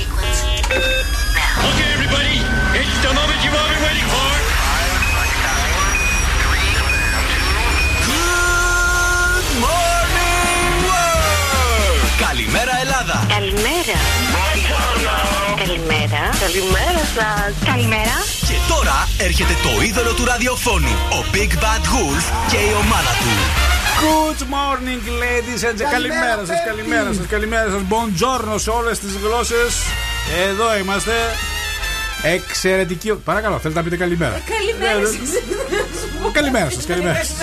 sequence now. Okay, everybody, it's the moment you've all been waiting for. Good morning, world! Καλημέρα Ελλάδα! Καλημέρα. Καλημέρα. Καλημέρα σας. Καλημέρα. Και τώρα έρχεται το είδωλο του ραδιοφώνου, ο Big Bad Wolf και η ομάδα του. Good morning, ladies and gentlemen. Καλημέρα σας, παιδί. καλημέρα σας, καλημέρα σας. Buongiorno σε όλες τις γλώσσες. Εδώ είμαστε. Εξαιρετική. Παρακαλώ, θέλετε να πείτε καλημέρα. Καλημέρα Ναι, σας. Καλημέρα σας, καλημέρα σας.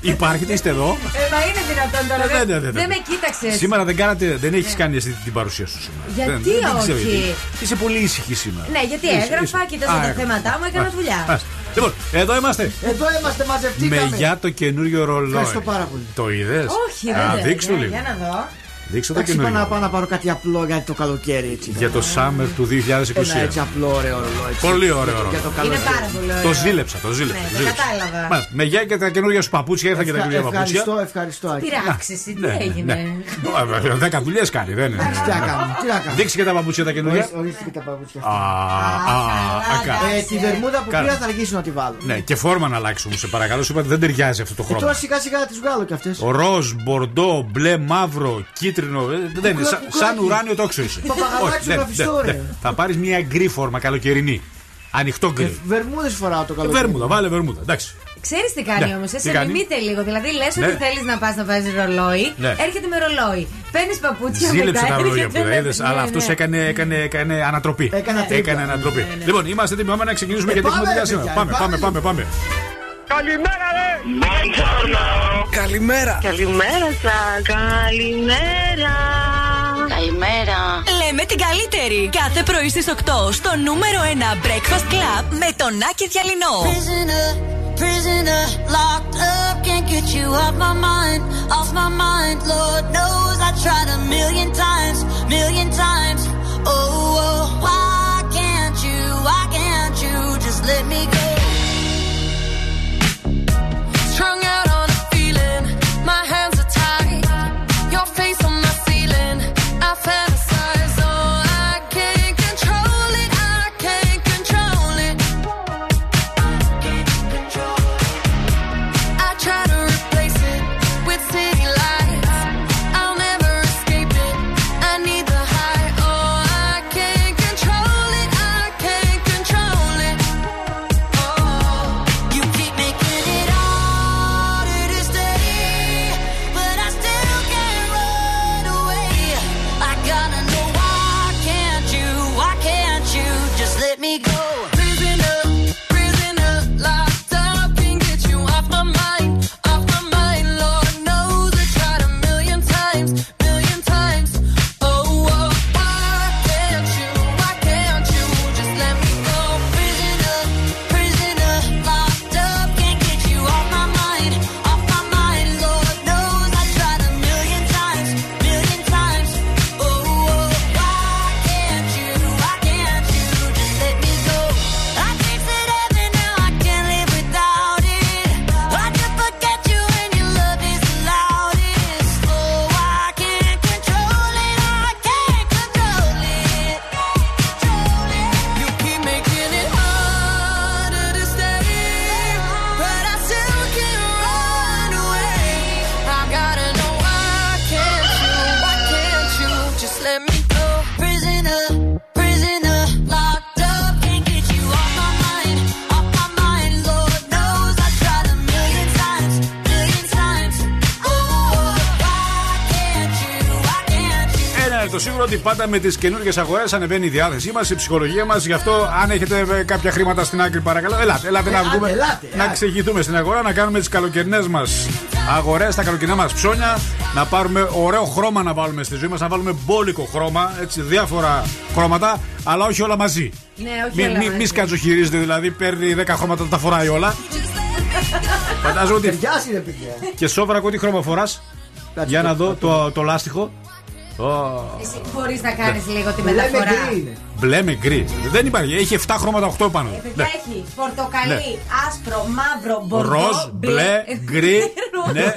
Υπάρχετε, είστε εδώ. Ε, μα είναι δυνατόν τώρα. Ε, δεν- ναι, ναι, ναι, ναι. Δεν με κοίταξες. Σήμερα δεν κάνατε, δεν έχεις κάνει εσύ την παρουσία σου σήμερα. Γιατί Δεν- δεν ξέρω όχι; γιατί. Είσαι πολύ ήσυχη σήμερα. Ναι, γιατί Είσαι- έγραφα, είσαι. κοίταζα Α, τα έγραφα. θέματά μου, έκανα Α, δουλειά. Α, Λοιπόν, εδώ είμαστε. Εδώ είμαστε, μαζευτήκαμε. Με για το καινούριο ρολόι. Ευχαριστώ πάρα πολύ. Το είδες; Όχι, δεν Α, το δείξου έλεγα. λίγο. Για να δω. Δείξου το Εντάξει, είπα να καινούριο. πάω να πάρω κάτι απλό για το καλοκαίρι έτσι. Για το summer του 2021. Ένα έτσι απλό ωραίο ρολόι. έτσι. Πολύ ωραίο Για το- Για το ρολόι. Είναι καλοκαίρι. πάρα πολύ ωραίο. Το ζήλεψα, το ζήλεψα. Ναι, το το ζήλεψα. κατάλαβα. Μάλιστα. Με γεια και τα καινούργια σου παπούτσια, ήρθα και τα Ευχα- καινούργια παπούτσια. Ευχαριστώ, ευχαριστώ. Άκη. Τι ράξεις, τι έγινε; Ναι. Δέκα δουλειέ κάνει, δεν είναι. Τι να κάνω, τι να κάνω. Δείξει και τα παπούτσια τα καινούργια. Ορίστε- Ορίστε και τα παπούτσια. Α, α, α, κα. Ε, τη βερμούδα που Καλά. πήρα θα αργήσω να τη βάλω. Ναι, και φόρμα να αλλάξει όμως, σε παρακαλώ. Σου είπα ότι δεν ταιριάζει αυτό το Και τώρα χρώμα. σιγά σιγά να τις βγάλω κι αυτές. Ο ροζ, μπορντό, μπλε, μαύρο, κίτρινο. Ε, Δεν είναι. Σαν- κουκουλάκι. Σαν ουράνιο τόξο είσαι. Παπαγαλάκι Όχι, στο δεν, γραφιστό, δεν, ρε. δεν. Θα πάρεις μια γκρι φόρμα καλοκαιρινή. Ανοιχτό γκρι. Βερμούδες φοράω το Ε, καλοκαίρι. Βέρμουδα, βάλε βέρμουδα. Εντάξει. Ξέρεις τι κάνει Ναι, όμως, τι σε κάνει; μιμείται λίγο. Δηλαδή λες Ναι. ότι θέλεις να πας να βάζεις ρολόι, Ναι. έρχεται με ρολόι. Παίρνεις παπούτσια Ζήλεψε μετά, τα ρολόγια έρχεται που με- είδες, ναι, αλλά ναι. αυτός έκανε, έκανε, έκανε ανατροπή. Έκανα τρίπλα. Έκανε ανατροπή. Ναι, Λοιπόν, είμαστε έτοιμοι πάμε να ξεκινήσουμε Ε, γιατί έχουμε πάμε, δουλειά ρε, σήμερα. παιδιά, Πάμε, πάμε, πάμε, πάμε. Καλημέρα, ρε! Καλημέρα! Καλημέρα σας. Καλημέρα. Καλημέρα. Λέμε την καλύτερη. Κάθε πρωί στις 8 στο νούμερο 1 Breakfast Club με τον Άκη Διαλυνό. Prisoner, prisoner, locked up, can't get you off my mind, off my mind. Lord knows I tried a million times, million times. Oh, oh, why can't you, why can't you just let me go? Ότι πάντα με τις καινούργιες αγορές ανεβαίνει η διάθεσή μας, η ψυχολογία μας. Γι' αυτό, αν έχετε ε, κάποια χρήματα στην άκρη, παρακαλώ, ελάτε, ελάτε να Ελάτε, βγούμε. ελάτε, να ελάτε. ξεχυθούμε στην αγορά, να κάνουμε τις καλοκαιρινές μας αγορές, τα καλοκαιρινά μας ψώνια, να πάρουμε ωραίο χρώμα να βάλουμε στη ζωή μας, να βάλουμε μπόλικο χρώμα, έτσι, διάφορα χρώματα, αλλά όχι όλα μαζί. Ναι, όχι Μην όλα μη, μαζί. μη σκατζοχυρίζετε, δηλαδή παίρνει 10 χρώματα, τα φοράει όλα. Φαντάζομαι ότι. Ταιριάζει ρε παιδιά. Και σόβρακο, τι χρώμα φορά. Για να δω το, το λάστιχο. Ω, Εσύ μπορείς να κάνεις Ναι. λίγο τη Λέμε μεταφορά. γκρι είναι. Μπλε με γκρι. Δεν υπάρχει. Έχει 7 χρώματα, 8 πάνω. Ε, Παιδιά Ναι. έχει πορτοκαλί, Ναι. άσπρο, μαύρο, μπορντό, Ροζ, μπλε, γκρι. ροζ, Ναι.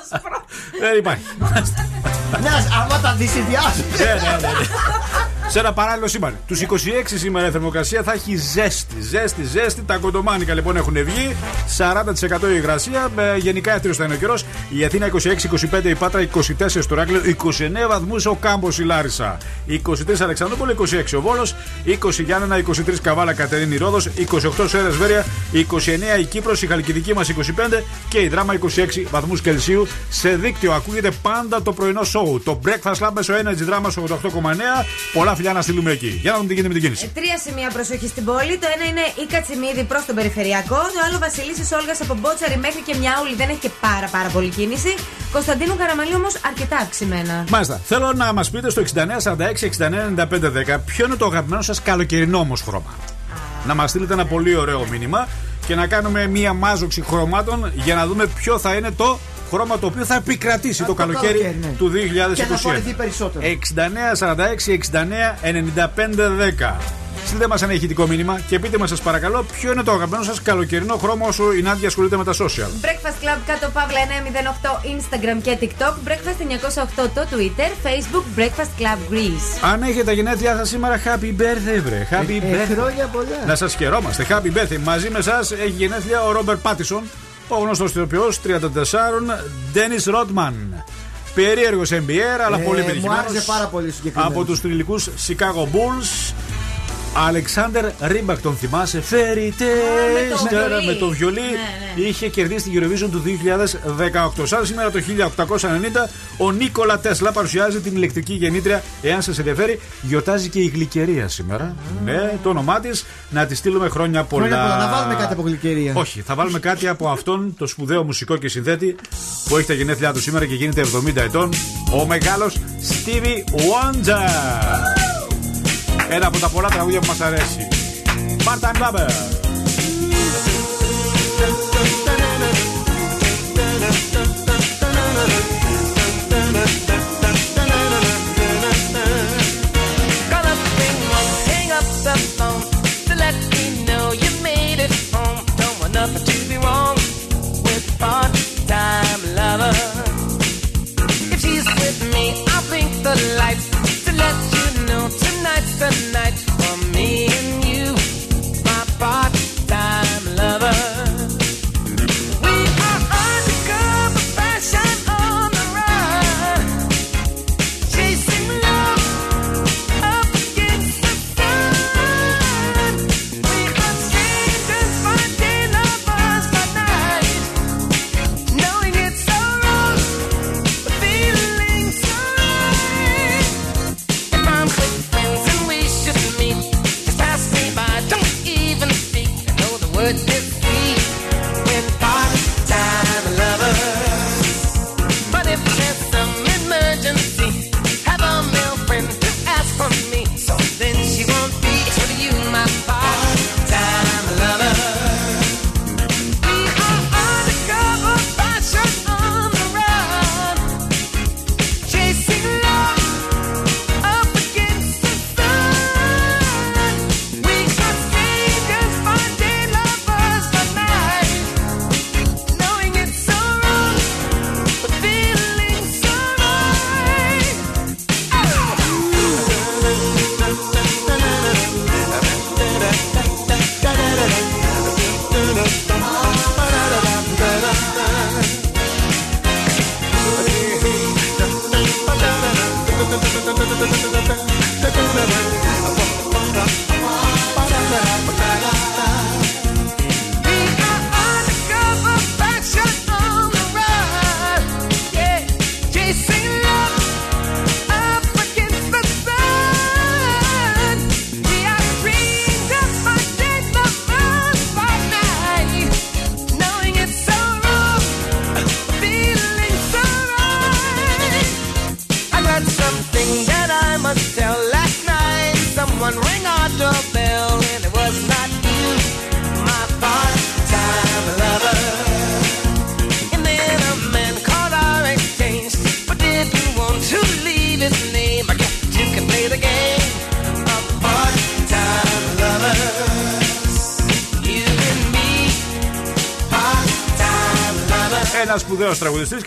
άσπρο. Δεν υπάρχει. Ναι, άμα τα δει, συνδυάζουν. Ναι, ναι, ναι, ναι. Σε ένα παράλληλο σύμπαν. Τους 26 σήμερα η θερμοκρασία θα έχει ζέστη. Ζέστη, ζέστη. Τα κοντομάνικα λοιπόν έχουν βγει. 40% η υγρασία. Ε, Γενικά εύθυρο θα είναι ο καιρός. Η Αθήνα 26-25, η Πάτρα 24 στο Ράκλειο, 29 βαθμούς ο Κάμπος η Λάρισα. 23 Αλεξανδρούπολη, 26 ο Βόλος, 20 Γιάννενα, 23 Καβάλα Κατερίνη Ρόδος, 28 Σέρες Βέρεια, 29 η Κύπρος, η Χαλκιδική μας 25 και η Δράμα 26 βαθμούς Κελσίου. Σε δίκτυο ακούγεται πάντα το πρωινό σοου. Το Breakfast Lab μέσω Energy Drama 88,9. Πολλά φιλιά να στείλουμε εκεί. Για να δούμε τι γίνεται με την κίνηση. Τρία σημεία προσοχή στην πόλη. Το ένα είναι η Κατσιμίδη προς τον Περιφερειακό. Το άλλο Βασιλίση Όλγας από Μπότσαρη μέχρι και Μιάουλη. Δεν έχει και πάρα πάρα πολύ κίνηση. Κωνσταντίνου Καραμαλή όμως αρκετά αυξημένα. Μάλιστα. Θέλω να μας πείτε στο 6946-699510 ποιο είναι το αγαπημένο σας καλοκαιρινό όμως χρώμα. Να μας στείλετε ένα πολύ ωραίο μήνυμα και να κάνουμε μία μάζοξη χρωμάτων για να δούμε ποιο θα είναι το χρώμα το οποίο θα επικρατήσει το, το καλοκαίρι καλοκαίρι, ναι. του 2021. Και να φορεθεί περισσότερο. 6946-699510. Στείλτε μας ένα ηχητικό μήνυμα και πείτε μας, σας παρακαλώ, ποιο είναι το αγαπημένο σας καλοκαιρινό χρώμα όσο η Νάντια ασχολείται με τα social. Breakfast Club κάτω παύλα 908 Instagram και TikTok. Breakfast 908 το Twitter. Facebook Breakfast Club Greece. Αν έχετε τα γενέθλιά σας σήμερα, happy birthday, βρε. Happy Ε, birthday. χρόνια πολλά. Να σας χαιρόμαστε. Happy birthday. Μαζί με εσά έχει γενέθλια ο Ρόμπερ Πάτισον, ο γνωστός ηθοποιός 34, Ντένις Ρόντμαν. Περίεργος NBA, αλλά Ε, πολύ μου πετυχημένο. άρεσε πάρα πολύ συγκεκριμένος. Από τους θρυλικούς Chicago Bulls. Αλεξάνδρ Ρίμπακ, τον θυμάσαι; Fairy με το Tales. βιολί. με το βιολί. Ναι, ναι. Είχε κερδίσει την Eurovision του 2018. Σαν σήμερα το 1890, ο Νίκολα Τέσλα παρουσιάζει την ηλεκτρική γεννήτρια. Εάν σας ενδιαφέρει, γιορτάζει και η Γλυκερία σήμερα. Ναι, το όνομά της. Να τη στείλουμε χρόνια πολλά. Χρόνια πολλά. Να βάλουμε κάτι από γλυκερία. Όχι, θα βάλουμε κάτι από αυτόν το σπουδαίο μουσικό και συνθέτη που έχει τα γενέθλιά του σήμερα και γίνεται 70 ετών. Ο μεγάλος Stevie Wonder. Ένα από τα πολλά τραγούδια που μας αρέσει. Part-time lover.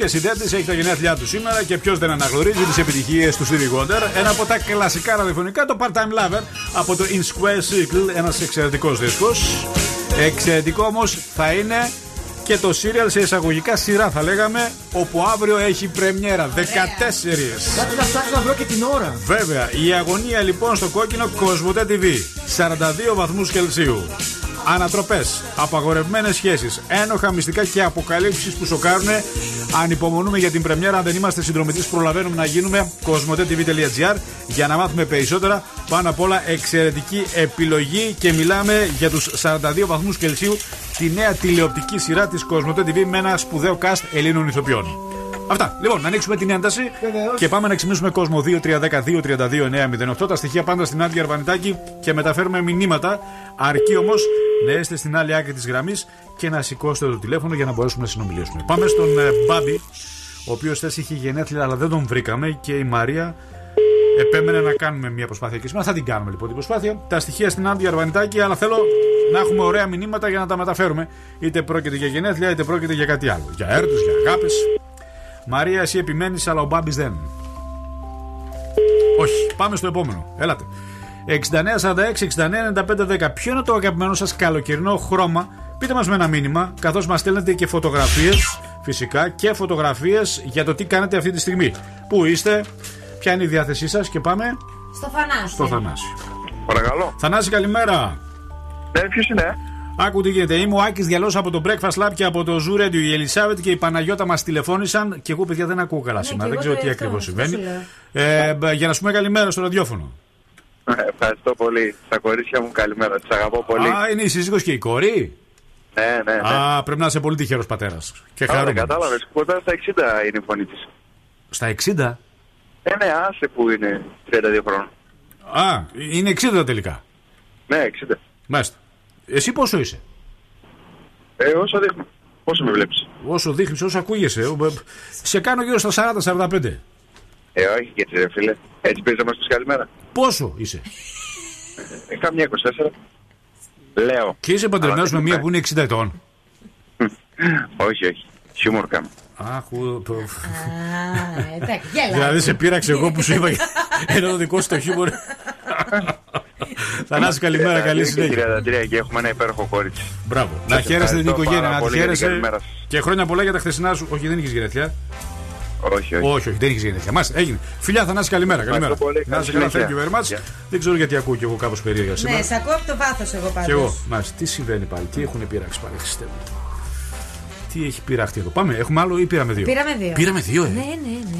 Και συνδέτη έχει τα γενέθλιά του σήμερα και ποιος δεν αναγνωρίζει τις επιτυχίες του Stevie Wonder. Ένα από τα κλασικά ραδιοφωνικά, το Part Time Lover από το In Square Circle. Ένας εξαιρετικός δίσκος. Εξαιρετικό όμως θα είναι και το serial σε εισαγωγικά σειρά θα λέγαμε όπου αύριο έχει πρεμιέρα 14 Κάτι να ψάξω να βρω και την ώρα. Βέβαια, η αγωνία λοιπόν στο κόκκινο Κοσμοτέ TV 42 βαθμούς Κελσίου Ανατροπές, απαγορευμένες σχέσεις, ένοχα μυστικά και αποκαλύψεις που σοκάρουν. Ανυπομονούμε για την πρεμιέρα. Αν δεν είμαστε συνδρομητή, προλαβαίνουμε να γίνουμε κοσμοτέ.tv.gr για να μάθουμε περισσότερα. Πάνω απ' όλα, εξαιρετική επιλογή και μιλάμε για τους 42 βαθμούς Κελσίου, τη νέα τηλεοπτική σειρά της Κοσμοτέ TV με ένα σπουδαίο cast Ελλήνων ηθοποιών. Αυτά. Λοιπόν, να ανοίξουμε την ένταση Βεβαίως. και πάμε να ξυπνήσουμε κόσμο 2-3-10-2-32-9-08. Τα στοιχεία πάντα στην Άντια Αρβανιτάκη και μεταφέρουμε μηνύματα. Αρκεί όμως να είστε στην άλλη άκρη της γραμμής και να σηκώσετε το τηλέφωνο για να μπορέσουμε να συνομιλήσουμε. Πάμε στον ε, Μπάμπη, ο οποίος χθε είχε γενέθλια, αλλά δεν τον βρήκαμε και η Μαρία επέμενε να κάνουμε μια προσπάθεια και σήμερα. Θα την κάνουμε λοιπόν την προσπάθεια. Τα στοιχεία στην Άντια Αρβανιτάκη, αλλά θέλω να έχουμε ωραία μηνύματα για να τα μεταφέρουμε. Είτε πρόκειται για γενέθλια, είτε πρόκειται για κάτι άλλο. Για έρωτες, για αγάπη. Μαρία, εσύ επιμένεις, αλλά ο Μπάμπης δεν. Όχι, πάμε στο επόμενο. Έλατε. 6946-699510. Ποιο είναι το αγαπημένο σας καλοκαιρινό χρώμα, πείτε μας με ένα μήνυμα, καθώς μας στέλνετε και φωτογραφίες, φυσικά και φωτογραφίες για το τι κάνετε αυτή τη στιγμή. Πού είστε, ποια είναι η διάθεσή σας και πάμε Στο Θανάση. στο Θανάση. Παρακαλώ. Θανάση, καλημέρα. Ναι, ποιος είναι; Άκου τι γίνεται. Είμαι ο Άκης Διαλός από το Breakfast Lab και από το Zoo Radio. Η Ελισάβετ και η Παναγιώτα μας τηλεφώνησαν και εγώ, παιδιά, δεν ακούω καλά σήμερα. και Δεν εγώ ξέρω το τι αυτό, ακριβώς αυτό συμβαίνει. σου λέω. Ε, μπ, για να σου πούμε καλημέρα στο ραδιόφωνο. Ε, Ευχαριστώ πολύ. Στα κορίτσια μου καλημέρα. Τις αγαπώ πολύ. Α, είναι η σύζυγος και η κόρη; Ναι, ναι, ναι. Α, πρέπει να είσαι πολύ τυχερός πατέρας. Και Α, δεν χαρούμενος. κατάλαβες. Κοντά στα 60 είναι η φωνή της. Στα 60. Ε, ναι, άσε που είναι 32 χρόνων. Α, είναι 60 τελικά. Ναι, 60. Μάλιστα. Εσύ πόσο είσαι; Ε, όσο δείχνω. Πόσο με βλέπεις; Όσο δείχνεις, όσο ακούγεσαι. Ο, μπ, Σε κάνω γύρω στα 40-45. Ε, όχι και έτσι, ρε φίλε. Έτσι πήρε να μα πει καλημέρα. Πόσο είσαι; Ε, καμιά 24. Λέω. Και είσαι παντρεμένος Αλλά με δεν μία είμαι. που είναι 60 ετών. όχι, όχι. Χιούμορ κάνω. Αχ, ου, το- Α, εντάξει, γέλα. Δηλαδή σε πείραξε εγώ που σου είπα ένα το δικό σου το χιούμορ. Θανάση καλημέρα, καλή συνέχεια. 33 και έχουμε ένα υπέροχο κόριτσι. Μπράβο. Να Σας χαίρεστε την ευχαριστώ οικογένεια, πάρα να τη πολύ για την χαίρεσαι. καλημέρα σας. Και χρόνια πολλά για τα χθεσινά σου. Όχι, δεν είχες γενέθλια. Όχι, όχι. Όχι, όχι, δεν είχες γενέθλια. Μάλιστα, έγινε. Φιλιά, Θανάση, καλημέρα. καλημέρα. πολύ, Να είσαι καλή καλά, thank you συνέχεια. very much. Γεια. Δεν ξέρω γιατί ακούω κι εγώ κάπως περίεργα Ναι, σήμερα. σε ακούω από το βάθος εγώ Κι εγώ. πάντως. Μάλιστα, τι συμβαίνει πάλι, τι έχουν πειράξει πάλι, Χριστέ μου. Τι έχει πειραχτεί εδώ. Πάμε, έχουμε άλλο ή πήραμε δύο; Πήραμε δύο. Πήραμε δύο, ε; Ναι, ναι, ναι.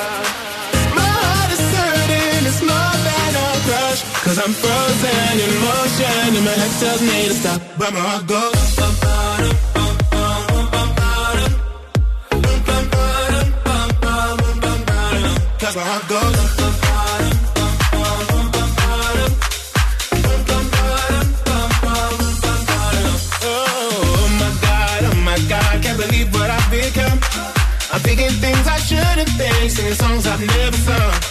Cause I'm frozen in motion, and my head tells me to stop. But my heart goes. Cause my heart goes. Oh my god, oh my god, can't believe what I've become. I'm thinking things I shouldn't think, singing songs I've never sung.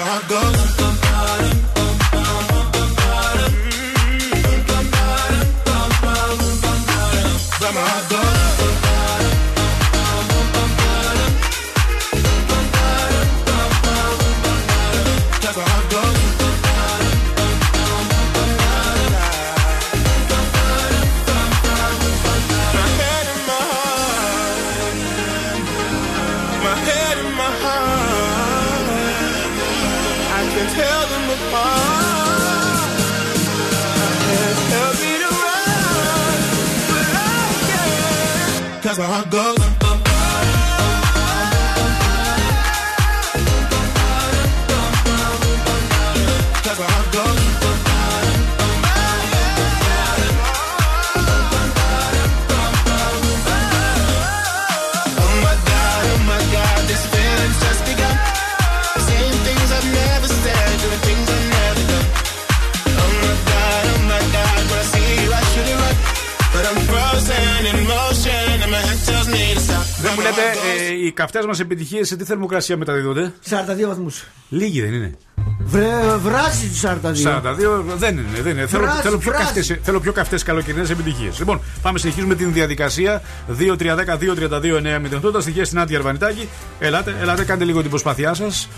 how it goes. that's how I go. Οι καυτές μας επιτυχίες σε τι θερμοκρασία μεταδίδονται; 42 βαθμούς. Λίγοι δεν είναι. Βρε, βράζει τους 42. 42 δεν είναι. Δεν είναι. Θέλω, Βράζει, θέλω πιο βράζει. καυτές, θέλω πιο καυτές καλοκαιρινές επιτυχίες. Λοιπόν, πάμε συνεχίζουμε την διαδικασία. 2-3-10-2-32-9-08. Τα στοιχεία στην Άντια Αρβανιτάκη. Ελάτε, ελάτε, κάντε λίγο την προσπάθειά σας.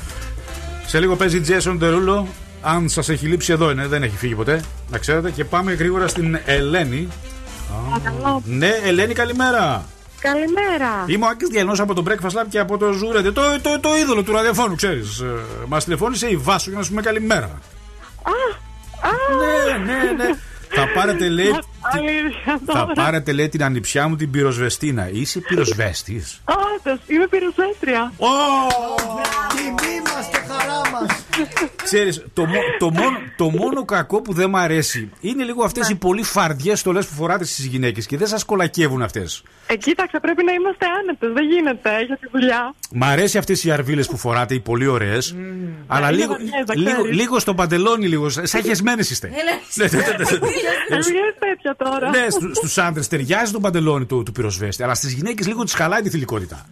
Σε λίγο παίζει Jason Derulo. Αν σας έχει λείψει, εδώ είναι, δεν έχει φύγει ποτέ. Να ξέρετε. Και πάμε γρήγορα στην Ελένη. Παρακαλώ. Ναι, Ελένη, καλημέρα. Καλημέρα. Είμαι ο Άκης Διαλνό από το Breakfast Lab και από το Zurete. Το, το, το είδωλο του ραδιοφώνου, ξέρεις. Μας τηλεφώνησε η Βάσο για να σου πούμε καλημέρα. Α, α, Ναι, ναι, ναι. Θα πάρετε, λέει, Αλήθεια θα τώρα. πάρετε, λέει, την ανιψιά μου την πυροσβεστίνα. Είσαι πυροσβέστης. Όντως, είμαι πυροσβέστρια. Τιμή μας και χαρά μας. Ξέρεις, το, μο- το, μόνο, το μόνο κακό που δεν μ' αρέσει είναι λίγο αυτές οι πολύ φαρδιές στολές που φοράτε στις γυναίκες και δεν σας κολακεύουν αυτές. Ε, κοίταξε, πρέπει να είμαστε άνετες. Δεν γίνεται για τη δουλειά. Μ' αρέσει αυτές οι αρβίλες που φοράτε, οι πολύ ωραίες. Αλλά Ναι, είναι λίγο, βαριές, τα λίγο, ξέρεις. λίγο στο παντελόνι, λίγο. Σαν χεσμένε είστε. Ναι, ναι, ναι, ναι. Βγες τέτοια τώρα. Ναι, στου άντρε ταιριάζει το παντελόνι του, του πυροσβέστη, αλλά στις γυναίκες λίγο τι χαλάει τη θηλυκότητα.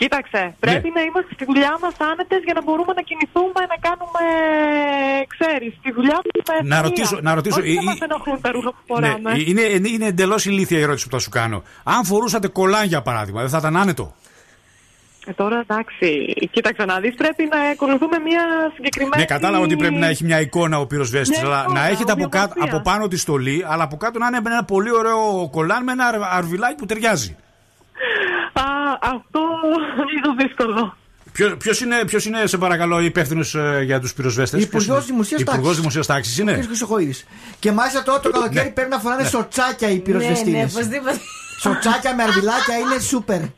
Κοίταξε, πρέπει να είμαστε στη δουλειά μας άνετες για να μπορούμε να κινηθούμε, να κάνουμε, ξέρεις, τη δουλειά μας. με Να ευκολία. ρωτήσω- να ρωτήσω, Όχι η- να η- μας ενοχλούν τα ρούχα που Ναι, φοράμε. είναι είναι εντελώς ηλίθια η ερώτηση που θα σου κάνω. Αν φορούσατε κολάν για παράδειγμα, δεν θα ήταν άνετο; Ε, τώρα εντάξει, κοίταξε να δεις, πρέπει να ακολουθούμε μια συγκεκριμένη. Ναι, κατάλαβα ότι πρέπει να έχει μια εικόνα ο πυροσβέστη, Μια αλλά εικόνα, να έχετε από, κάτω, ομοιομορφία. από πάνω τη στολή, αλλά από κάτω να είναι ένα πολύ ωραίο κολάν με ένα αρ- αρβιλάκι που ταιριάζει. Α, αυτό λίγο δύσκολο. Ποιος είναι, ποιος είναι, σε παρακαλώ, υπεύθυνος για τους πυροσβέστες; Υπουργός Δημοσίας Υπουργός Τάξης. Δημοσίας Τάξης είναι; Κ. Χρυσοχοίδης. Και μάλιστα τώρα το καλοκαίρι Ναι. πρέπει να φοράνε Ναι. σοτσάκια οι Ναι, ναι, πυροσβεστίνε. οπωσδήποτε. Σοτσάκια με αρβιλάκια είναι σούπερ.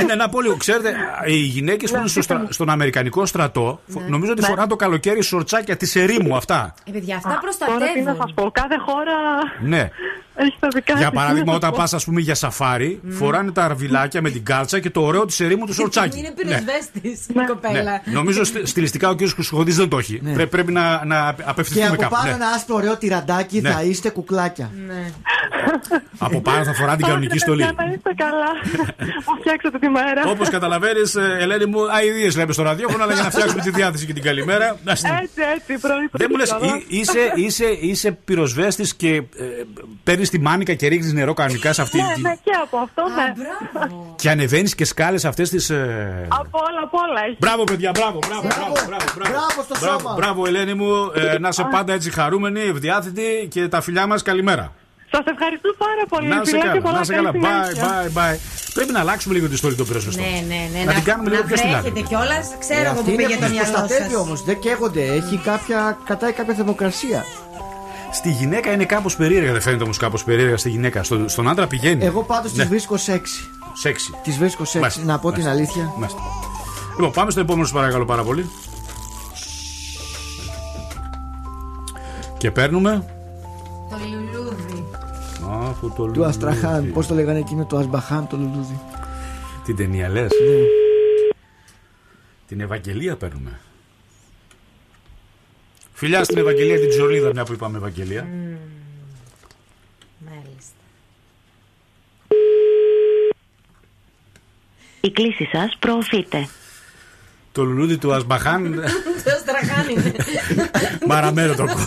Είναι ένα πολύ. Ξέρετε, οι γυναίκες που είναι στο στρα- στον Αμερικανικό στρατό, φο- νομίζω ότι φοράνε το καλοκαίρι σορτσάκια της ερήμου αυτά. Ε, παιδιά, αυτά Τώρα τι να προστατεύουν. σας πω, κάθε χώρα Ναι. έχει τα δικά Για της, παράδειγμα, τι να όταν σας πας, ας πούμε, για σαφάρι, φοράνε τα αρβιλάκια με την κάλτσα και το ωραίο της ερήμου του σορτσάκι. Είναι Ναι. πυροσβέστης η Ναι. κοπέλα. Νομίζω στιλ- στιλιστικά ο κ. Χρυσοχοδή δεν το έχει. Πρέ- πρέπει να, να Και απευθυνθούμε από κάπου. πάνω Ναι. ένα άσπρο ωραίο τυραντάκι Ναι. θα είστε κουκλάκια. Ναι. Από πάνω θα φορά την κανονική Άντε, στολή. παιδιά, Να είστε καλά. Μου φτιάξατε τη μέρα. Όπως καταλαβαίνεις, Ελένη μου, αειδίε λέμε στο ραδιόφωνο, αλλά για να φτιάξουμε τη διάθεση και την καλημέρα. να στην- Έτσι, έτσι, πρωί. Δεν μου λες, πρωί, είσαι, είσαι, είσαι πυροσβέστης και ε, παίρνεις τη μάνικα και ρίχνεις νερό κανονικά σε αυτή Ναι, τη. ναι, και από αυτό, ναι. Μπράβο. Και ανεβαίνεις και σκάλες αυτές τις. Από όλα, από όλα έχει. Μπράβο, παιδιά, μπράβο, μπράβο, μπράβο, μπράβο, Μπράβο στο Μπράβο, σώμα. μπράβο, Ελένη μου, ε, να είσαι πάντα έτσι χαρούμενη, ευδιάθετη και τα φιλιά μας καλημέρα. Σας ευχαριστώ πάρα πολύ. Να σε Φιλιά και καλά, πολλά να σε καλή καλά. Bye, συνέχεια. bye, bye. Πρέπει να αλλάξουμε λίγο τη ιστορία των πυροσβεστών. Ναι, ναι, ναι. Να την κάνουμε λίγο πιο στυλά. βρέχετε κιόλας. Ξέρω εγώ Αυτή που είναι πήγε που το τους μυαλό προστατεύει σας. όμως. Δεν καίγονται. Έχει κάποια, κατάει κάποια θερμοκρασία. Στη γυναίκα είναι κάπως περίεργα, δεν φαίνεται όμως κάπως περίεργα στη γυναίκα. Στο, στον άντρα πηγαίνει. Εγώ πάντως Ναι. τις βρίσκω σεξι. Σεξι. Τις βρίσκω σεξι. Μάλιστα, Να πω την μάλιστα. αλήθεια. Μάλιστα. Λοιπόν, πάμε στο επόμενο, σας παρακαλώ πάρα πολύ. Και παίρνουμε. Το λουλούδι. Αχ, το Του λουλούδι. Αστραχάν. Πώς το λέγανε εκείνο το Ασμπαχάν το λουλούδι. Την ταινία λες; Την Ευαγγελία παίρνουμε. Φιλιά στην Ευαγγελία την Τζολίδα, μια που είπαμε Ευαγγελία. Μάλιστα. Η κλήση σας προωθείται. Το λουλούδι του Ασμπαχάν. Το στραχάν είναι. Μαραμένο το ακούω.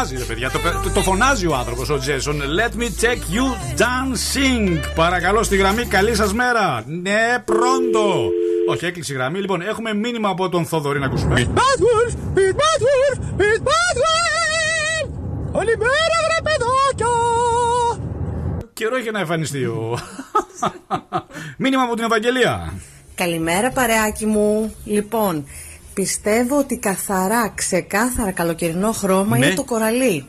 φωνάζει, ρε παιδιά. Το, το, το φωνάζει ο άνθρωπος, ο Τζέσον. Let me take you dancing. Παρακαλώ στη γραμμή, καλή σας μέρα. Ναι, πρώτο. Όχι, έκλεισε η γραμμή. Λοιπόν, έχουμε μήνυμα από τον Θοδωρή να ακούσουμε. Bad It's bad wolf! It's bad wolf! Καλημέρα, ρε παιδάκια! Καιρό είχε να εμφανιστεί ο. μήνυμα από την Ευαγγελία. Καλημέρα παρεάκι μου. Λοιπόν, πιστεύω ότι καθαρά, ξεκάθαρα καλοκαιρινό χρώμα Ναι. είναι το κοραλί.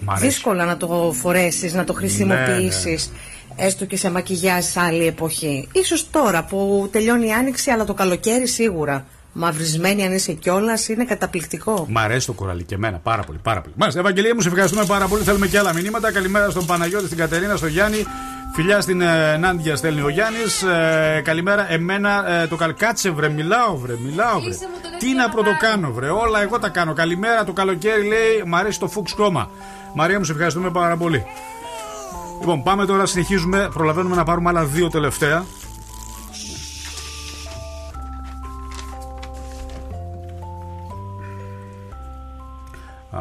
Μ' αρέσει. Δύσκολα να το φορέσεις, να το χρησιμοποιήσεις. Έστω και σε μακιγιάζ σε άλλη εποχή. Ίσως τώρα που τελειώνει η άνοιξη, αλλά το καλοκαίρι σίγουρα. Μαυρισμένη αν είσαι κιόλας είναι καταπληκτικό. Μ' αρέσει το κοραλί και εμένα πάρα πολύ. Πάρα πολύ. Μάλιστα, Ευαγγελία μου, σε ευχαριστούμε πάρα πολύ. Θέλουμε και άλλα μηνύματα. Καλημέρα στον Παναγιώτη, στην Κατερίνα, στον Γιάννη. Φιλιά στην ε, Νάντια στέλνει ο Γιάννης. Ε, καλημέρα. Εμένα ε, το καλκάτσε, βρε, μιλάω, βρε, μιλάω, βρε. Τι να πρωτοκάνω, βρε. Όλα εγώ τα κάνω. Καλημέρα το καλοκαίρι, λέει, μ' αρέσει το φούξ χρώμα. Μαρία μου, σε ευχαριστούμε πάρα πολύ. Λοιπόν, πάμε τώρα, συνεχίζουμε. Προλαβαίνουμε να πάρουμε άλλα δύο τελευταία. Α,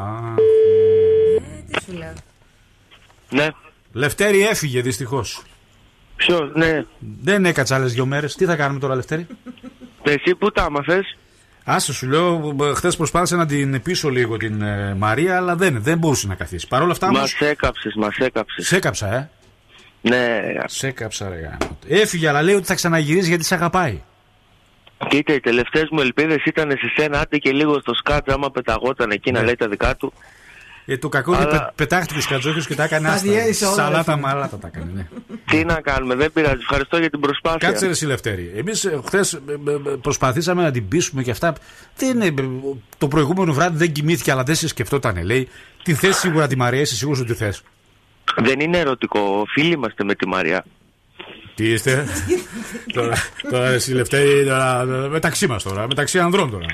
Τι σου λέω; Ναι. Λευτέρη έφυγε δυστυχώς. Ποιος, ναι. Δεν έκατσα άλλες δύο μέρες. Τι θα κάνουμε τώρα, Λευτέρη; Εσύ που τα άμαθες. Άσε σου λέω, χθες προσπάθησα να την πείσω λίγο την ε, Μαρία, αλλά δεν, δεν μπορούσε να καθίσει. Παρ' όλα αυτά όμω. Μας έκαψες, μας έκαψες. Σε έκαψα, ε. Ναι. Σε έκαψα, ρε γάμο. Έφυγε, αλλά λέει ότι θα ξαναγυρίσει γιατί σε αγαπάει. Κοίτα, οι τελευταίες μου ελπίδες ήταν σε σένα, άντε και λίγο στο σκάτ, άμα πεταγόταν εκεί να λέει τα δικά του. Ε, το κακό είναι Αλλά- ότι πε- πετάχτηκε ο Σκατζόχιο και τα έκανε Τα άστα. διέλυσε όλα, Σαλάτα ρε φίλε. μαλάτα τα έκανε, ναι. Τι να κάνουμε, δεν πειράζει. Ευχαριστώ για την προσπάθεια. Κάτσε ρε εσύ, Λευτέρη. Εμεί χθες προσπαθήσαμε να την πείσουμε και αυτά. Δεν, ε, το προηγούμενο βράδυ δεν κοιμήθηκε, αλλά δεν σε σκεφτόταν, λέει. Την θες σίγουρα τη Μαρία, είσαι σίγουρος ότι θες; Δεν είναι ερωτικό. Φίλοι είμαστε με τη Μαρία. Τι είστε; τώρα, τώρα εσύ, Λευτέρη, τώρα, μεταξύ μας τώρα, μεταξύ ανδρών τώρα.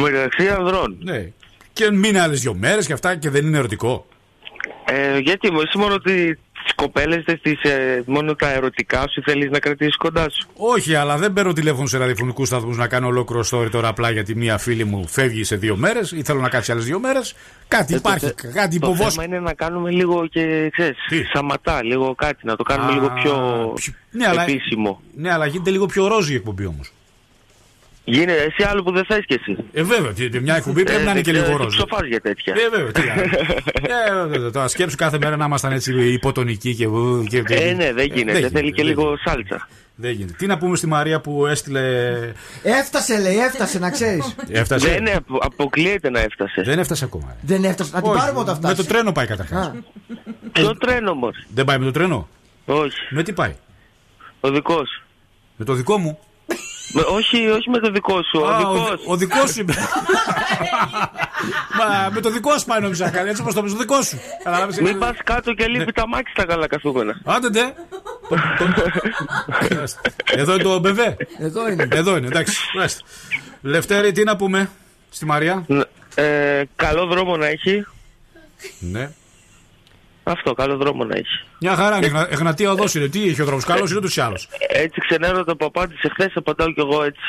Μεταξύ ανδρών. Ναι. Και μείνε άλλες δύο μέρες και αυτά και δεν είναι ερωτικό. Ε, γιατί μου, εσύ μόνο ότι τις κοπέλες δεν τις, ε, μόνο τα ερωτικά σου θέλεις να κρατήσεις κοντά σου. Όχι, αλλά δεν παίρνω τηλέφωνο σε ραδιοφωνικούς σταθμούς να κάνω ολόκληρο story τώρα απλά γιατί μία φίλη μου φεύγει σε δύο μέρες ή θέλω να κάτσει άλλες δύο μέρες. Κάτι Ε, υπάρχει, το, κάτι το υποβόσ. θέμα είναι να κάνουμε λίγο και ξέρεις, σαματά, λίγο κάτι, να το κάνουμε Α, λίγο πιο Ναι, αλλά, επίσημο. ναι, αλλά γίνεται λίγο πιο ρόζι η εκπομπή όμως. Γίνεται εσύ άλλο που δεν θες κι εσύ. Ε, βέβαια, τι- μια εκπομπή πρέπει Ε, να είναι και δεν λίγο ξέρω, ρόζι. τι ψοφάς για τέτοια. Ε, βέβαια, τι άλλο. ε, βέβαια, τώρα σκέψου κάθε μέρα να ήμασταν έτσι υποτονικοί και. και, και Ε, ναι, δεν γίνεται. Θέλει και δεν λίγο γίνεται. σάλτσα. Δεν γίνεται. Τι να πούμε στη Μαρία που έστειλε. Έφτασε, λέει, έφτασε να ξέρεις. Έφτασε. Δεν είναι, απο- αποκλείεται να έφτασε. Δεν έφτασε ακόμα. ε. Δεν έφτασε. Να την Όχι, πάρουμε όταν Με φτάσει. το τρένο πάει καταρχάς. Ποιο τρένο όμω. Δεν πάει με το τρένο; Όχι. Με τι πάει; Ο δικός. Με το δικό μου; Με, όχι, όχι με το δικό σου. Α, ο δικός. ο δικός σου. Μα με το δικό σου πάει νόμιζα καλά. Έτσι όπως το με το δικό σου. Καταλάβεις, Μην είναι- πας κάτω και λείπει τα μάξι στα καλά καθούμενα. Άντε ντε. Εδώ είναι το μπεβέ. Εδώ είναι. Εδώ είναι, εντάξει. Μάλιστα. Λευτέρη, τι να πούμε στη Μαρία; Ε, καλό δρόμο να έχει. Ναι. Αυτό, καλό δρόμο να έχει. Μια χαρά είναι. Εγνα- Εγνατία οδό είναι. Τι έχει ο δρόμος. Καλός είναι ούτω ή άλλω. Έτσι ξενέρω το παπά της εχθές, απαντάω κι εγώ έτσι.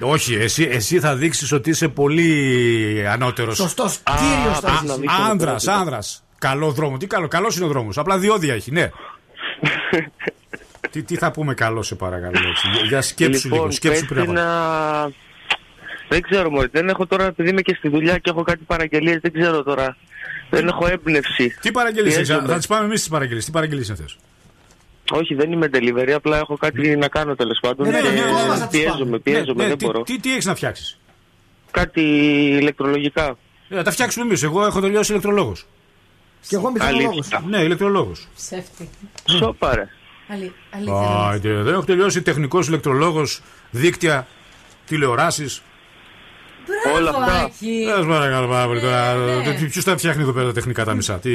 Όχι, εσύ, εσύ θα δείξεις ότι είσαι πολύ ανώτερος. Σωστός. Κύριος θα να είσαι. δείξω Άνδρας, το άνδρας. Καλό δρόμο. Τι καλό, καλός είναι ο δρόμος. Απλά διόδια έχει, ναι. τι, τι θα πούμε καλό, σε παρακαλώ. Έτσι. Για- Για σκέψου λοιπόν, λίγο, σκέψου πες πριν. να να... Δεν ξέρω μωρέ, δεν έχω τώρα, επειδή είμαι και στη δουλειά και έχω κάτι παραγγελίες, δεν ξέρω τώρα. Δεν έχω έμπνευση. Τι παραγγελίες έχεις, Πιέζομαι. θα τις πάμε εμείς τις παραγγελίες. Τι παραγγελίες είναι αυτές; Όχι, δεν είμαι delivery, απλά έχω κάτι να κάνω τέλος πάντων. Ναι, ναι, και ναι, δικό μας θα τις πιέζομαι, πάμε. πιέζομαι, δεν τι, μπορώ. τι, τι έχεις να φτιάξεις; Κάτι ηλεκτρολογικά. Ε, τα φτιάξουμε εμείς. Εγώ έχω τελειώσει ηλεκτρολόγος. Και εγώ μηχανολόγο. Αλήθεια. Ναι, ηλεκτρολόγος. Ψεύτη. Σοπα ρε. Αλη- Αλήθεια. Άιντε, δεν έχω τελειώσει τεχνικός ηλεκτρολόγος, δίκτυα, τηλεοράσεις. Όλα Μπράβο, αυτά. Άκη. Δεν παρακαλώ πάρα πολύ τώρα. ναι. Ποιος τα φτιάχνει εδώ πέρα τα τεχνικά τα μισά. Τι.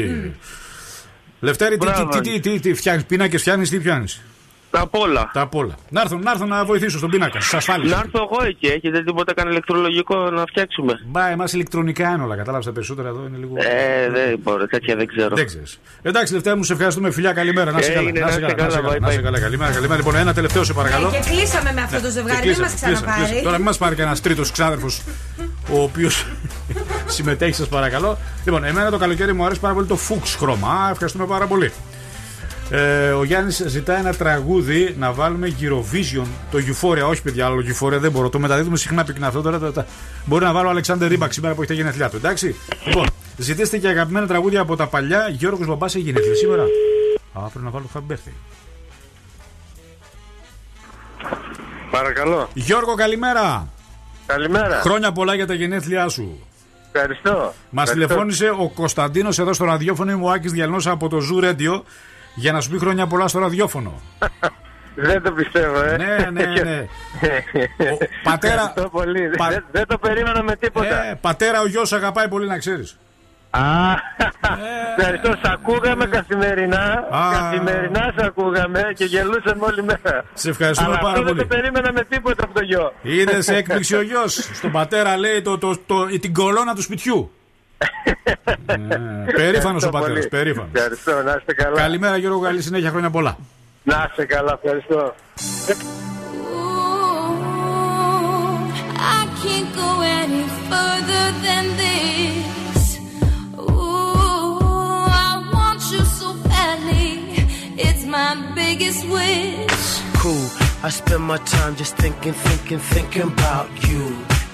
Λευτέρη, τι, Μπράβο, τι, τι, τι, τι φτιάχνεις, πίνακες φτιάχνεις, τι πιάνει. Τα απ' όλα. Τα απ' όλα. Να έρθω, να έρθω να βοηθήσω στον πίνακα, στι ασφάλειε. Να έρθω εγώ εκεί, έχετε τίποτα καν ηλεκτρολογικό να φτιάξουμε. Μπα, εμάς ηλεκτρονικά είναι όλα. Κατάλαβες τα περισσότερα εδώ είναι λίγο. Ε, δεν μπορώ, τέτοια δεν ξέρω. Δεν ξέρεις. Εντάξει, Λευτέρη μου, σε ευχαριστούμε. Φιλιά, καλημέρα. Να σε καλά. Έγινε, Να σε να είστε καλά. Να σε καλά, καλά. bye, Να σε bye. καλά. Καλημέρα, καλημέρα. Λοιπόν, ένα τελευταίο σε παρακαλώ. Και κλείσαμε με αυτό το ζευγάρι, δεν μας Κλείσαμε, κλείσαμε, κλείσαμε. ξαναπάρει. Τώρα μην μας πάρει και ένα τρίτος ξάδερφος ο οποίος συμμετέχει, σας παρακαλώ. Λοιπόν, εμένα το καλοκαίρι μου αρέσει πάρα πολύ το φούξ χρώμα. Α, ευχαριστούμε πάρα πολύ. Ε, ο Γιάννης ζητάει ένα τραγούδι να βάλουμε Eurovision. Το Euphoria, όχι παιδιά, άλλο Euphoria δεν μπορώ. Το μεταδίδουμε συχνά πυκνά αυτό. Τώρα, τώρα, τώρα. Μπορεί να βάλω Αλεξάνδρ Ρίμπαξ σήμερα που έχει τα γενέθλιά του. Εντάξει. Λοιπόν, ζητήστε και αγαπημένα τραγούδια από τα παλιά. Γιώργος Μπαμπάς έχει γενέθλια σήμερα. Α, πρέπει να βάλω Happy Birthday. Παρακαλώ. Γιώργο, καλημέρα. Καλημέρα. Χρόνια πολλά για τα γενέθλιά σου. Ευχαριστώ. Μας Ευχαριστώ. τηλεφώνησε ο Κωνσταντίνος εδώ στο ραδιόφωνο. Είμαι ο Άκης Διαλνός από το Zoo Radio για να σου πει χρόνια πολλά στο ραδιόφωνο. Δεν το πιστεύω, ε. ναι, ναι, ναι. Ο πατέρα- Ευχαριστώ πολύ. Πα- Δεν, δεν το περίμενα με τίποτα. Ε, πατέρα, ο γιος αγαπάει πολύ να ξέρεις. Α, ευχαριστώ. Σ' ακούγαμε καθημερινά. Α. Καθημερινά σ' ακούγαμε και γελούσαμε όλη μέρα. Σε ευχαριστούμε Αλλά πάρα αυτό πολύ. δεν το περίμενα με τίποτα από το γιο. Είδες σε έκπληξη ο γιος. Στον πατέρα λέει το, το, το, την κολόνα του σπιτιού. Ε, Περήφανος ο Ευχαριστώ πατέρας. πολύ. Περήφανος. Ευχαριστώ, να είστε καλά. Καλημέρα, Γιώργο. Καλή συνέχεια. Χρόνια πολλά. Να είστε καλά, ευχαριστώ. I can't go any further than this. Ooh, I want you so badly. It's my biggest wish. cool. I spend my time just thinking, thinking, thinking about you.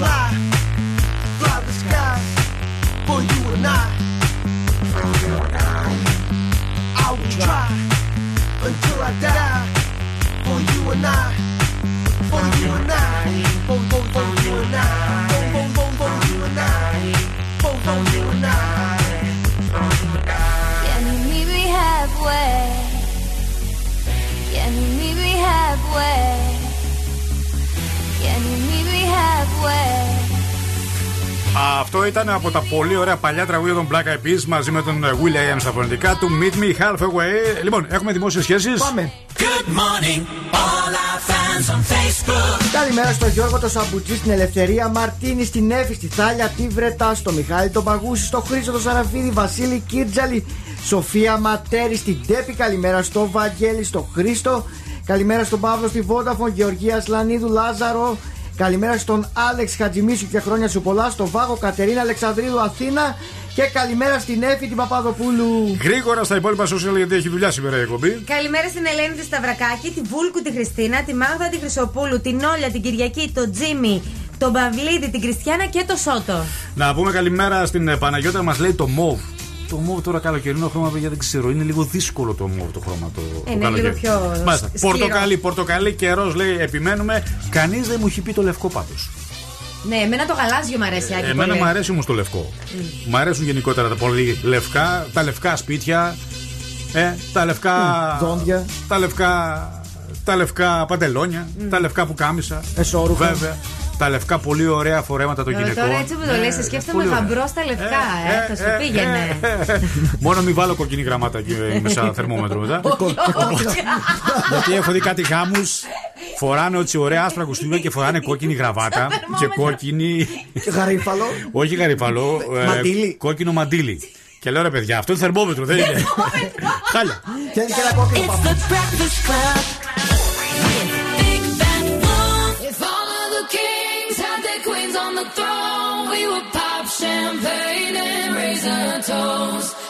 Fly, fly the sky for you and I. For you and I. I will try until I die for you and I. For you and I. For, for, for Αυτό ήταν από τα πολύ ωραία παλιά τραγούδια των Black Eyed Peas μαζί με τον Will I Am στα φωνητικά του Meet Me Halfway. Λοιπόν, έχουμε δημόσιες σχέσεις. Πάμε. Good morning, all our fans on Facebook. Καλημέρα στο Γιώργο το Σαμπουτζή, στην Ελευθερία Μαρτίνη, στην Εύη, στη Θάλια, τη Βρετά, στο Μιχάλη τον Παγούση, στο Χρήστο τον Σαραφίδη, Βασίλη Κίρτζαλη, Σοφία Ματέρη, στην Τέπη, καλημέρα στο Βαγγέλη, στο Χρήστο, καλημέρα στον Παύλο στη Βόνταφον, Γεωργίας Σλανίδου, Λάζαρο, καλημέρα στον Άλεξ Χατζημίσου και χρόνια σου πολλά, στο Βάγο Κατερίνα Αλεξανδρίδου Αθήνα και καλημέρα στην Εύη την Παπαδοπούλου. Γρήγορα στα υπόλοιπα social γιατί έχει δουλειά σήμερα η εκπομπή. Καλημέρα στην Ελένη τη Σταυρακάκη, τη Βούλκου τη Χριστίνα, τη Μάγδα τη Χρυσοπούλου, την Όλια, την Κυριακή, τον Τζίμι, τον Παυλίδη, την Κριστιάνα και το Σότο. Να πούμε καλημέρα στην ε, Παναγιώτα, μας λέει το μοβ. Το μοβ τώρα καλοκαιρινό χρώμα, παιδιά δεν ξέρω. Είναι λίγο δύσκολο το μοβ το χρώμα το, το Είναι καλοκαίρι. λίγο πιο Μάλιστα. σκληρό. Πορτοκαλί, πορτοκαλί καιρός λέει επιμένουμε. Κανείς δεν μου έχει πει το λευκό πάντως. Ναι, εμένα το γαλάζιο μου αρέσει, Άκη. Εμένα πολύ. μου αρέσει όμως το λευκό. Μ' αρέσουν γενικότερα τα πολύ λευκά, τα λευκά σπίτια, ε, τα λευκά. Δόντια. Τα λευκά. Τα λευκά παντελόνια, τα λευκά πουκάμισα. Εσώρουχα. Βέβαια. Τα λευκά πολύ ωραία φορέματα των Τώρα, γυναικών. τώρα έτσι που το Ναι, λες, σκέφτομαι πολύ ωραία. γαμπρό στα λευκά, ε, θα σου πήγαινε. Μόνο μην βάλω κοκκινή γραμμάτα εκεί ε, μέσα θερμόμετρο μετά. Γιατί έχω δει κάτι γάμους. Φοράνε έτσι ωραία άσπρα κουστούμια και φοράνε κόκκινη γραβάτα και κόκκινη. Γαρίφαλο. Όχι γαρίφαλο. ε, Μαντίλι. Κόκκινο μαντίλι. Και λέω ρε παιδιά, αυτό είναι θερμόμετρο, δεν είναι. Χάλια. Θέλει και ένα κόκκινο the throne, we would pop champagne and raise a toast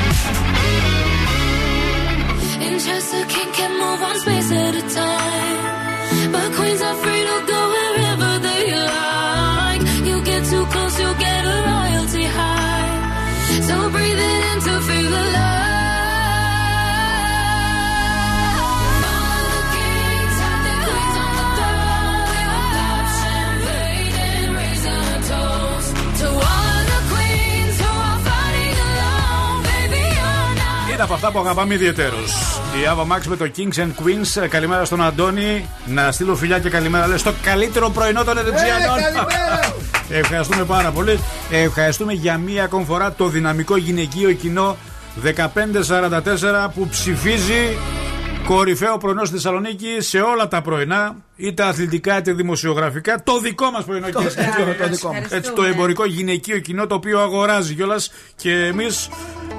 you're not. Είναι από αυτά που αγαπάμε ιδιαίτερω. Η Ava Max με το Kings and Queens. Ε, Καλημέρα στον Αντώνη. Να στείλω φιλιά και καλημέρα. Λέει στο καλύτερο πρωινό των Ερετζιανών. Ε, Ευχαριστούμε πάρα πολύ. Ε, Ευχαριστούμε για μία ακόμη φορά το δυναμικό γυναικείο κοινό 1544 που ψηφίζει κορυφαίο πρωινό στη Θεσσαλονίκη σε όλα τα πρωινά, είτε αθλητικά είτε δημοσιογραφικά. Το δικό μας πρωινό Το- κυρίες και το- κύριοι. το δικό μας. Έτσι, το εμπορικό γυναικείο κοινό το οποίο αγοράζει κιόλας και εμείς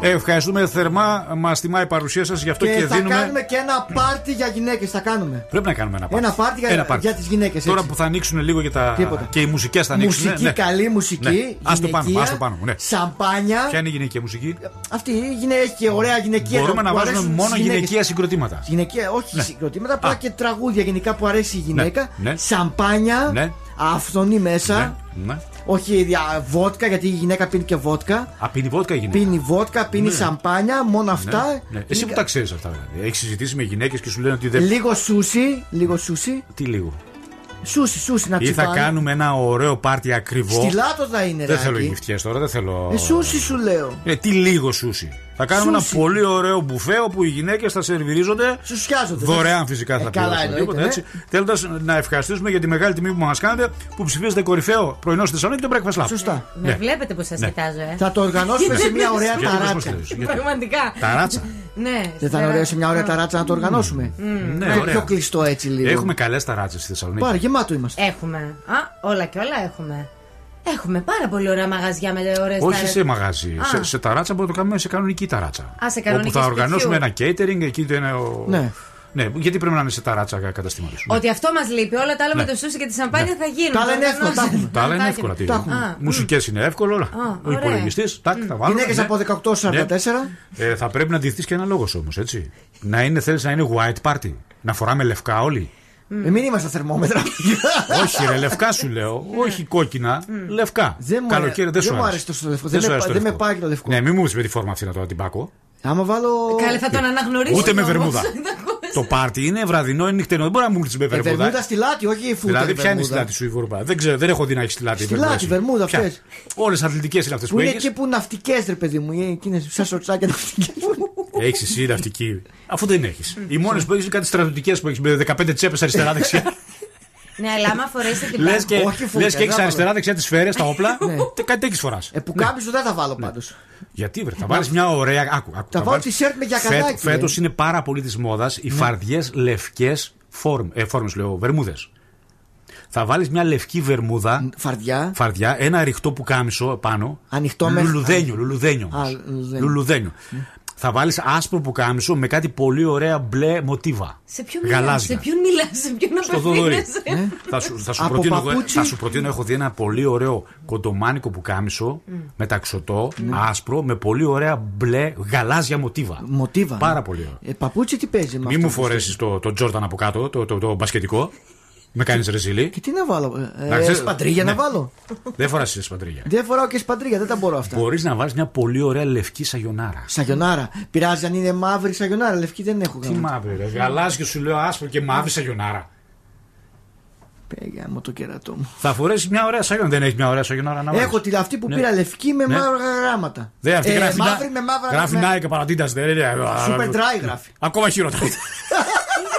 ευχαριστούμε θερμά. Μας τιμά η παρουσία σας, γι' αυτό και, Και θα δίνουμε. κάνουμε και ένα πάρτι για γυναίκες. Θα κάνουμε. Πρέπει να κάνουμε ένα πάρτι. Ένα πάρτι για- Ένα πάρτι. για τις γυναίκες, Τώρα έτσι. που θα ανοίξουν λίγο και, τα... Τίποτα. και οι μουσικές θα ανοίξουν. Μουσική, ναι. καλή μουσική. Ναι. Ας το πάνω, γυναικεία, ας το πάνω. Ναι. Σαμπάνια. Ποια είναι η γυναικεία μουσική; Αυτή είναι, έχει και ωραία γυναικεία. Μπορούμε που να βάζουμε αρέσουν μόνο στις γυναίκες. γυναικεία συγκροτήματα. Γυναικεία, όχι Ναι. συγκροτήματα, απλά και τραγούδια γενικά που αρέσει η γυναίκα. ναι. Σαμπάνια. Ναι. Αυθονή μέσα. Ναι. Όχι δια, βότκα, γιατί η γυναίκα πίνει και βότκα. Α, πίνει βότκα η γυναίκα. Πίνει βότκα, πίνει Ναι. σαμπάνια, μόνο αυτά. Ναι, ναι. Εσύ που τα ξέρεις αυτά, δηλαδή. Έχεις συζητήσει με γυναίκες και σου λένε ότι δεν. Λίγο σούσι, λίγο σούσι. Τι λίγο; Σούσι, σούσι να Ή θα τσιπάνε. κάνουμε ένα ωραίο πάρτι ακριβό. Στη Λάτο θα είναι, Δεν ρε, θέλω Άκη. γυφτιές τώρα, δεν θέλω. Ε, σούσι σου λέω. Ε, τι λίγο σούσι. Θα κάνουμε Σούσι. ένα πολύ ωραίο μπουφέ όπου οι γυναίκες θα σερβιρίζονται. Σουσιάζονται. Δωρεάν φυσικά θα Ε, καλά πληρώσουν εννοείται, τίποτα, έτσι. Θέλοντας να ευχαριστήσουμε για τη μεγάλη τιμή που μας κάνετε που ψηφίζετε κορυφαίο πρωινό στη Θεσσαλονίκη το Breakfast Lab. Σωστά. Με βλέπετε που σας Ναι. κοιτάζω, ε. Θα το οργανώσουμε σε μια ωραία Γιατί μας ταράτσα. προσθέτεις, γιατί; Πραγματικά. Ταράτσα. Ναι. Δεν θα είναι ωραίο σε μια ωραία ταράτσα να το οργανώσουμε. Ναι, Και ωραία. πιο κλειστό έτσι λίγο. Έχουμε καλές ταράτσες στη Θεσσαλονίκη. Πάρε, γεμάτο είμαστε. Έχουμε. Α, όλα και όλα έχουμε. Έχουμε πάρα πολύ ωραία μαγαζιά με ωραίες Όχι σε μαγαζί. Α. Σε, σε ταράτσα μπορούμε να το κάνουμε σε κανονική ταράτσα. Α, σε κανονική Όπου θα σπιτιού. οργανώσουμε ένα catering, εκεί το είναι ο. Ναι. Ναι, γιατί πρέπει να είναι σε ταράτσα καταστήματο. Ότι αυτό μας λείπει. Όλα τα άλλα Ναι. με το σούσι και τη σαμπάνια Ναι. θα γίνουν. Τα άλλα θα είναι εύκολα, τα οργανώσετε. έχουμε. Τα άλλα είναι Α, εύκολα. τα έχετε. Α, Μουσικές είναι εύκολο. όλα. Ο ωραία. υπολογιστής. Τάκ, θα βάλουμε. Γυναίκε ναι. από 18-44. Ε, θα πρέπει να ντυθείς και ένα λόγος όμως, έτσι. Να είναι, θέλεις να είναι white party. Να φοράμε λευκά όλοι. Ε, μην είμαστε θερμόμετρα. Όχι, ρε, λευκά σου λέω. Όχι κόκκινα. Λευκά. Δεν μου Καλοκαίρι δεν αρέσει- σου δεν μου άρεσε. αρέσει τόσο το λευκό. Δεν Δεν σου με- άρεσε το δεν με λευκό. πάει το λευκό. Ναι, μην μου πεις με τη φόρμα αυτή να το την πάκω. Άμα βάλω. Καλέ, θα τον αναγνωρίσω. Ούτε με όμως. βερμούδα. Το πάρτι είναι βραδινό, είναι νυχτερινό. Δεν μπορεί να μου πει με Ε, βερμούδα. Βερμούδα στη λάτι, όχι η φούτα. Δηλαδή, ποια είναι στη λάτι σου η βερμούδα. Δεν ξέρω, δεν έχω δει να έχει στη λάτι. Στη λάτι, βερμούδα αυτές. Όλες αθλητικές είναι αυτές Που που είναι έχεις. εκεί που ναυτικές, ρε παιδί μου. Εκείνε σαν σορτσάκια ναυτικές. Έχεις εσύ ναυτική. Αφού δεν έχεις. Οι μόνες που έχεις είναι κάτι στρατιωτικές που έχεις με 15 τσέπες αριστερά-δεξιά. Ναι, αλλά άμα φορέσει την Λες πάγια. και, Όχι φούτα, λες και έχεις δεν αριστερά-δεξιά τι σφαίρε, τα όπλα. Ναι. τε- Κάτι τέτοιες φοράς. Ε, που κάποιο δεν θα βάλω πάντως. Γιατί βρε, θα βάλεις μια ωραία. Άκου, άκου, Θα βάλω t-shirt με γιακαδάκι, Φέτο λέει. είναι πάρα πολύ της μόδας οι φαρδιές λευκές φόρμ, ε, φόρμες, λέω, βερμούδες. Θα βάλεις μια λευκή βερμούδα, Φαρδιά. φαρδιά, ένα ρηχτό που κάμισο πάνω. Ανοιχτό μέχρι- Λουλουδένιο, λουλουδένιο. Α, όμως. λουλουδένιο. Λουλουδένιο. Θα βάλεις άσπρο που κάμισο με κάτι πολύ ωραία μπλε μοτίβα. Σε ποιον μιλάς, Γαλάζια. σε ποιον μιλάς, σε ποιον Στο Θοδωρή. απευθύνεσαι. Θα σου, θα, σου Από προτείνω, εγώ- παπούτσι. θα σου προτείνω, έχω δει ένα πολύ ωραίο κοντομάνικο που κάμισο με ταξωτό, άσπρο, με πολύ ωραία μπλε γαλάζια μοτίβα. Μοτίβα. Πάρα πολύ ωραίο. Ε, παπούτσι τι παίζει με Μην αυτό μου που φορέσεις το, το Jordan από κάτω, το, το, το μπασκετικό. Με κάνεις ρεζίλι. Και τι να βάλω. Ε, Να ε, ξέρεις- σπαντρίγια ναι. να βάλω. Δεν φοράς σπαντρίγια. Δεν φοράω και σπαντρίγια, δεν τα μπορώ αυτά. Μπορείς να βάλεις μια πολύ ωραία λευκή σαγιονάρα. Σαγιονάρα. Πειράζει αν είναι μαύρη σαγιονάρα. Λευκή δεν έχω Τι γραμμή. μαύρη, ρε. Γαλάζιο σου λέω άσπρο και μαύρη σαγιονάρα. Πέγια μου το κερατό μου. Θα φορέσεις μια ωραία σαγιονάρα. Δεν έχεις μια ωραία σαγιονάρα να βάλεις. Έχω τη αυτή που Ναι. πήρα λευκή με Ναι. μαύρα γράμματα. Δεν αυτή Ε, γράφει. μαύρη να- με μαύρα Γράφει με- Nike παρατήτας. Super dry γράφει. Ακόμα χειρότερα.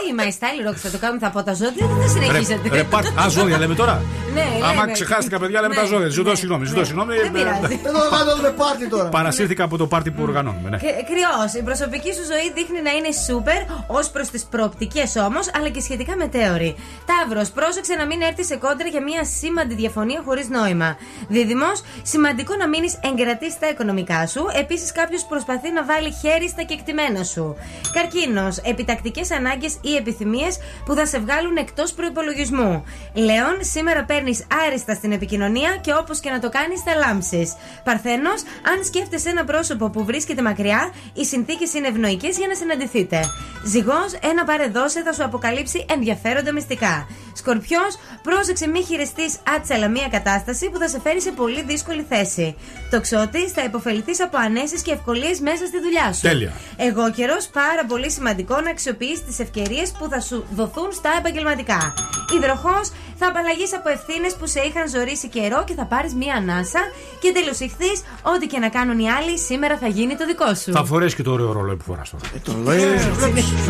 Τι η My Style Rock θα το κάνουμε, θα πω τα ζώδια, δεν θα συνεχίσετε. Ρε, ρε, πάρ- Α, ζώδια λέμε τώρα. Ναι, Άμα λέμε. ξεχάστηκα, παιδιά, λέμε Ναι, τα ζώδια. Ζητώ ναι, συγγνώμη. Ζητώ ναι. συγγνώμη. Δεν Ε, πειράζει. Εδώ κάνουμε πάρτι τώρα. Παρασύρθηκα από το πάρτι που οργανώνουμε. ναι. Κρυός. Η προσωπική σου ζωή δείχνει να είναι σούπερ ως προς τις προοπτικές όμως, αλλά και σχετικά μετέωρη. Ταύρος, πρόσεξε να μην έρθεις σε κόντρα για μια σήμαντη διαφωνία χωρίς νόημα. Δίδυμος, σημαντικό να μείνεις εγκρατής στα οικονομικά σου. Επίσης, κάποιος προσπαθεί να βάλει χέρι στα κεκτημένα σου. Καρκίνος, επιτακτικές ανάγκες ή επιθυμίες που θα σε βγάλουν εκτός προπολογισμού. Λέων, σήμερα παίρνεις άριστα στην επικοινωνία και όπως και να το κάνεις, θα λάμψεις. Παρθένος, αν σκέφτεσαι ένα πρόσωπο που βρίσκεται μακριά, οι συνθήκες είναι ευνοϊκές για να συναντηθείτε. Ζυγός, ένα πάρε δώσε θα σου αποκαλύψει ενδιαφέροντα μυστικά. Σκορπιός, πρόσεξε μη χειριστείς άτσαλα μια κατάσταση που θα σε φέρει σε πολύ δύσκολη θέση. Τοξότης, θα υποφεληθείς από ανέσεις και ευκολίες μέσα στη δουλειά σου. Τέλεια. Εγώ καιρός, πάρα πολύ σημαντικό να αξιοποιήσει τις ευκαιρίες που θα σου δοθούν στα επαγγελματικά. Υδροχό, θα απαλλαγεί από ευθύνε που σε είχαν ζωρίσει καιρό και θα πάρει μία ανάσα. Και τέλο ηχθεί, ό,τι και να κάνουν οι άλλοι, σήμερα θα γίνει το δικό σου. Θα φορέσει και το ωραίο ρολόι που φορά τώρα. Το ρολόι.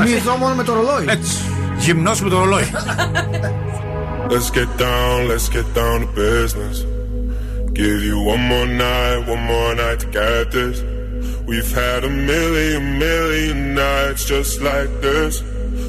Μη εδώ μόνο με το ρολόι. Έτσι. Γυμνό με το ρολόι. Let's get down, let's get down to business. Give you one more night, one more night to get this. We've had a million, million nights just like this.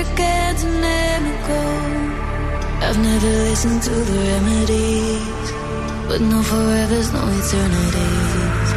Electric and. I've never listened to the remedies, but no forever's, no eternities.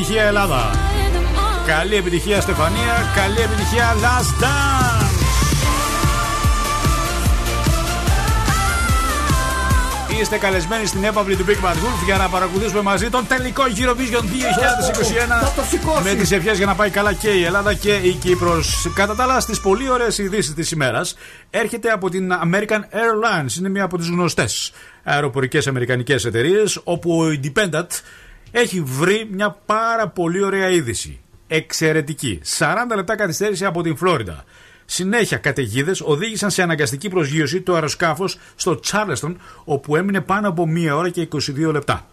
Επιτυχία Ελλάδα. Καλή επιτυχία Στεφανία. Καλή επιτυχία Last Dance. Είστε καλεσμένοι στην έπαυλη του Big Bad Wolf για να παρακολουθήσουμε μαζί τον τελικό Eurovision 2021 Θα το σηκώσει. με τις ευχές για να πάει καλά και η Ελλάδα και η Κύπρος. Κατά τα άλλα, στις πολύ ωραίες ειδήσεις της ημέρας έρχεται από την American Airlines. Είναι μια από τις γνωστές αεροπορικές αμερικανικές εταιρείες, όπου ο Independent έχει βρει μια πάρα πολύ ωραία είδηση. Εξαιρετική. 40 λεπτά καθυστέρηση από την Φλόριντα. Συνέχεια καταιγίδες οδήγησαν σε αναγκαστική προσγείωση το αεροσκάφος στο Τσάρλεστον, όπου έμεινε πάνω από μία ώρα και 22 λεπτά.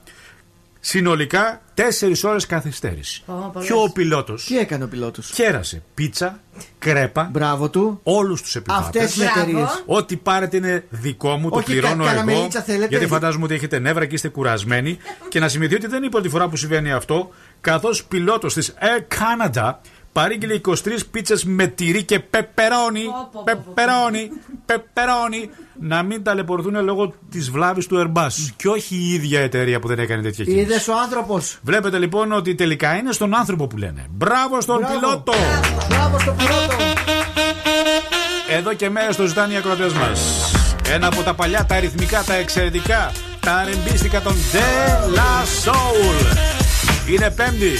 Συνολικά 4 ώρες καθυστέρηση. Ω, πολλές. Και ο πιλότος Τι έκανε ο πιλότος; κέρασε πίτσα, κρέπα. Μπράβο του. Όλους τους επιβάτες. Αυτές οι εταιρείες. Ό,τι πάρετε είναι δικό μου, το Όχι, πληρώνω κα- εγώ. καραμελίτσα θέλετε. Γιατί φαντάζομαι ότι έχετε νεύρα και είστε κουρασμένοι. και να σημειωθεί ότι δεν είναι η πρώτη φορά που συμβαίνει αυτό, καθώς πιλότος της Air Canada παρήγγειλε 23 πίτσες με τυρί και πεπερώνι. Πεπερώνι. Πεπερώνι. Να μην ταλαιπωρηθούν λόγω της βλάβης του Airbus. Και όχι η ίδια εταιρεία που δεν έκανε τέτοια κίνηση. Είδες ο άνθρωπος. Βλέπετε λοιπόν ότι τελικά είναι στον άνθρωπο που λένε. Μπράβο στον Μπράβο. πιλότο! Μπράβο στον πιλότο. Εδώ και μέρε το ζητάνε οι ακροατές μας. Ένα από τα παλιά, τα αριθμικά, τα εξαιρετικά, τα αρεμπίστικα των De La Soul. Είναι Πέμπτη.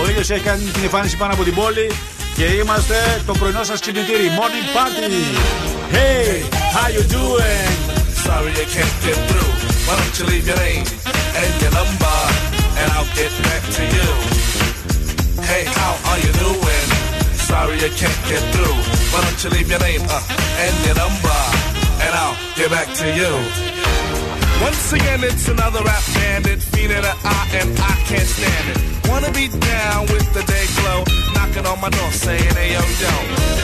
Ο ήλιο έχει κάνει την εμφάνιση πάνω από την πόλη και είμαστε το πρωινό σα ξυπνητήρι. Morning party. Hey, how you doing? Sorry I can't get through. Why don't you leave your name and your number, and I'll get back to you. Hey, how are you doing? Sorry I can't get through. Why don't you leave your name uh, and your number, and I'll get back to you. Once again, it's another rap bandit, feeling an eye, and I can't stand it. Wanna be down with the day glow, knocking on my door saying, hey yo yo.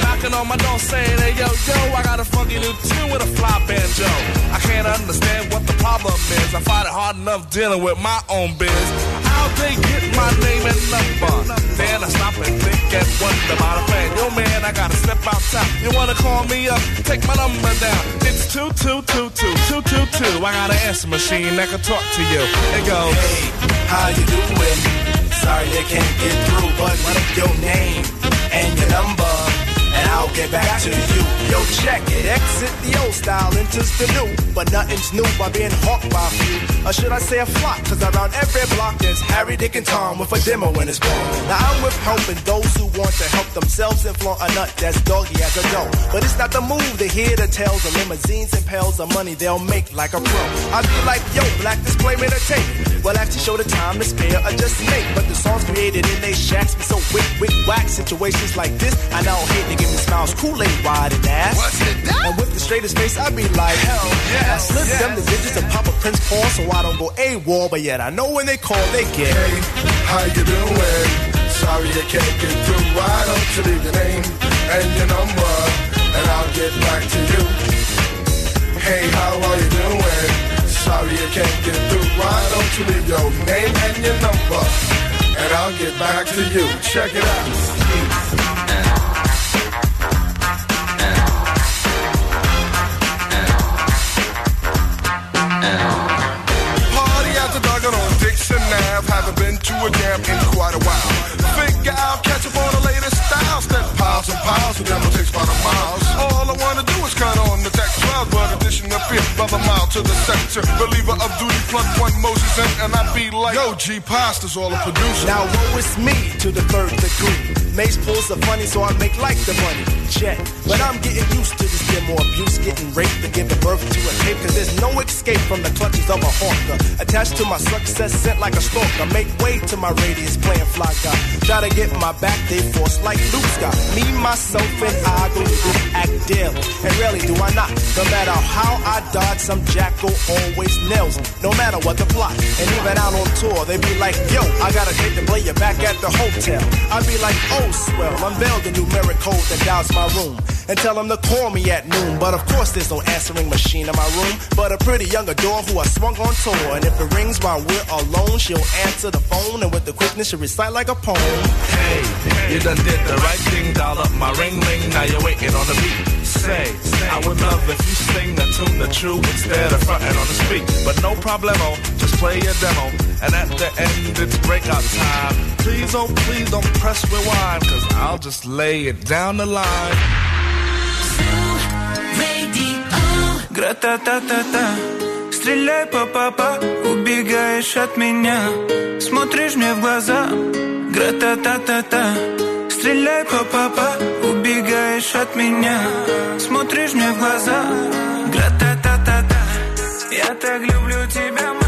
Knocking on my door saying, hey yo yo, I got a funky new tune with a fly banjo. I can't understand what the problem is. I find it hard enough dealing with my own biz. How'd they get my name and number? Then I stop and think and wonder about a plan. Yo man, I gotta step outside. You wanna call me up? Take my number down. It's two two two two two two two. I got an answer machine that can talk to you. It goes, Hey, how you doing? Sorry I can't get through, but what your name and your number? I'll get back to you. Yo, check it. Exit the old style, enters the new. But nothing's new by being hawked by a few. Or should I say a flock? Cause around every block there's Harry, Dick, and Tom with a demo in his palm. Now I'm with helping those who want to help themselves and flaunt a nut that's doggy as a dough. But it's not the move to hear the tales of limousines and pails of money they'll make like a pro. I be like, yo, black display made a tape. Well, actually show the time to spare or just make. But the songs created in they shacks be so wick, wick, whack. Situations like this, I now hate to give me smiles, Kool-Aid wide and ass. What's it that? And with the straightest face, I be like, hell yeah. I slip them the digits and pop a Prince Paul so I don't go AWOL. But yet I know when they call, they get. Hey, how you doing? Sorry I can't get through. Why don't you leave your name and your number, and I'll get back to you. Hey, how are you doing? Sorry I can't get through. Why don't you leave your name and your number, and I'll get back to you. Check it out. Party after dark on Dixon Ave. Haven't been to a jam in quite a while. Figure out, catch up on the latest styles. Step piles and piles, so demo takes by the miles. Addition appear brother mile to the sector. Believer of duty, plug one Moses in, and I be like, Yo, G Pasta's all a producer. Now woe is me to the third degree. Mace pulls the funny, so I make like the money. Check. But I'm getting used to this get more abuse, getting raped to giving birth to a tape. Cause there's no escape from the clutches of a hawker. Attached to my success, sent like a stalker. Make way to my radius, playing fly guy. Try to get my back, they force like Luke Scott. Me, myself, and I go through act daily. And rarely do I not. No matter how I dodge, some jackal always nails. No matter what the plot. And even out on tour, they be like, yo, I got a date to play you back at the hotel. I'd be like, oh, swell, unveil the numeric code that dials my room. And tell them to call me at noon. But of course, there's no answering machine in my room. But a pretty young adore who I swung on tour. And if it rings while we're alone, she'll answer the phone. And with the quickness, she'll recite like a poem. Hey, you done did the right thing, dial up my ring ring. Now you're waiting on the beat say, I would love if you sing the tune the true instead of fronting on the speak. But no problemo, just play your demo. And at the end, it's breakout time. Please, oh, please don't press rewind, cause I'll just lay it down the line. Гра-та-та-та-та Стреляй, папа, убегаешь от меня Смотришь мне в глаза Гра-та-та-та-та Стреляй, папа, убегаешь от меня. Смотришь мне в глаза Гра-та-та-та-та. Я так люблю тебя, моя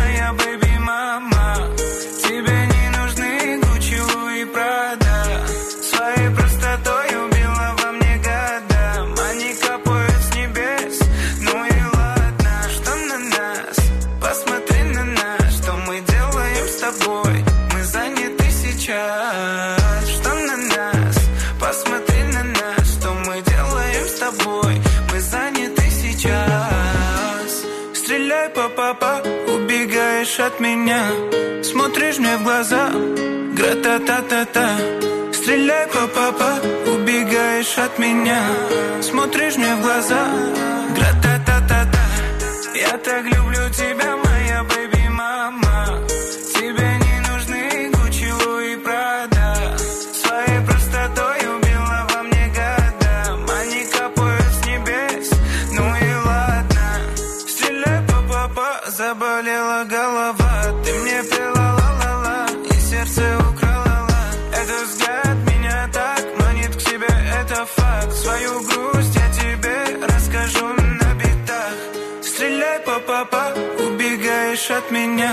от меня. Смотришь мне в глаза. Гра-та-та-та-та Стреляй, папа, убегаешь от меня. Смотришь мне в глаза. Гра-та-та-та-та Я так люблю меня.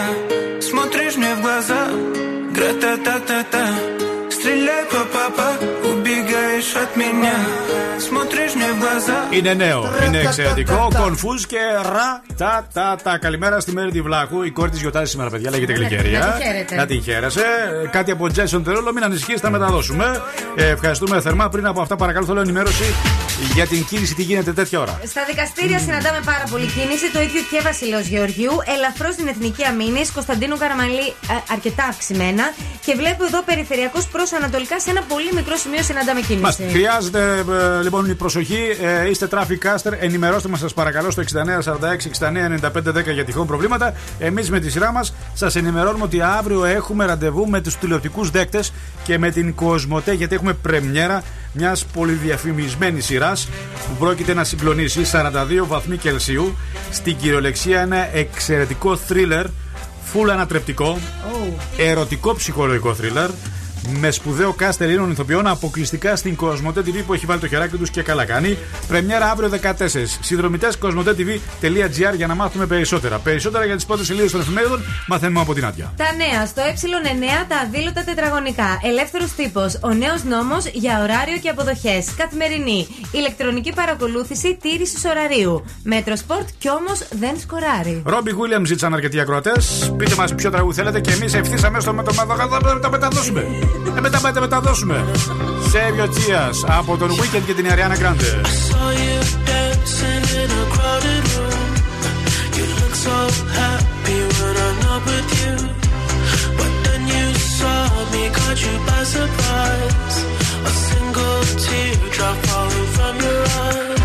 Смотришь мне в глаза. Гра-та-та-та-та. Стреляй, папа, убегаешь от меня Είναι νέο, είναι εξαιρετικό. Κονφούζ και ρα τα τα τα. Καλημέρα στη Μέρη τη Βλάχου. Η κόρη της γιορτάζεις σήμερα, παιδιά. Λέγεται Γλυκερία. να τη χαίρετε. Να την χαίρεσαι. Ε, Κάτι από Jason Τερόλο, μην ανησυχείς, θα μεταδώσουμε. Ε, ευχαριστούμε θερμά. Πριν από αυτά, παρακαλώ, θέλω ενημέρωση για την κίνηση. Τι γίνεται τέτοια ώρα. Στα δικαστήρια συναντάμε πάρα πολύ κίνηση. Το ίδιο και Βασιλέο Γεωργιού. Ελαφρώς στην Εθνική Αμήνης. Κωνσταντίνου Καραμαλή ε, αρκετά αυξημένα. Και βλέπω εδώ περιφερειακός προς Ανατολικά σε ένα πολύ μικρό σημείο συναντάμε κίνηση. Μας χρειάζεται ε, λοιπόν η προσοχή. Ε, είστε traffic caster. Ενημερώστε μας, σας παρακαλώ, στο 6946-699510 για τυχόν προβλήματα. Εμείς με τη σειρά μας σας ενημερώνουμε ότι αύριο έχουμε ραντεβού με τους τηλεοπτικούς δέκτες και με την Κοσμοτέ γιατί έχουμε πρεμιέρα μιας πολυδιαφημισμένης σειράς που πρόκειται να συγκλονίσει 42 βαθμοί Κελσίου στην κυριολεξία ένα εξαιρετικό thriller full ανατρεπτικό ερωτικό ψυχολογικό thriller με σπουδαίο cast Ελλήνων ηθοποιών αποκλειστικά στην Cosmote TV που έχει βάλει το χεράκι του και καλά κάνει. Πρεμιέρα αύριο 14. Συνδρομητές cosmotetv.gr για να μάθουμε περισσότερα. Περισσότερα για τι πρώτες σελίδες των εφημερίδων μαθαίνουμε από την άδεια. Τα νέα στο ε9 τα αδήλωτα τετραγωνικά. Ελεύθερος Τύπος. Ο νέος νόμος για ωράριο και αποδοχές. Καθημερινή. Ηλεκτρονική παρακολούθηση τήρηση ωραρίου. Metrosport κι όμως δεν σκοράρει. Ρόμπι Γουίλιαμ ζήτησαν αρκετοί ακροατέ. Πείτε μα ποιο τραγούδι θέλετε και εμεί ευθύ αμέσω με το μαδογάδο θα τα μεταδώσουμε. Ε, μετά θα τα μεταδώσουμε. Σέβιο Τσία από τον Weekend και την Αριάννα Γκράντε. saw you dancing in a crowded room. You look so happy when I'm not with you. But then you saw me, caught you by surprise. A single teardrop falling from your eye.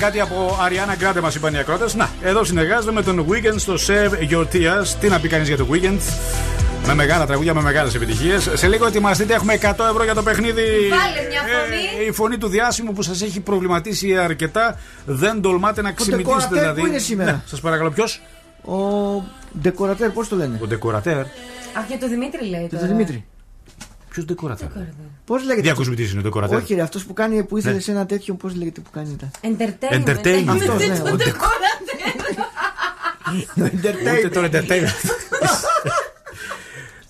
Κάτι από Αριάννα Γκράντε, μας είπαν οι ακρότε. Να, εδώ συνεργάζεται με τον Weekend στο Save Your Tears. Τι να πει κανείς για το Weekend; Με μεγάλα τραγούδια, με μεγάλες επιτυχίες. Σε λίγο ετοιμαστείτε, έχουμε 100 ευρώ για το παιχνίδι. Βάλε μια φωνή. Ε, η φωνή του διάσημου που σας έχει προβληματίσει αρκετά. Δεν τολμάτε να ξυπνητήσετε ντεκορατέρ δηλαδή. που είναι σήμερα; Ναι, σας παρακαλώ, ποιος; Ο ντεκορατέρ, πώς το λένε; Ο ντεκορατέρ. Αχ, για το Δημήτρη λέει. Και τώρα. το Δημήτρη. Ποιος ντεκορατέρ. Πώς λέγεται. Διακοσμητή είναι ο ντεκορατέρ. Όχι, ρε, αυτός που κάνει που ήθελε Ναι. σε ένα τέτοιο, πώς λέγεται που κάνει τα. Entertainment. Entertainment. Αυτός, ναι, Το ο ντεκορατέρ. Ούτε το entertainment.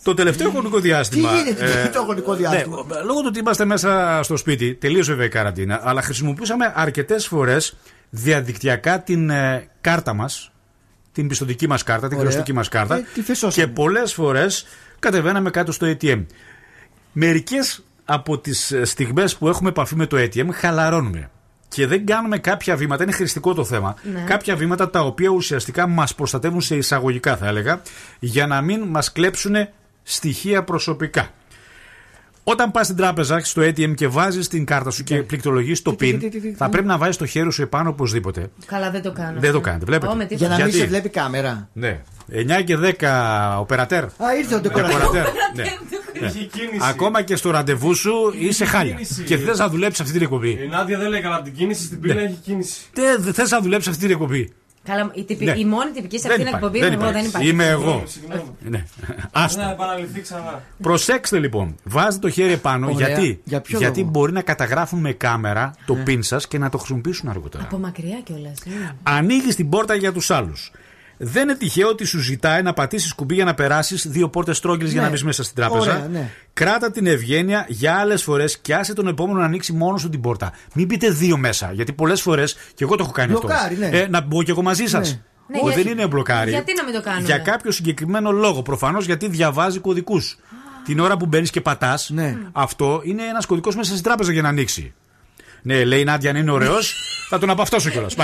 Το τελευταίο χρονικό διάστημα. Τι γίνεται το ε, τελευταίο χρονικό διάστημα; ναι, λόγω του ότι είμαστε μέσα στο σπίτι, τελείωσε βέβαια η καραντίνα, αλλά χρησιμοποιούσαμε αρκετές φορές διαδικτυακά την ε, κάρτα μας, την πιστοτική μας κάρτα, την Ωραία. χρεωστική μας κάρτα. Ε, τη φεσώσαμε. και πολλές φορές κατεβαίναμε κάτω στο ATM. Μερικές από τις στιγμές που έχουμε επαφή με το ATM χαλαρώνουμε. Και δεν κάνουμε κάποια βήματα, είναι χρηστικό το θέμα. Ναι. Κάποια βήματα τα οποία ουσιαστικά μας προστατεύουν σε εισαγωγικά, θα έλεγα, για να μην μας κλέψουν στοιχεία προσωπικά. Όταν πας στην τράπεζα, στο ATM και βάζεις την κάρτα σου και πληκτρολογεί το Ναι. τι, PIN, τι, τι, τι, θα τι. πρέπει να βάζεις το χέρι σου επάνω οπωσδήποτε. Καλά, δεν το κάνω. Δεν το κάνετε, βλέπετε. Ω, με Για τίποτα. να μην Γιατί; σε βλέπει κάμερα. Ναι. 9 και 10 οπερατέρ. Α, ήρθε ο ντεκορατέρ. Ντεκορατέρ. Ναι. Έχει κίνηση. Ακόμα και στο ραντεβού σου είσαι χάλια. κίνηση. Και θες να δουλέψεις αυτή την εκπομπή. Η Νάντια δεν λέει καλά την κίνηση, στην πύλη έχει κίνηση. Δεν θες να δουλέψεις αυτή την εκπομπή. Καλά, η, τυπη- Ναι. η μόνη τυπική σε Δεν αυτήν την υπάρχει, εκπομπή δεν είμαι εγώ, δεν υπάρχει. υπάρχει. Είμαι εγώ. Συγγνώμη. Ναι. Άστα. Να επαναληφθεί ξανά. Προσέξτε λοιπόν, βάζετε το χέρι επάνω Ωραία. γιατί, Για ποιο γιατί λόγο; μπορεί να καταγράφουν με κάμερα το pin σας και να το χρησιμοποιήσουν αργότερα. Από μακριά κιόλας. Ανοίγεις την πόρτα για τους άλλους. Δεν είναι τυχαίο ότι σου ζητάει να πατήσεις κουμπί για να περάσεις δύο πόρτες τρόγγυλες για Ναι. να μπεις μέσα στην τράπεζα. Ωραία, ναι. Κράτα την ευγένεια για άλλες φορές και άσε τον επόμενο να ανοίξει μόνο του την πόρτα. Μην μπείτε δύο μέσα. Γιατί πολλές φορές, και εγώ το έχω κάνει Μπλοκάρει, αυτό. ναι. Ε, να μπω κι εγώ μαζί σας. Ναι. Ναι, Όχι, γιατί- δεν είναι μπλοκάρι. γιατί να μην το κάνουμε; Για κάποιο συγκεκριμένο λόγο. Προφανώς γιατί διαβάζει κωδικούς. Την ώρα που μπαίνεις και πατάς, Ναι. αυτό είναι ένας κωδικός μέσα στην τράπεζα για να ανοίξει. Ναι, λέει η Νάντια, αν είναι ωραίος, θα τον απαυτώσω κιόλας.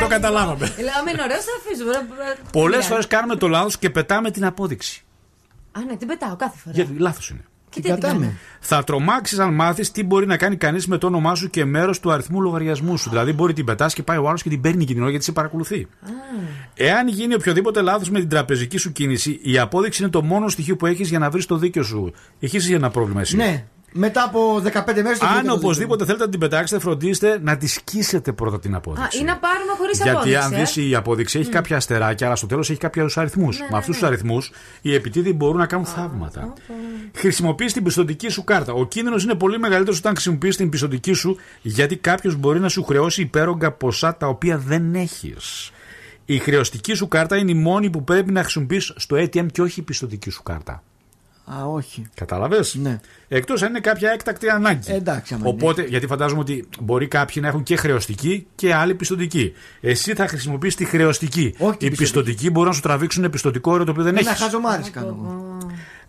Το καταλάβαμε. Λέω, αν είναι ωραίος, θα αφήσουμε. Πολλές Ναι. φορές κάνουμε το λάθος και πετάμε την απόδειξη. Α, ναι, την πετάω κάθε φορά. Γιατί λάθος είναι. Και τι την κάνω. Θα τρομάξεις αν μάθεις τι μπορεί να κάνει κανείς με το όνομά σου και μέρος του αριθμού λογαριασμού σου. Δηλαδή, μπορεί την πετάς και πάει ο άλλος και την παίρνει εκείνη την ώρα γιατί σε παρακολουθεί. Εάν γίνει οποιοδήποτε λάθος με την τραπεζική σου κίνηση, η απόδειξη είναι το μόνο στοιχείο που έχεις για να βρεις το δίκιο σου. Έχεις ένα πρόβλημα εσύ. Ναι. Μετά από 15 μέρες το Αν βρήκα το οπωσδήποτε θέλετε να την πετάξετε, φροντίστε να τη σκίσετε πρώτα την Α, απόδειξη. ή να πάρουμε χωρίς Γιατί απόδειξη. αν ε. δει η απόδειξη έχει κάποια αστεράκια, αλλά στο τέλος έχει κάποιους αριθμούς. Ναι, Με αυτούς τους αριθμούς οι επιτίδοι μπορούν να κάνουν θαύματα. Χρησιμοποιείς την πιστοτική σου κάρτα. Ο κίνδυνος είναι πολύ μεγαλύτερος όταν χρησιμοποιείς την πιστοτική σου, γιατί κάποιος μπορεί να σου χρεώσει υπέρογκα ποσά τα οποία δεν έχεις. Η χρεωστική σου κάρτα είναι η μόνη που πρέπει να χρησιμοποιείς στο ATM και όχι η πιστοτική σου κάρτα. Α, όχι. Κατάλαβες; Ναι. Εκτός αν είναι κάποια έκτακτη ανάγκη. Ε, εντάξει, άμα Οπότε, γιατί φαντάζομαι ότι μπορεί κάποιοι να έχουν και χρεωστική και άλλοι πιστοτική. Εσύ θα χρησιμοποιήσει τη χρεωστική. Όχι την Οι πιστοτικοί μπορούν να σου τραβήξουν πιστοτικό όριο το οποίο δεν Ένα έχεις. χαζομάρι κάνω εγώ.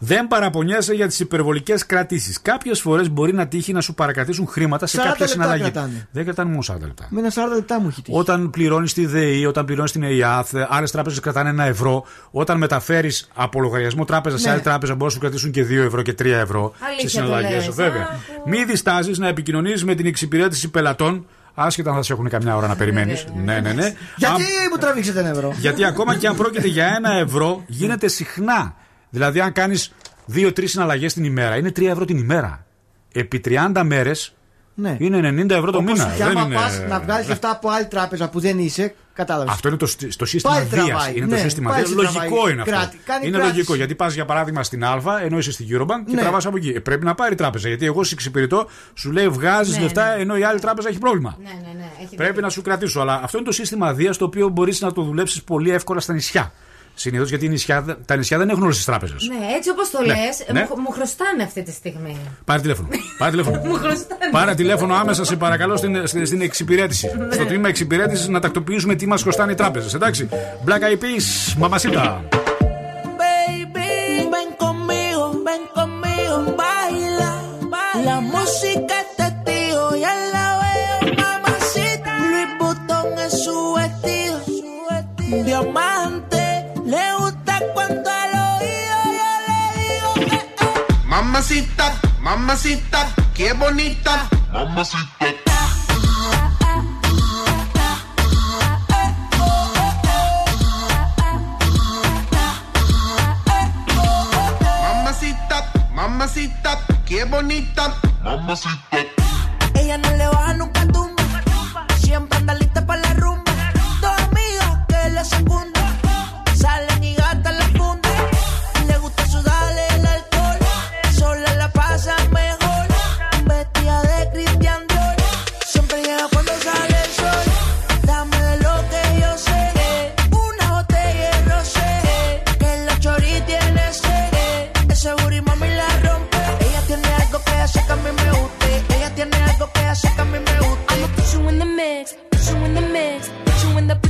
Δεν παραπονιέσαι για τις υπερβολικές κρατήσεις. Κάποιες φορές μπορεί να τύχει να σου παρακρατήσουν χρήματα σε 40 κάποια λεπτά συναλλαγή. κρατάνε. Δεν κρατάνε μόνο 40 λεπτά. Με ένα 40 λεπτά μου έχει τύχει. Όταν πληρώνεις τη ΔΕΗ, όταν πληρώνεις την ΕΙΑΘ, άλλες τράπεζες κρατάνε ένα ευρώ. Όταν μεταφέρεις από λογαριασμό τράπεζα σε Ναι. άλλη τράπεζα, μπορείς να σου κρατήσουν και 2 ευρώ και 3 ευρώ Αλήθεια σε το συναλλαγές. λες. Βέβαια. Μην διστάζεις να επικοινωνείς με την εξυπηρέτηση πελατών, άσχετα αν θα σε έχουν καμιά ώρα να περιμένεις. ναι, ναι, ναι. Γιατί Αν- μου τραβήξετε ένα ευρώ; γιατί ακόμα και αν πρόκειται για ένα ευρώ, γίνεται συχνά. Δηλαδή, αν κάνεις 2-3 συναλλαγές την ημέρα, είναι 3 ευρώ την ημέρα. Επί 30 μέρες Ναι. είναι 90 ευρώ το Όπως μήνα. Και Δεν άμα είναι... πας να βγάλεις λεφτά από άλλη τράπεζα που δεν είσαι, κατάλαβες. Αυτό είναι το, στι- το σύστημα Πάλι Δία. τραβάει, Είναι ναι, το σύστημα πάλι Δία. τραβάει. Λογικό είναι αυτό. Κράτη, κάνει είναι κράτηση. λογικό γιατί πας για παράδειγμα στην Α ενώ είσαι στην Eurobank και Ναι. τραβάς από εκεί. Ε, πρέπει να πάρει η τράπεζα. Γιατί εγώ σε εξυπηρετώ, σου λέει βγάζεις Ναι, λεφτά ναι. ενώ η άλλη τράπεζα έχει πρόβλημα. Ναι, ναι, ναι. Έχει Πρέπει να σου κρατήσω. Αλλά αυτό είναι το σύστημα Δία το οποίο μπορείς να το δουλέψεις πολύ εύκολα στα νησιά. Συνήθως γιατί οι νησιά, τα νησιά δεν έχουν όλες τις τράπεζες. Ναι, έτσι όπως το Ναι, λες, ναι. μου, μου χρωστάνε αυτή τη στιγμή. Πάρε τηλέφωνο. Πάρε τηλέφωνο. Μου χρωστάνε. Πάρε τηλέφωνο άμεσα, σε παρακαλώ, στην, στην, στην εξυπηρέτηση. Στο τμήμα εξυπηρέτησης να τακτοποιήσουμε τι μας χρωστάνε οι τράπεζες. Εντάξει. Black Eyed Peas, Mamacita. Baby, ven conmigo, ven conmigo, baila. La música es testigo, ya la veo, mamacita. Louis Vuitton es su vestido, diamante. mamacita, mamacita, qué bonita, mamacita. Mamacita, mamacita, qué bonita, mamacita. Ella no le baja nunca a tu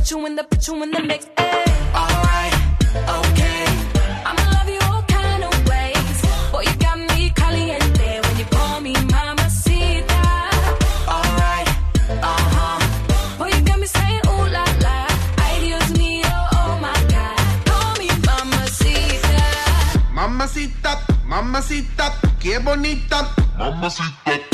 put you in the, put you in the mix. Ay. Alright, okay. I'ma love you all kind of ways. Boy, you got me caliente when you call me mamacita. Alright, uh huh. Boy, you got me saying ooh la la. Ay Dios mío, oh my God. Call me mamacita. Mamacita, mamacita, qué bonita. Mamacita.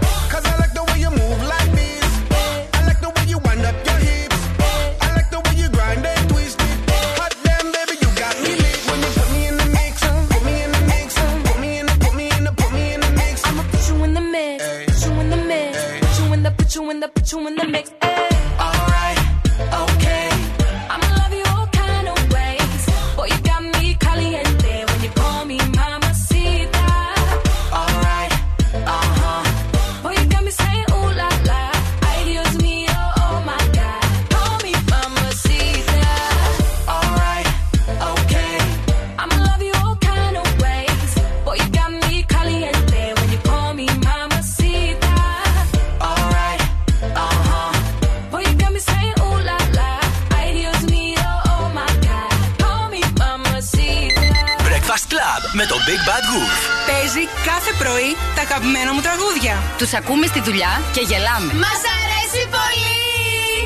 Big Bad Wolf. Παίζει κάθε πρωί τα αγαπημένα μου τραγούδια. Του ακούμε στη δουλειά και γελάμε. Μα αρέσει πολύ!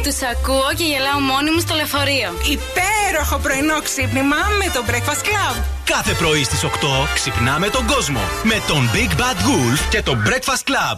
Του ακούω και γελάω μόνη μου στο λεωφορείο. Υπέροχο πρωινό ξύπνημα με το Breakfast Club. Κάθε πρωί στις 8 ξυπνάμε τον κόσμο με τον Big Bad Wolf και το Breakfast Club.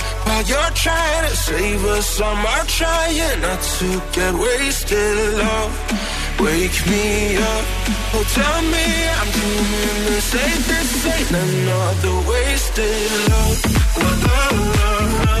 While you're trying to save us, I'm trying not to get wasted. Love, wake me up. Oh, tell me I'm doing the safest. Ain't another wasted love. La, la, la,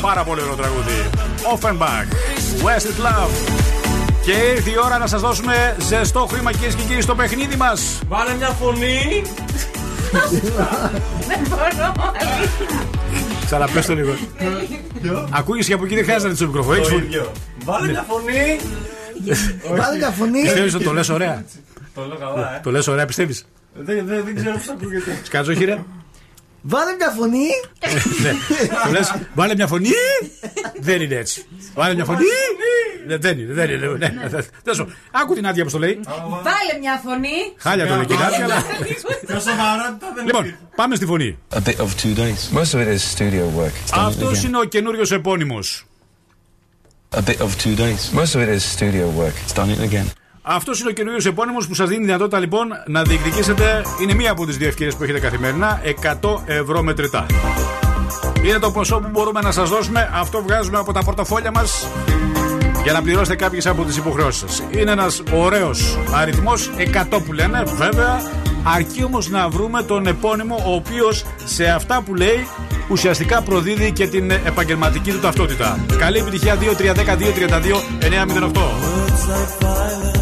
Πάρα πολύ ωραία! Ο Φένμπακ! Love! Και ήρθε η ώρα να σα δώσουμε ζεστό χρήμα, κυρίε και κύριοι, στο παιχνίδι μα! Βάλε μια φωνή! Δεν μπορώ, αλήθεια. Ξαναπες το λίγο. Ακούγεσαι και από εκεί δεν χρειάζεται να το μικρόφωνο. Έχεις Το φωνή. ίδιο. Βάλε Ναι. μια φωνή. Βάλε μια φωνή. Πιστεύει ότι το λες ωραία; Το λέω καλά, ε. Το λες ωραία, πιστεύεις; Δεν, δεν, δεν ξέρω πώς ακούγεται. Σκάτζο, χείρε. Βάλε μια φωνή. Ναι. Το λες, βάλε μια φωνή. Δεν είναι έτσι. Βάλε μια φωνή. Ναι, Δεν είναι, δεν είναι. ναι. Τέλος πάντων. Άκου την άδεια που το λέει. Βάλε μια φωνή. Χάλια το λέει και κάτι, αλλά. Πιο σοβαρότητα δεν Λοιπόν, πάμε στη φωνή. A bit of two days. Most of it is studio work. It's done it Αυτός again. είναι ο καινούριος επώνυμος. A bit of two days. Most of it is studio work. It's done it again. Αυτός είναι ο καινούριο επώνυμος που σας δίνει τη δυνατότητα λοιπόν να διεκδικήσετε. Είναι μία από τις δύο ευκαιρίες που έχετε καθημερινά. 100 ευρώ μετρητά. Είναι το ποσό που μπορούμε να σας δώσουμε. Αυτό βγάζουμε από τα πορτοφόλια μας για να πληρώσετε κάποιες από τις υποχρεώσεις σας. Είναι ένας ωραίος αριθμός, 100 που λένε, βέβαια. Αρκεί όμως να βρούμε τον επώνυμο ο οποίος σε αυτά που λέει ουσιαστικά προδίδει και την επαγγελματική του ταυτότητα. Καλή επιτυχία 2-3-10-2-32-908.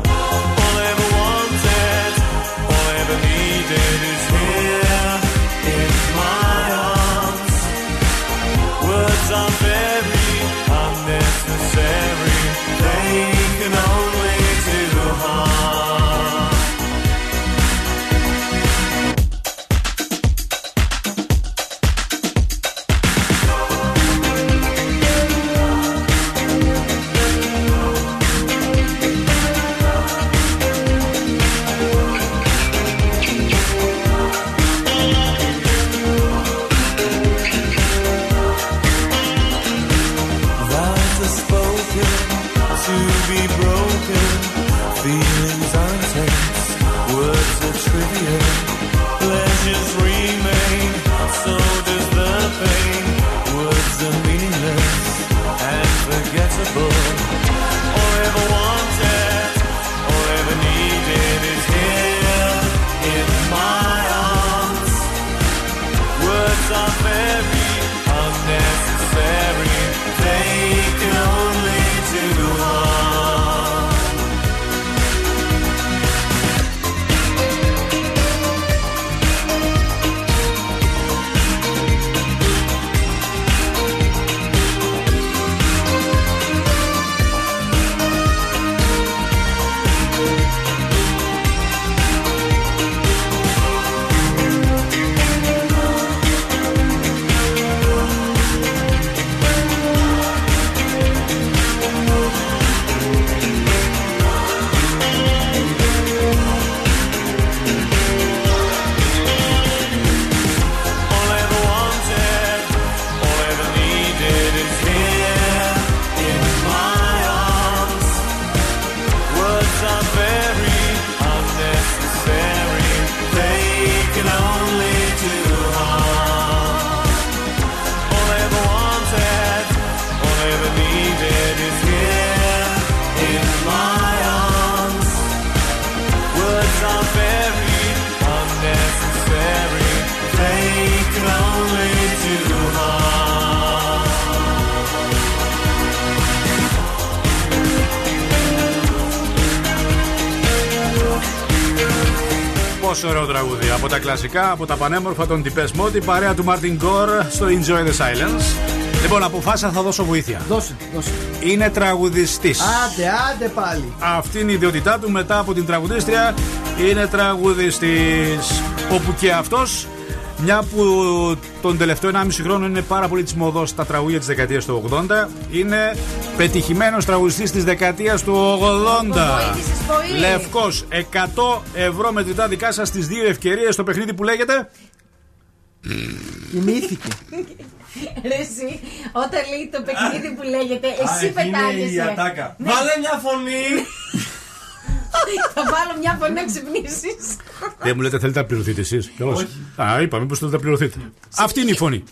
κλασικά, από τα πανέμορφα των Deepest Mode, η παρέα του Martin Gore στο Enjoy the Silence. Λοιπόν, αποφάσισα θα δώσω βοήθεια. Δώσε, δώσε. Είναι τραγουδιστής. Άντε, άντε πάλι. Αυτή είναι η ιδιότητά του μετά από την τραγουδίστρια. Είναι τραγουδιστής. Όπου και αυτός, μια που τον τελευταίο 1,5 χρόνο είναι πάρα πολύ τη μοδό στα τραγούδια της δεκαετίας του 80, είναι πετυχημένος τραγουδιστής της δεκαετίας του 80. βοήθησες πολύ. Λευκός, 100 ευρώ μετρητά δικά σας στις δύο ευκαιρίες στο παιχνίδι που λέγεται; Κοιμήθηκε. Ρε εσύ, όταν λέει το παιχνίδι που λέγεται, Α, εσύ εκεί είναι η πετάγεσαι. ατάκα. Ναι. Βάλε μια φωνή. Θα βάλω μια φωνή να ξυπνήσεις. Δεν μου λέτε θέλετε να πληρωθείτε εσείς; Α, είπαμε πω θέλετε να πληρωθείτε. Αυτή είναι η φωνή.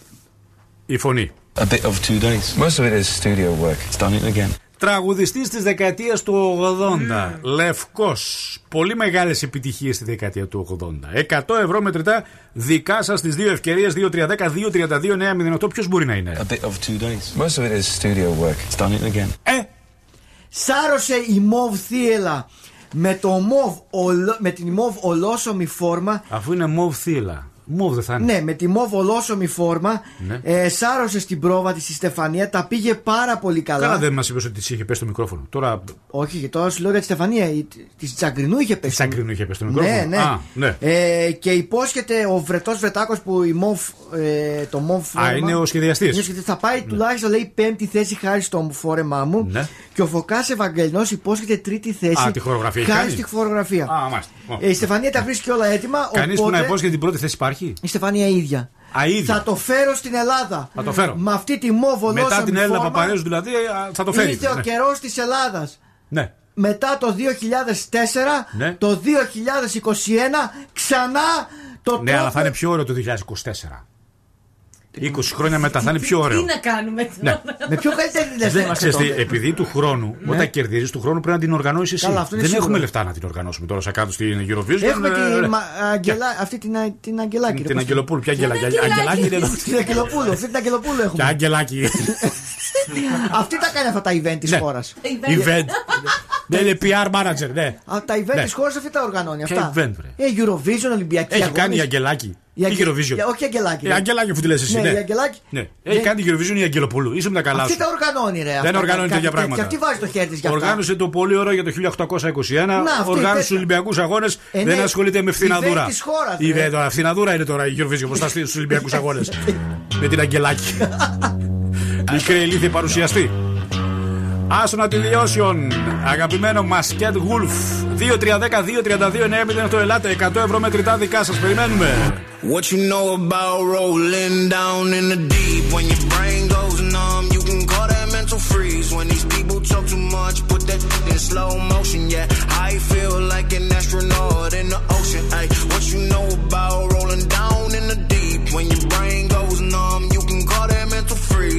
Η φωνή. A bit of two days. Most of it is studio work. It's done it again. Τραγουδιστής της δεκαετίας του 80. Λευκός. Πολύ μεγάλες επιτυχίες στη δεκαετία του 80. 100 ευρώ μετρητά δικά σας στι δύο ευκαιρίες 2-3-10-2-32-9-08. Ποιος μπορεί να είναι; A bit of two days. Most of it is studio work. It's done it again. Ε, Σάρωσε η μοβ θύελα με, το μοβ, ολο- με την μοβ ολόσωμη φόρμα. Αφού είναι μοβ θύλα. Μοβ δεν θα είναι. Ναι, με τη μοβ ολόσωμη φόρμα. Ναι. Ε, σάρωσε στην πρόβα της η Στεφανία. Τα πήγε πάρα πολύ καλά. Καλά δεν μας είπες ότι της είχε πέσει το μικρόφωνο. Τώρα. Όχι, και τώρα σου λέω για τη Στεφανία. Της Τσαγκρινού είχε πέσει. Τσαγκρινού είχε πέσει το μικρόφωνο. Ναι, ναι. Α, ναι. Ε, και υπόσχεται ο βρετός Βρετάκος που η μοβ, ε, το μοβ φόρεμα. είναι ο σχεδιαστής. Είναι ο σχεδιαστής. Θα πάει τουλάχιστον λέει πέμπτη θέση χάρη στο φόρεμά μου. Ναι. Και ο Φωκάς Ευαγγελινός υπόσχεται τρίτη θέση. Α, τη χορογραφία έχει Χάρη κάνει; στη χορογραφία. Α, μάλιστα. Ε, η Στεφανία τα βρίσκει όλα έτοιμα. Κανείς που οπότε να υπόσχεται την πρώτη θέση υπάρχει; Η Στεφανία ίδια. Α, ίδια. Θα το φέρω στην Ελλάδα. Θα το φέρω. Με αυτή τη μόβο Μετά την Έλληνα φόρμα, Παπαρέζου δηλαδή α, θα το φέρει. Ήρθε ο Ναι. καιρός της Ελλάδας. Ναι. Μετά το 2004, Ναι. το 2021, ξανά το Ναι, αλλά τρόπο- θα είναι πιο ωραίο το 2024. 20 χρόνια μετά θα είναι πιο Τι ωραίο. να κάνουμε τώρα; Ναι. Με πιο καλύτερη λες να Δεν- είμαστε ξέρεις τι, τότε. επειδή του χρόνου, Ναι. όταν κερδίζεις, του χρόνου πρέπει να την οργανώσεις εσύ. Καλά, αυτό είναι Δεν σίγουρο. έχουμε λεφτά να την οργανώσουμε τώρα σαν κάτω στην Eurovision. Έχουμε ε, τη ε, Μα- Αγγελά- αυτή την, Α- την Αγγελάκη. ρε, Την πώς Αγγελοπούλου. Ποια Αγγελάκη. Αγγελάκη. Αγγελάκη είναι εδώ. Την Αγγελοπούλου. Αυτή την Αγγελοπούλου Ποια έχουμε. Αγγελάκη. Αυτή τα κάνει αυτά τα event της Ναι. χώρας. Event. Δεν είναι PR manager, ναι. Τα event Ναι. της χώρας αυτή τα οργανώνει. Ποια Αυτά. event, βρε; Ε, Eurovision, Ολυμπιακή. Έχει αγώνες. κάνει η Αγγελάκη. Η Η Αγγε- Eurovision. Ε, Όχι η Αγγελάκη. Η Αγγελάκη που τη λες εσύ. Ναι, Ναι, η Αγγελάκη. Ναι. Έχει κάνει η Eurovision η Αγγελοπούλου. Είσαι με τα καλά Αυτή σου. τα οργανώνει, ρε. Δεν αυτά, οργανώνει κάτι τέτοια τέτοια. πράγματα. Αυτή βάζει το χέρι της για αυτά. Οργάνωσε το πολύ ωραίο για το 1821. Να, αυτή, Οργάνωσε τους τέτοια. Ολυμπιακούς Αγώνες. Ε, Δεν ναι, ασχολείται με φθιναδούρα. event της χώρας, Η ρε. δε- τώρα, Φθιναδούρα είναι τώρα η Eurovision μπροστά στους Ολυμπιακούς Αγώνες. με την Αγγελάκη. Μικρή ηλίθεια παρουσιαστή. Άστονα Τηλιώσιον, αγαπημένο Μασκέτ Γουλφ. 2-3-10-2-32-9-08 ελάτε. 100 ευρώ μετρητά δικά σα. Περιμένουμε. What you know about rolling down in the deep when your brain goes numb? You can call that mental freeze when these people talk too much. Put that in slow motion, yeah. I feel like an astronaut in the ocean. Ay, what you know about rolling down in the deep when your brain goes numb?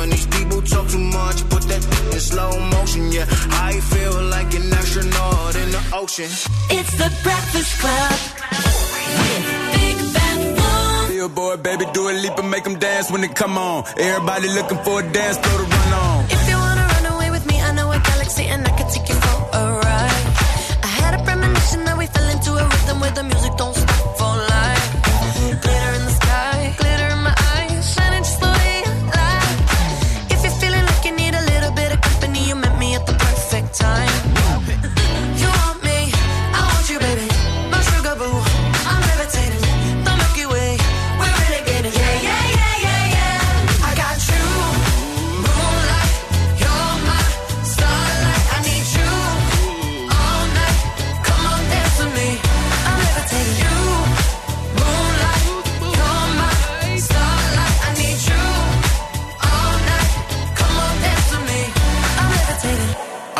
when these people talk too much. Put that in slow motion, yeah. I feel like an astronaut in the ocean. It's the Breakfast Club. Billboard, baby, do a leap and make them dance when they come on. Everybody looking for a dance, throw the run on. If you wanna run away with me, I know a galaxy and I can take you for a ride. I had a premonition that we fell into a rhythm where the music don't stop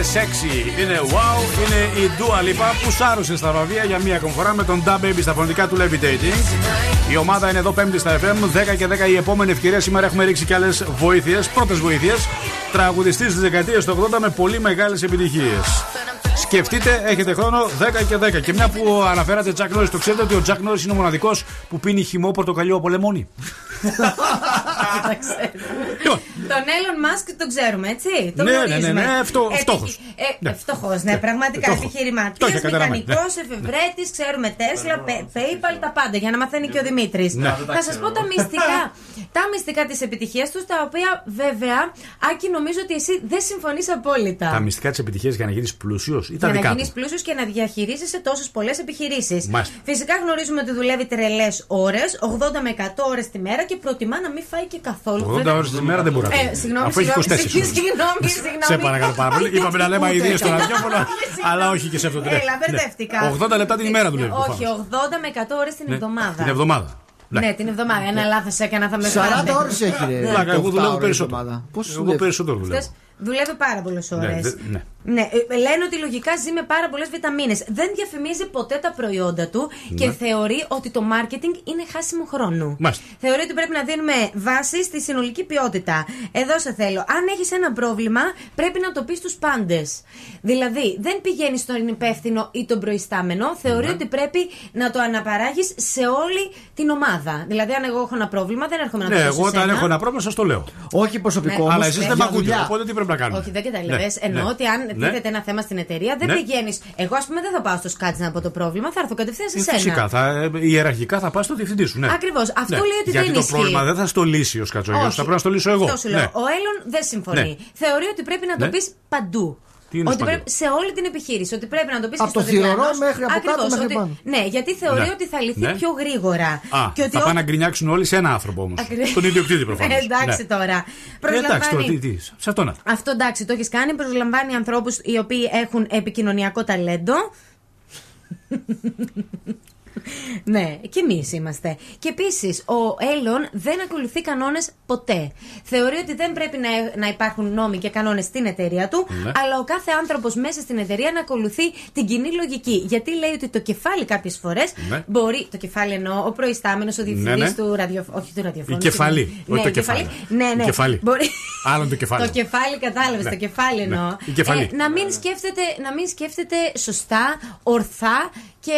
Είναι sexy, είναι wow, είναι η Dua Lipa που σάρωσε στα βραβεία για μία ακόμη φορά με τον Da Baby στα φωνητικά του Levitating. Η ομάδα είναι εδώ πέμπτη στα FM, 10 και 10 η επόμενη ευκαιρία. Σήμερα έχουμε ρίξει και άλλες βοήθειες, πρώτες βοήθειες. Τραγουδιστής της δεκαετίας του 80 με πολύ μεγάλες επιτυχίες. Σκεφτείτε, έχετε χρόνο 10 και 10. Και μια που αναφέρατε Jack Norris, το ξέρετε ότι ο Jack Norris είναι ο μοναδικός που πίνει χυμό πορτοκαλιό από λεμόνι. Τον Elon Musk τον ξέρουμε, έτσι; Τον Ναι, ναι, γνωρίζουμε. ναι, ναι, φτω- Ε, φτώχος. Ε, Ναι. Φτωχός, ναι, πραγματικά φτώχος. επιχειρηματίας, Το είχε καταλάβει, μηχανικός, ναι. εφευρέτης, ξέρουμε Tesla, Pay- PayPal, τα πάντα για να μαθαίνει και ο Δημήτρης. Ναι. Θα σας πω τα μυστικά. τα μυστικά της επιτυχίας τους, τα οποία βέβαια, Άκη, νομίζω ότι εσύ δεν συμφωνείς απόλυτα. Τα μυστικά της επιτυχίας για να γίνεις πλούσιος ή τα Για να δικά γίνεις τους; πλούσιος και να διαχειρίζεσαι τόσες πολλές επιχειρήσεις. Μάλιστα. Φυσικά γνωρίζουμε ότι δουλεύει τρελές ώρες, 80 με 100 ώρες τη μέρα και προτιμά να μην φάει και καθόλου. 80 Βέβαια- ώρες τη μέρα δεν μπορεί να Ε, πει. συγγνώμη, Αφού έχει 24 συγγνώμη, ώρες. συγγνώμη, συγγνώμη. Σε παρακαλώ πάρα πολύ. Είπαμε να λέμε Ούτε αειδίε στο έκανα. ραδιόφωνο, αλλά όχι και σε αυτό το Έλα, Ναι. μπερδεύτηκα. 80 λεπτά την ημέρα δουλεύει. Όχι, προφανώς. 80 με 100 ώρες την Ναι, εβδομάδα. Την εβδομάδα. Ναι, την εβδομάδα. Ένα λάθος έκανα, θα με 40 φάτε. ώρες έχει, ρε. Ναι. Πλάκα, εγώ Το δουλεύω φτάω, περισσότερο. ρε, εβδομάδα. Πόσες Εγώ δουλεύεις; περισσότερο δουλεύω. Αυτές Δουλεύει πάρα πολλές ώρες. Ναι, δε- ναι. Ναι, ε, λένε ότι λογικά ζει με πάρα πολλές βιταμίνες. Δεν διαφημίζει ποτέ τα προϊόντα του και Ναι. θεωρεί ότι το marketing είναι χάσιμο χρόνου. Μάλιστα. Θεωρεί ότι πρέπει να δίνουμε βάση στη συνολική ποιότητα. Εδώ σε θέλω. Αν έχεις ένα πρόβλημα, πρέπει να το πεις στους πάντες. Δηλαδή, δεν πηγαίνεις στον υπεύθυνο ή τον προϊστάμενο. Θεωρεί Ναι. ότι πρέπει να το αναπαράγεις σε όλη την ομάδα. Δηλαδή, αν εγώ έχω ένα πρόβλημα, δεν έρχομαι να Ναι, το πω εγώ σε όταν σένα. έχω ένα πρόβλημα σας το λέω. Όχι προσωπικό. Ναι. όμως, Αλλά εσείς για δεν με ακούτε. δουλειά. Οπότε τι πρέπει να κάνουμε; Όχι, δεν κατάλαβε. Ναι, Εννοώ ναι. ότι αν Ναι. Τίθεται ένα θέμα στην εταιρεία, δεν Ναι. πηγαίνεις. Εγώ, ας πούμε, δεν θα πάω στο σκάτζ να πω το πρόβλημα, θα έρθω κατευθείαν σε Ε, σένα. Φυσικά, θα, ε, ιεραρχικά θα πας στο διευθυντή σου. Ναι. Ακριβώς. Αυτό Ναι. λέει ότι Γιατί δεν το ισχύει. πρόβλημα δεν θα στο λύσει ο Σκατσόγιο, Όχι. θα πρέπει να στο λύσω εγώ. Αυτό σου λέω. Ναι. Ο Έλλον δεν συμφωνεί. Ναι. Θεωρεί ότι πρέπει να το Ναι. πεις παντού. Τι είναι ότι παντού; πρέπει σε όλη την επιχείρηση. Ότι πρέπει να το πεις Από και στο το θηρορό διπλανό σου. μέχρι από κάτω Ακριβώς, μέχρι ότι- πάνω. Ναι, γιατί θεωρεί Ναι. ότι θα λυθεί Ναι. πιο γρήγορα. Α, και ότι θα ό- πάνε να γκρινιάξουν όλοι σε ένα άνθρωπο όμως. Ακριβώς. Τον ιδιοκτήτη προφανώς. Εντάξει τώρα. Ε, εντάξει, τώρα Προσλαμβάνει- τι, τι, σε αυτό να. Αυτό εντάξει, το έχεις κάνει. Προσλαμβάνει ανθρώπους οι οποίοι έχουν επικοινωνιακό ταλέντο. ναι, και εμείς είμαστε. Και επίσης, ο Έλλον δεν ακολουθεί κανόνες ποτέ. Θεωρεί ότι δεν πρέπει να, να υπάρχουν νόμοι και κανόνες στην εταιρεία του, Ναι. αλλά ο κάθε άνθρωπος μέσα στην εταιρεία να ακολουθεί την κοινή λογική. Γιατί λέει ότι το κεφάλι κάποιες φορές Ναι. μπορεί. Το κεφάλι εννοώ, ο προϊστάμενος, ο διευθυντής Ναι, ναι. του ραδιοφώνου. Όχι του ραδιοφώνου. Η κεφαλή, συγγνώμη. όχι Ναι, το η κεφαλή. κεφάλι. Ναι, ναι. Η κεφαλή. Μπορεί... Άλλον το κεφάλι. Το κεφάλι, κατάλαβες. Ναι. Το κεφάλι Ναι. εννοώ. Η κεφαλή. Ε, να, μην σκέφτεται, να μην σκέφτεται σωστά, ορθά και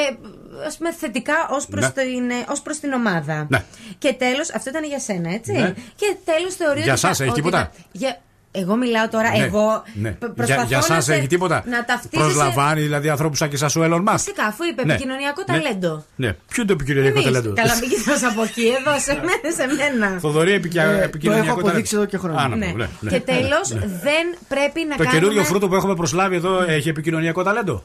ας πούμε θετικά ως προς, Ναι. την, ε, ως προς την ομάδα. Ναι. Και τέλος, αυτό ήταν για σένα, έτσι. Ναι. Και τέλος θεωρεί Για ότι. σας θα- έχει ότι τίποτα; θα- για... Εγώ μιλάω τώρα, Ναι, εγώ ναι. π- Για, προσπαθώ για να σας σε- έχει τίποτα. Να ταυτίζεσαι. Προσλαμβάνει δηλαδή ανθρώπους σαν και εσά ο Έλλον Μάσκ. Φυσικά, αφού είπε Ναι. επικοινωνιακό Ναι. ταλέντο. Ναι. Ποιο είναι το επικοινωνιακό Εμείς. ταλέντο; Καλά, μην κοιτάς από εκεί, εδώ, σε μένα, σε μένα. Θοδωρή επικοινωνιακό Ε, επικοινωνιακό το έχω ταλέντο. αποδείξει εδώ και χρόνια. Α, να Ναι. πω, ναι, ναι. Και τέλος, δεν πρέπει να Το κάνουμε... καινούριο φρούτο που έχουμε προσλάβει εδώ έχει επικοινωνιακό ταλέντο;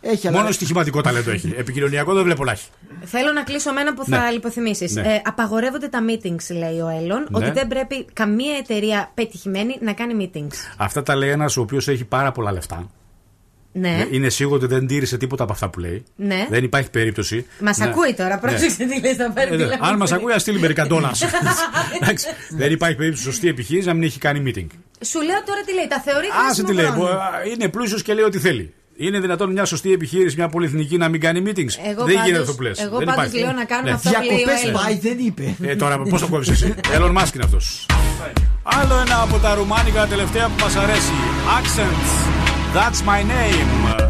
Έχει, αλλά- Μόνο στοιχηματικό ταλέντο έχει. Επικοινωνιακό δεν βλέπω να έχει. Θέλω να κλείσω με ένα που θα Ναι. λιποθυμήσει. Ναι. Ε, απαγορεύονται τα meetings, λέει ο Έλλον, Ναι. ότι δεν πρέπει καμία εταιρεία πετυχημένη να κάνει meetings. Αυτά τα λέει ένας ο οποίος έχει πάρα πολλά λεφτά. Ναι. Είναι σίγουρο ότι δεν τήρησε τίποτα από αυτά που λέει. Ναι. Δεν υπάρχει περίπτωση. Μας Ναι. ακούει τώρα, Ναι. πρόσεξε τι λες, θα πάρει Ε, ναι. τηλέφωνο. Αν μας ακούει, ας στείλει μερικά ντόλα. Εντάξει. Δεν υπάρχει περίπτωση σωστή επιχείρηση να μην έχει κάνει meeting. Σου λέω τώρα τι λέει, τα θεωρεί Άσε χάσιμο τι λέει. χρόνο. μπο- Είναι πλούσιος και λέει ό,τι θέλει. Είναι δυνατόν μια σωστή επιχείρηση, μια πολυεθνική να μην κάνει meetings; Εγώ δεν γίνεται αυτό. Εγώ πάντως λέω να κάνουμε ναι. αυτό που λέει. πάει, δεν είπε. Ε, τώρα πώς το κόβεις εσύ; Έλλον Μάσκ αυτός. Άλλο ένα από τα ρουμάνικα τελευταία που μας αρέσει. Accents. That's my name.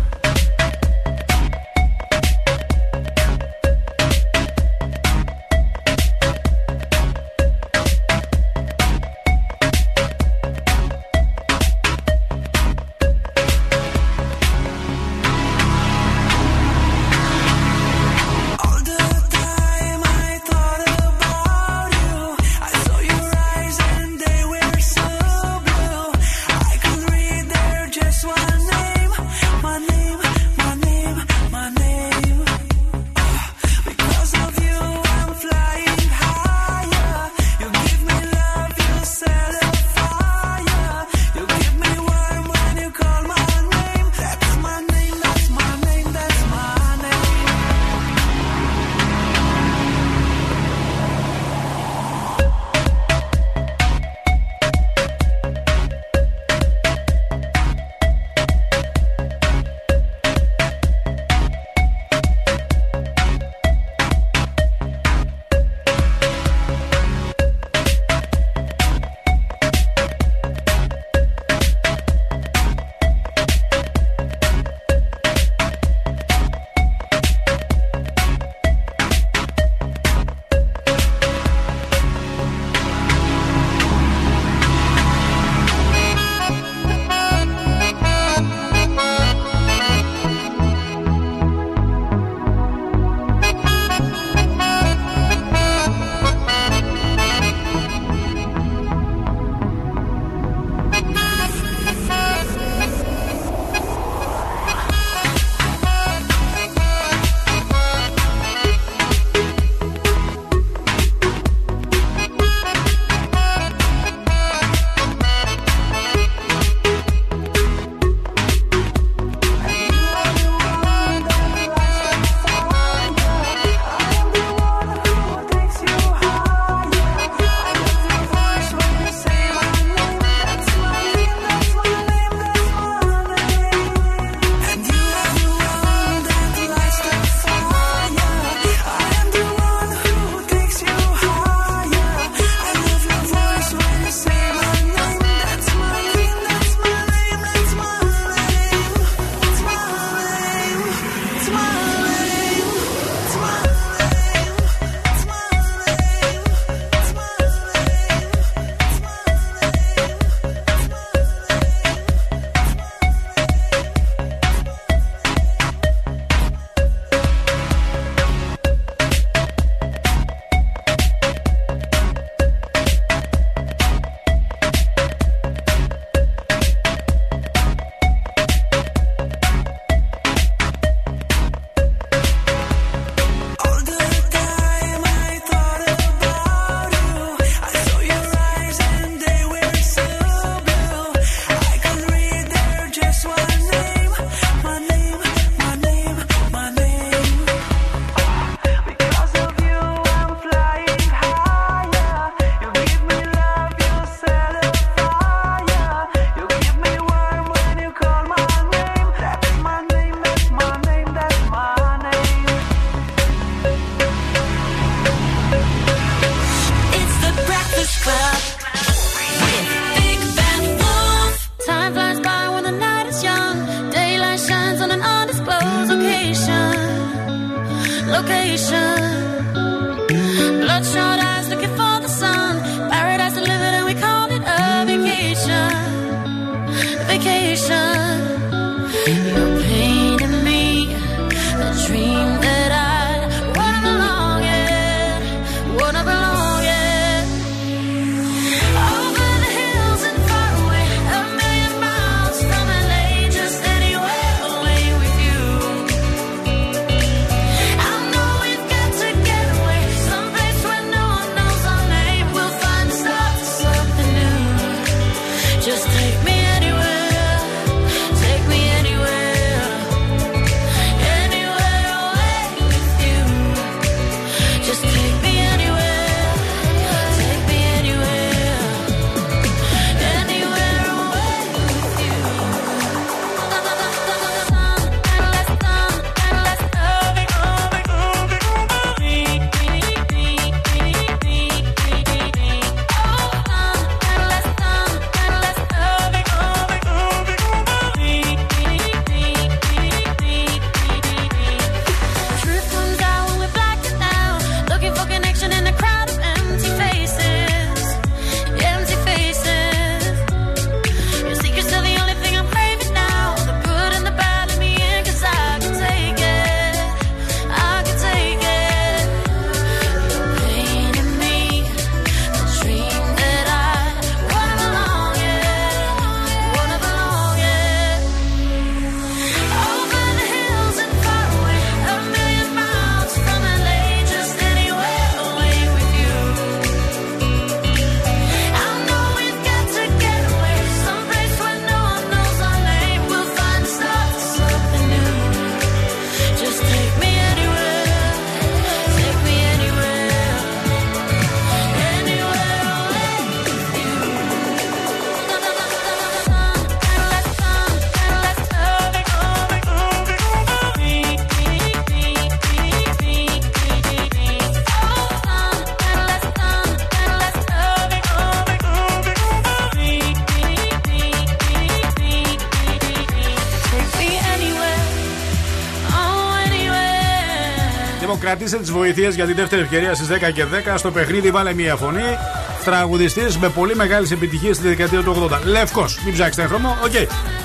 Κρατήστε τις βοήθειες για την δεύτερη ευκαιρία στις 10 και 10 στο παιχνίδι. Βάλε μία φωνή. Τραγουδιστής με πολύ μεγάλες επιτυχίες στη δεκαετία του 80. Λευκός. Μην ψάξετε χρώμο. Οκ.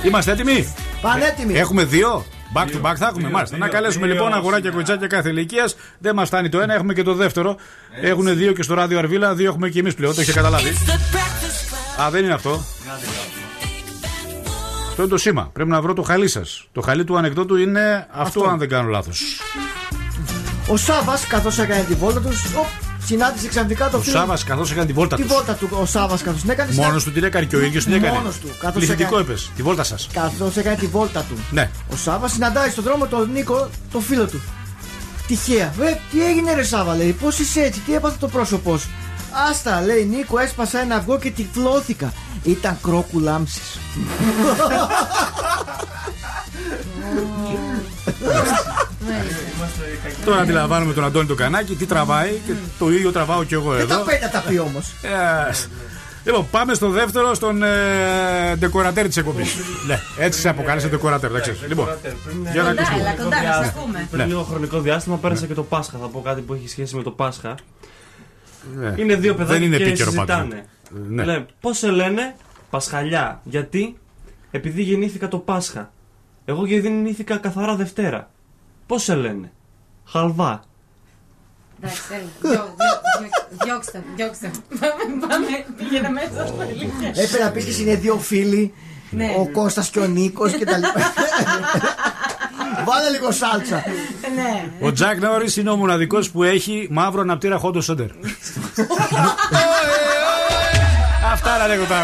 Είμαστε έτοιμοι; Πανέτοιμοι. Έχουμε δύο; Back to back θα έχουμε. Μάλιστα. Να καλέσουμε λοιπόν αγοράκια κοριτσάκια κάθε ηλικίας. Δεν μας φτάνει το ένα, έχουμε και το δεύτερο. Έχουν δύο και στο Ράδιο Αρβύλα, δύο έχουμε και εμείς πλέον. Το είχε καταλάβει. Α, δεν είναι αυτό. Αυτό είναι το σήμα. Πρέπει να βρω το χαλί σας. Το χαλί του ανεκδότου είναι αυτό, Αυτό. αν δεν κάνω λάθος. Ο Σάβας, καθώς έκανε τη βόλτα τους, οπ, συνάντησε ξαφνικά το Ο φίλο. Σάβας καθώς έκανε τη βόλτα Τη τους. βόλτα του ο Σάβας καθώς την έκανε. Μόνος του την έκανε και ο ίδιος την έκανε. Μόνος του, καθώς Πληθυντικό έκανε- είπες. Τη βόλτα σας. Καθώς έκανε τη βόλτα του. Ναι. Ο Σάβας συναντάει στον δρόμο τον Νίκο, τον φίλο του. Τυχαία. Βε, τι έγινε ρε Σάβα, λέει, πώς είσαι έτσι, τι έπαθε το πρόσωπό σου. Άστα, λέει Νίκο, έσπασα ένα αυγό και τυφλώθηκα. Ήταν κρόκου λάμψης. Τώρα αντιλαμβάνομαι τον Αντώνη τον Κανάκη τι τραβάει και το ίδιο τραβάω κι εγώ Δεν τα εδώ. πέντε τα πει όμως. Yes. Λοιπόν, πάμε στο δεύτερο, στον ε, ντεκορατέρ της εκπομπής. ναι, έτσι σε αποκάλεσε ντεκορατέρ, δεν ξέρει. Λοιπόν, για να Κοντά, ακούσουμε. έλα, κοντά, να σε ακούμε. Πριν Ναι. λίγο χρονικό διάστημα πέρασα και το Πάσχα. Θα πω κάτι που έχει σχέση με το Πάσχα. Ναι. Είναι δύο παιδάκια Δεν είναι και επίκαιρο συζητάνε. πάντως. Ναι. Λένε, πώς σε λένε Πασχαλιά. Γιατί; Επειδή γεννήθηκα το Πάσχα. Εγώ γεννήθηκα καθαρά Δευτέρα. Πώς σε λένε; Χαλβά. Εντάξει, έλα. Διώ- διώ- Διώξτε, διώξτε. Πάμε, πάμε, πήγαινε μέσα στο ηλικία. Έπρεπε να πεις και εσύ είναι δύο φίλοι. Ναι. Ο Κώστας και ο Νίκος και τα λοιπά. Βάλε λίγο σάλτσα. Ναι. Ο Τζακ Νόρις είναι ο μοναδικός που έχει μαύρο αναπτήρα χόντο σόντερ. Αυτά να λέγω τα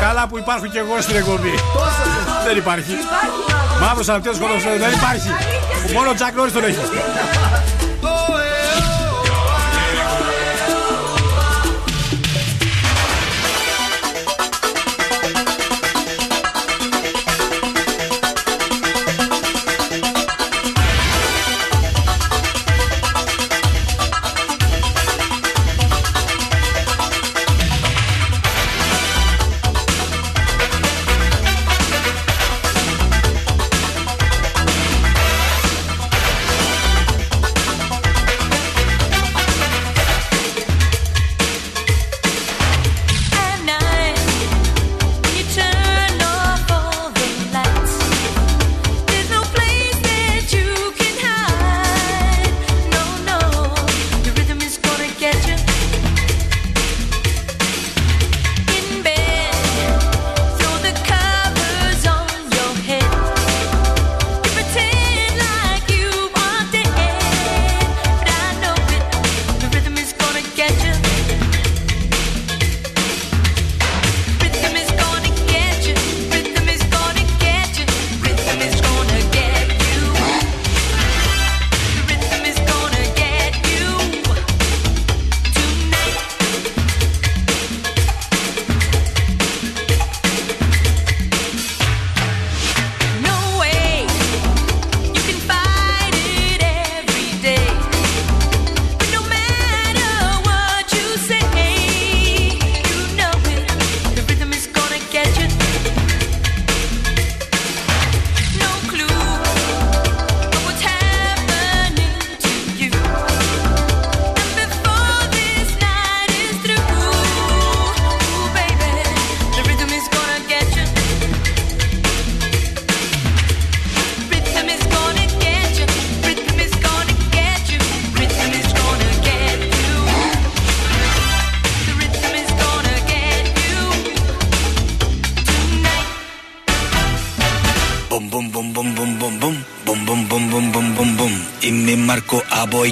Καλά που υπάρχουν και εγώ στην εκπομπή. Δεν υπάρχει. Μαύρος αναπτήρα χόντο σόντερ δεν υπάρχει. Μόνο ο Τζακ Νόρις τον έχει.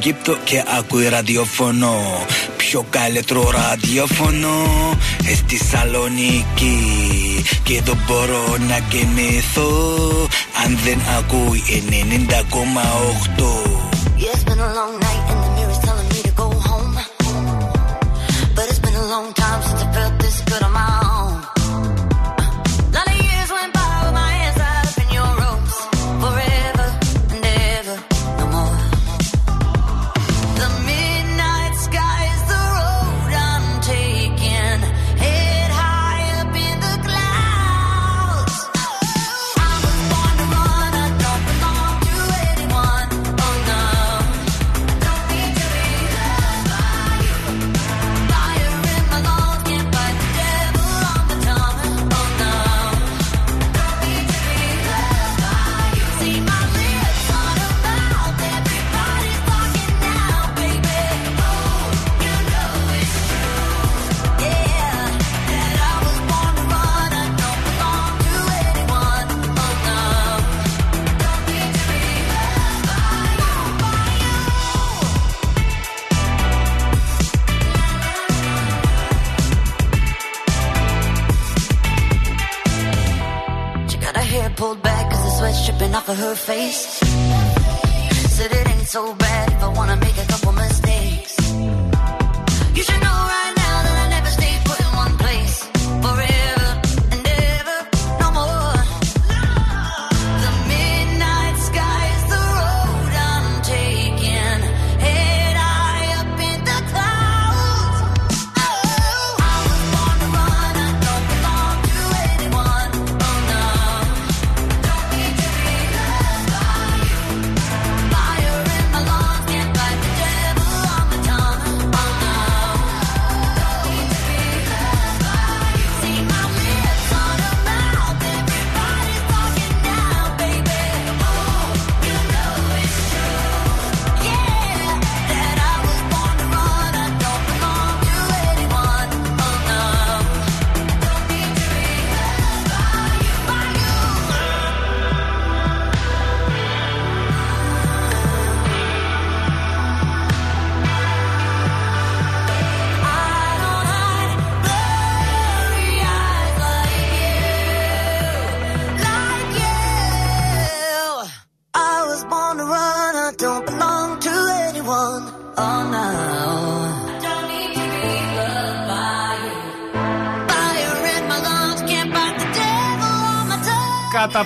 Από Αιγύπτο και ακούει ραδιοφωνό. Πιο καλύτερο ραδιοφωνό. Ε, στη Σαλονίκη Και δεν μπορώ να κοιμηθώ. Αν δεν ακούει 90,8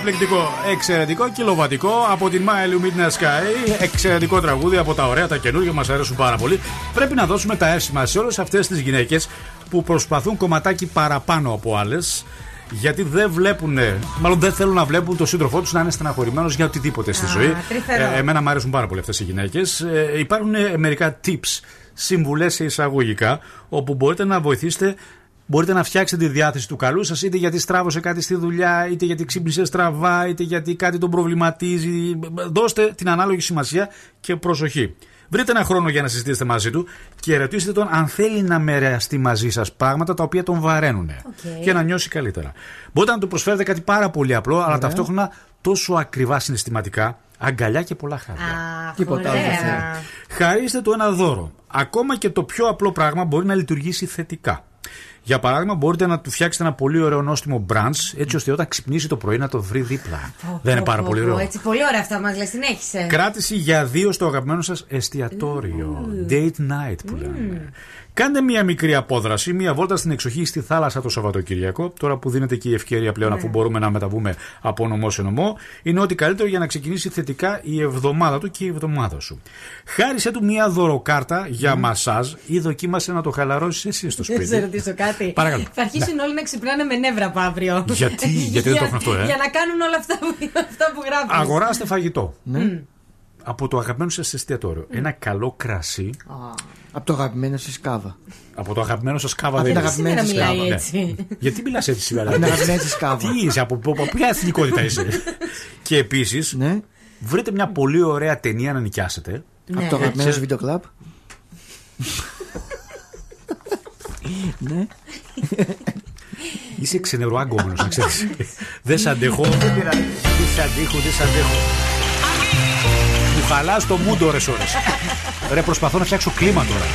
tongue. Καταπληκτικό, εξαιρετικό, κιλοβατικό από την Miley Midnight Sky. Εξαιρετικό τραγούδι από τα ωραία, τα καινούργια μας αρέσουν πάρα πολύ. Πρέπει να δώσουμε τα εύσημα σε όλες αυτές τις γυναίκες που προσπαθούν κομματάκι παραπάνω από άλλες. Γιατί δεν βλέπουν, μάλλον δεν θέλουν να βλέπουν τον σύντροφό τους να είναι στεναχωρημένος για οτιδήποτε στη ζωή. τρυφερό. Ε, εμένα μου αρέσουν πάρα πολύ αυτές οι γυναίκες. Ε, υπάρχουν ε, μερικά tips, συμβουλές σε εισαγωγικά, όπου μπορείτε να βοηθήσετε Μπορείτε να φτιάξετε τη διάθεση του καλού σας, είτε γιατί στράβωσε κάτι στη δουλειά, είτε γιατί ξύπνησε στραβά, είτε γιατί κάτι τον προβληματίζει. Δώστε την ανάλογη σημασία και προσοχή. Βρείτε ένα χρόνο για να συζητήσετε μαζί του και ρωτήστε τον αν θέλει να μοιραστεί μαζί σας πράγματα τα οποία τον βαραίνουν Οκ. και να νιώσει καλύτερα. Μπορείτε να του προσφέρετε κάτι πάρα πολύ απλό, αλλά ταυτόχρονα τόσο ακριβά συναισθηματικά, αγκαλιά και πολλά χάδια. Τίποτα άλλο δεν ωραία. θέλω. Χαρίστε του ένα δώρο. Ακόμα και το πιο απλό πράγμα μπορεί να λειτουργήσει θετικά. Για παράδειγμα, μπορείτε να του φτιάξετε ένα πολύ ωραίο νόστιμο brunch, έτσι ώστε όταν ξυπνήσει το πρωί να το βρει δίπλα. Δεν είναι πάρα Πω, πολύ πω, ωραίο. Έτσι, πολύ ωραία αυτά μας λες, συνέχισε. Κράτηση για δύο στο αγαπημένο σας εστιατόριο. Date night που λέμε. Κάντε μία μικρή απόδραση, μία βόλτα στην εξοχή στη θάλασσα το Σαββατοκυριακό. Τώρα που δίνεται και η ευκαιρία πλέον, αφού μπορούμε να μεταβούμε από νομό σε νομό, είναι ό,τι καλύτερο για να ξεκινήσει θετικά η εβδομάδα του και η εβδομάδα σου. Χάρισε του μία δωροκάρτα για μασάζ ή δοκίμασε να το χαλαρώσεις εσύ στο Δεν σε σπίτι. ρωτήσω κάτι. Παρακαλώ. Θα αρχίσουν όλοι να ξυπνάνε με νεύρα από αύριο. Γιατί; Γιατί δεν το έχουν αυτό, ε; Για να κάνουν όλα αυτά που, αυτά που γράφουν. Αγοράστε φαγητό. Ναι. Από το αγαπημένο σας εστιατόριο. Ένα καλό κρασί. Από το αγαπημένο σας κάβα. Από το αγαπημένο σας κάβα Από δεν την είναι. αγαπημένη σας Σήμερα κάβα. μιλάει ναι. έτσι. Γιατί μιλάς έτσι σήμερα, Από την αγαπημένη σας κάβα. Τι είσαι, από, από, από ποια εθνικότητα είσαι; και επίσης, Ναι. βρείτε μια πολύ ωραία ταινία να νοικιάσετε. Από το αγαπημένο Ξέρεις- σας βίντεο κλαμπ. Ναι. Είσαι ξενεροάγκωμενος, να ξέρεις. δεν σ' αντέχω. δεν σ' αντέχω, δεν. Μου χαλάς το μούντο, ρε σώρες. ρε, προσπαθώ να φτιάξω κλίμα τώρα.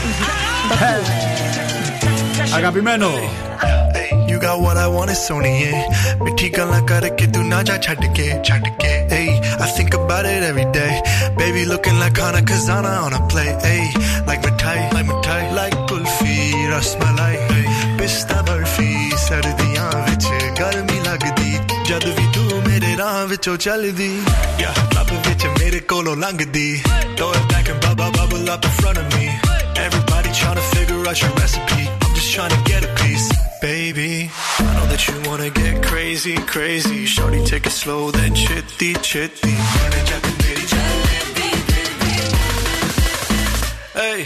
Αγαπημένο. got what I want, it's रस मलाई सर्दियां विच गर्मी लगदी जद भी तू मेरे राह विचों चलदी या क्लब विच मेरे कोलों लंघदी throw it back and bubble bubble up in front of me everybody trying to figure out your recipe i'm just trying to get a piece. Baby i know that you wanna get crazy crazy shorty take it slow then chitty chitty. Hey,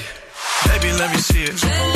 baby, let me see it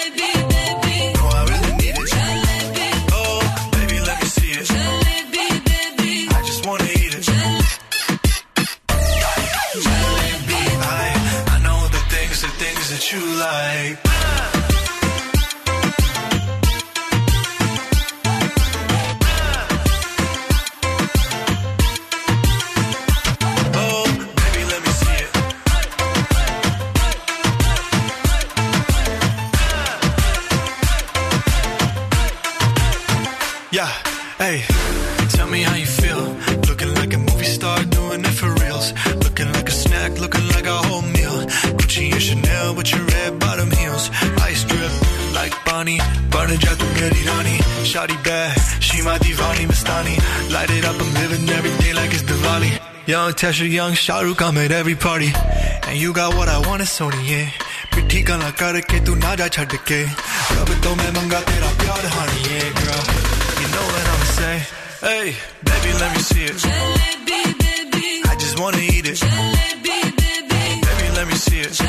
Burning ja tu meri rani Shawty bad, she my divani Mastani. Light it up, I'm living every day like it's Diwali. Young Tesha, young Shahrukh, I'm at every party. And you got what I want, it's Sony, yeah. ਪਿੱਠੀ ਗਾਲਾਂ ਕਰਕੇ ਤੂੰ ਨਾ ਜਾ ਛੱਡ ਕੇ ਰੱਬ ਤੋਂ ਮੈਂ ਮੰਗਾ ਤੇਰਾ ਪਿਆਰ honey a girl you know what I'm say hey baby let me see it jalebi baby I just want to eat it jalebi baby, baby let me see it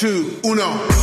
2, 1.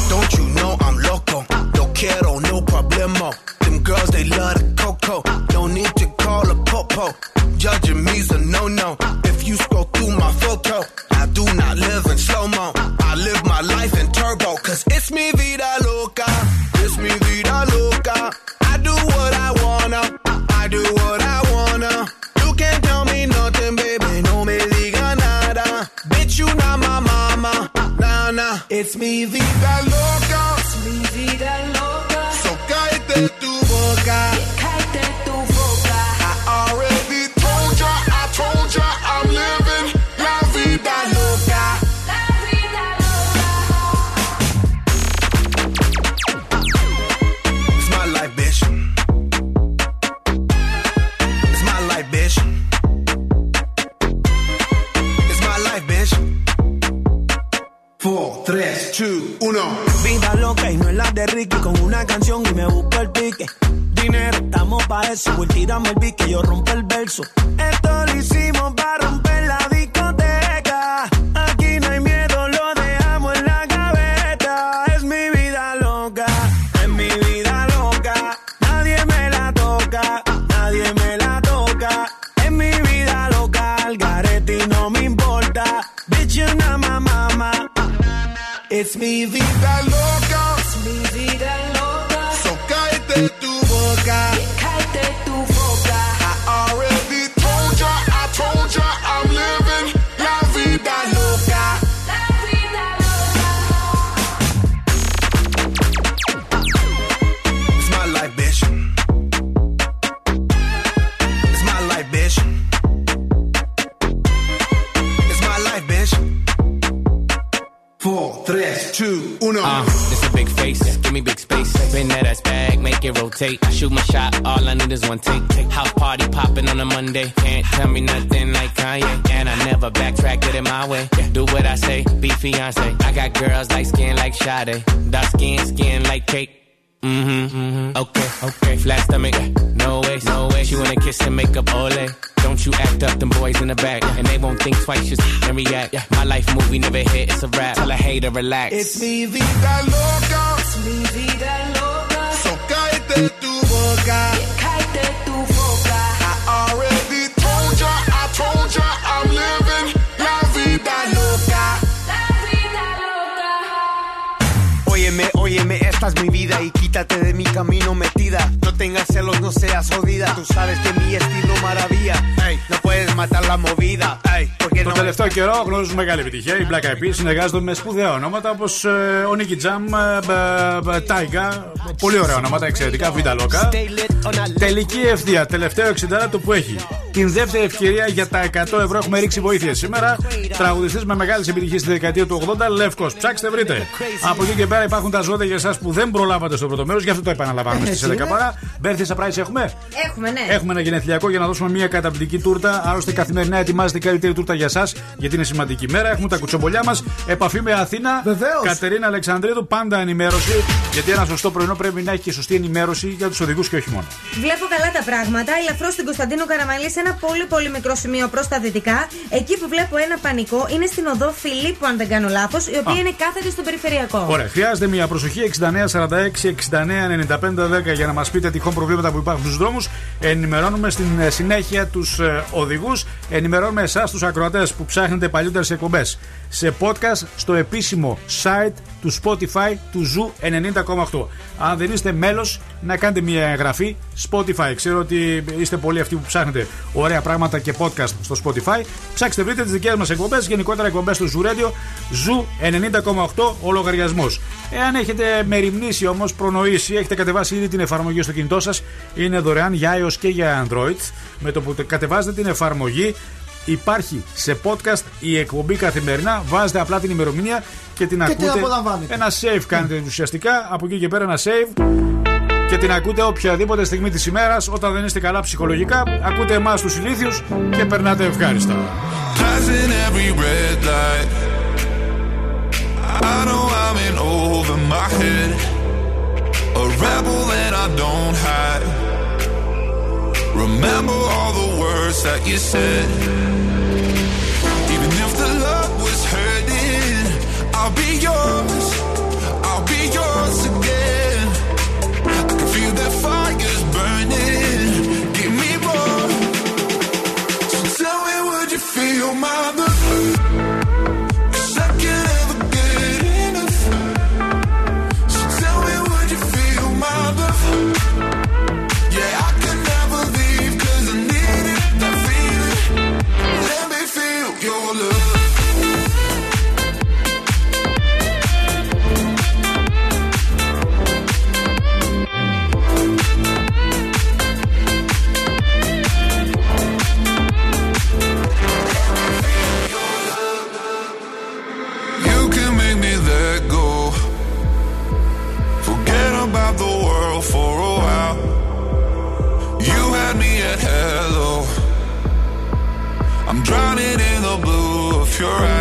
μεγάλη επιτυχία. Η Black Eyed Peas συνεργάζονται με σπουδαία ονόματα όπως ε, ο Νίκη Τζαμ, Τάικα. Πολύ ωραία ονόματα, εξαιρετικά β' λόκα. Τελική ευθεία, τελευταίο 60 του που έχει. Την δεύτερη ευκαιρία για τα 100 ευρώ έχουμε ρίξει βοήθεια σήμερα. Τραγουδιστής με μεγάλη επιτυχία στη δεκαετία του 80, Λεύκος. Ψάξτε, βρείτε. Από εκεί και πέρα υπάρχουν τα ζώδια για εσάς που δεν προλάβατε στο πρώτο μέρος, γι' αυτό το επαναλαμβάνουμε ε, στις 11 παρά. Μπέρθη Surprise έχουμε. Έχουμε, ναι. Έχουμε ένα γενεθλιακό για να δώσουμε μια καταπληκτική τούρτα. Άλλωστε, καθημερινά ετοιμάζεται η καλύτερη τούρτα για εσά, γιατί είναι σημαντική μέρα. Έχουμε τα κουτσομπολιά μας. Επαφή με Αθήνα. Βεβαίως. Κατερίνα Αλεξανδρίδου, πάντα ενημέρωση. Γιατί ένα σωστό πρωινό πρέπει να έχει και σωστή ενημέρωση για τους οδηγούς και όχι μόνο. Βλέπω καλά τα πράγματα. Ελαφρώς στην Κωνσταντίνο Καραμαλής σε ένα πολύ πολύ μικρό σημείο προς τα δυτικά. Εκεί που βλέπω ένα πανικό είναι στην οδό Φιλίππου, αν δεν κάνω λάθος, η οποία Α. είναι κάθετη στον περιφερειακό. Ωραία. Χρειάζεται μια προσοχή 6946-699510 για να μας πείτε τυχόν προβλήματα που υπάρχουν στους δρόμους. Ενημερώνουμε στην ε, συνέχεια τους οδηγούς. Ενημερώνουμε εσάς, τους ακροατές που ψάχνετε παλιότερες εκπομπές σε podcast στο επίσημο site του Spotify του Zoo 90,8. Αν δεν είστε μέλος, να κάνετε μια εγγραφή Spotify. Ξέρω ότι είστε πολλοί αυτοί που ψάχνετε ωραία πράγματα και podcast στο Spotify. Ψάξτε, βρείτε τις δικές μας εκπομπές, γενικότερα εκπομπές του Zoo Radio, Zoo 90,8 ο λογαριασμός. Εάν έχετε μεριμνήσει όμως, προνοήσει, έχετε κατεβάσει ήδη την εφαρμογή στο κινητό σας, είναι δωρεάν για iOS και για Android. Με το που τε- κατεβάζετε την εφαρμογή, Υπάρχει σε podcast η εκπομπή καθημερινά. Βάζετε απλά την ημερομηνία και την Και την ακούτε. απολαμβάνετε. Ένα save κάνετε ουσιαστικά. Από εκεί και πέρα ένα save. Και την ακούτε οποιαδήποτε στιγμή της ημέρας. Όταν δεν είστε καλά ψυχολογικά, ακούτε εμάς τους ηλίθιους και περνάτε ευχάριστα. Passing every red light. I know I'm in over my head. A rebel and I don't hide. Remember all the words that you said. I'll be yours. if you're right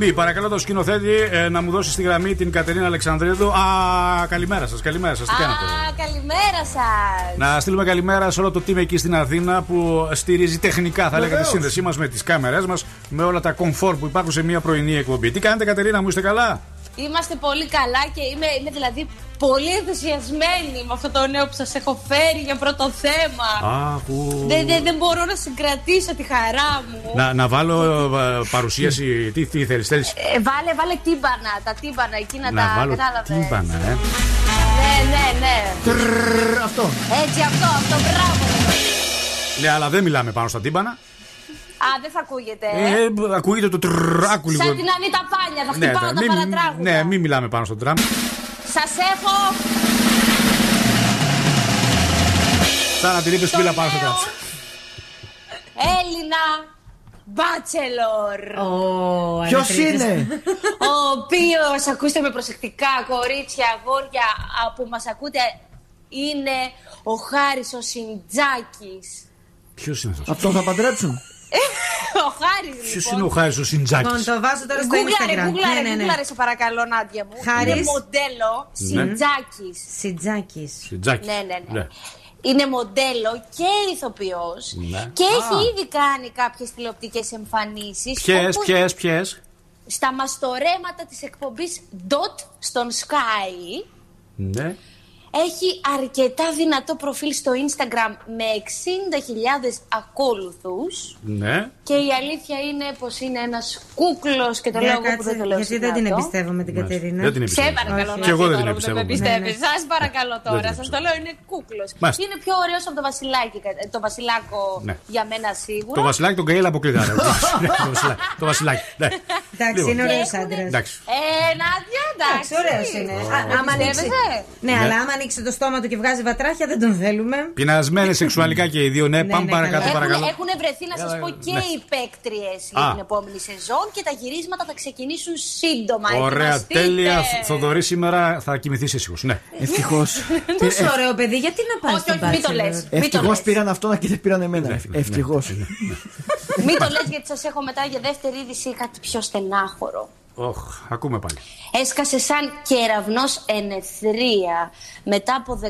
ATB, παρακαλώ το σκηνοθέτη ε, να μου δώσει στη γραμμή την Κατερίνα Αλεξανδρίδου. Α, καλημέρα σας, καλημέρα σας. Τι κάνετε; Α, καλημέρα σας. Να στείλουμε καλημέρα σε όλο το team εκεί στην Αθήνα που στηρίζει τεχνικά, θα λέγατε, τη Βεβαίως. σύνδεσή μας με τις κάμερές μας, με όλα τα κομφόρ που υπάρχουν σε μια πρωινή εκπομπή. Τι κάνετε, Κατερίνα, μου είστε καλά; Είμαστε πολύ καλά και είμαι, είμαι δηλαδή πολύ ενθουσιασμένη με αυτό το νέο που σας έχω φέρει για πρώτο θέμα. Α, που... Δεν, δεν, δεν μπορώ να συγκρατήσω τη χαρά μου. Να, να βάλω ε, παρουσίαση. τι, τι θέλεις, θέλεις; Ε, βάλε, βάλε τίμπανα, τα τίμπανα εκεί να, Να τα βάλω κατάλαβες. τύμπανα, ε. Ναι, ναι, ναι. αυτό. Έτσι, αυτό, αυτό, μπράβο. Ναι, αλλά δεν μιλάμε πάνω στα τύμπανα. Α, δεν θα ακούγεται. Ε. Ε, ακούγεται το τρρρ, άκου λίγο. Σαν την Ανίτα Πάνια, θα Ναι, χτυπάω ναι, τα μην- παρατράγουδα. ναι, μην μιλάμε πάνω στο τραμ. Σας έχω Σαν να την είπε σπίλα πάνω στο τραμ. Έλληνα μπάτσελορ. Ποιος είναι; Ο οποίο ακούστε με προσεκτικά, κορίτσια, αγόρια α, που μα ακούτε είναι ο Χάρης ο Σιντζάκης. Ποιο είναι αυτό. Αυτό θα παντρέψουν. Ο Χάρης Ποιος λοιπόν. είναι ο Χάρης ο Σιντζάκης; Λοιπόν, το βάζω τώρα στο Γκούγκλαρε, Instagram. γκούγκλαρε, Ναι, ναι, ναι. γκούγκλαρε, σε παρακαλώ, Νάντια μου. Χάρης. Είναι μοντέλο Σιντζάκης. Σιτζάκης. Σιντζάκης. Ναι, ναι, ναι. Είναι μοντέλο και ηθοποιός Ναι. και Α. έχει ήδη κάνει κάποιες τηλεοπτικές εμφανίσεις Ποιες, όπως ποιες, ποιες; στα μαστορέματα της εκπομπής Dot στον Sky Ναι. Έχει αρκετά δυνατό προφίλ στο Instagram με 60.000 ακόλουθους Ναι. και η αλήθεια είναι πως είναι ένας κούκλος και το Για λέω εγώ που κάτσε, δεν το λέω γιατί δεν την συνάδελφο. εμπιστεύομαι την Κατερίνα. Δεν την εμπιστεύομαι. Σε παρακαλώ, Όχι. να Και εγώ δεν τώρα την που εμπιστεύομαι. με πιστεύεις. Ναι, ναι. Σας παρακαλώ Δεν τώρα, την σας το λέω, είναι κούκλος. Μάλιστα. Είναι πιο ωραίος από το βασιλάκι, κα- το βασιλάκο Ναι. για μένα σίγουρα. Το βασιλάκι τον Καΐλα αποκλείται. άρα. Το βασιλάκι. Το βασιλάκι. Ναι. Εντάξει, Λοιπόν. είναι ωραίος Και άντρας. Εντάξει. Ε, Νάντια, εντάξει. Εντάξει, ωραίος είναι. Α, Με άμα ανοίξει- πιστεύετε; Ναι, αλλά άμα ανοίξει το στόμα του και βγάζει βατράχια δεν τον θέλουμε. Πεινασμένε σεξουαλικά και οι δύο. Ναι, πάμε ναι, παρακάτω, καλά. παρακαλώ. Έχουν βρεθεί, να σας Έλα, πω, και ναι. οι παίκτριες για Α. την επόμενη σεζόν και τα γυρίσματα θα ξεκινήσουν σύντομα. Ωραία, Ετοιμαστείτε. τέλεια. Θοδωρή σήμερα θα κοιμηθείς ήσυχος. Ναι. Ευτυχώς. Τόσο ωραίο παιδί, γιατί να πάει Όχι, στον όχι, μην το Bachelor? λες. Μην το Ευτυχώς λες. πήραν αυτόν και δεν πήραν εμένα. Ευτυχώς. Μην το λες γιατί σας έχω μετά για δεύτερη είδηση κάτι πιο στενάχωρο. Οχ, ακούμε πάλι. Έσκασε σαν κεραυνός ενεθρία μετά από 19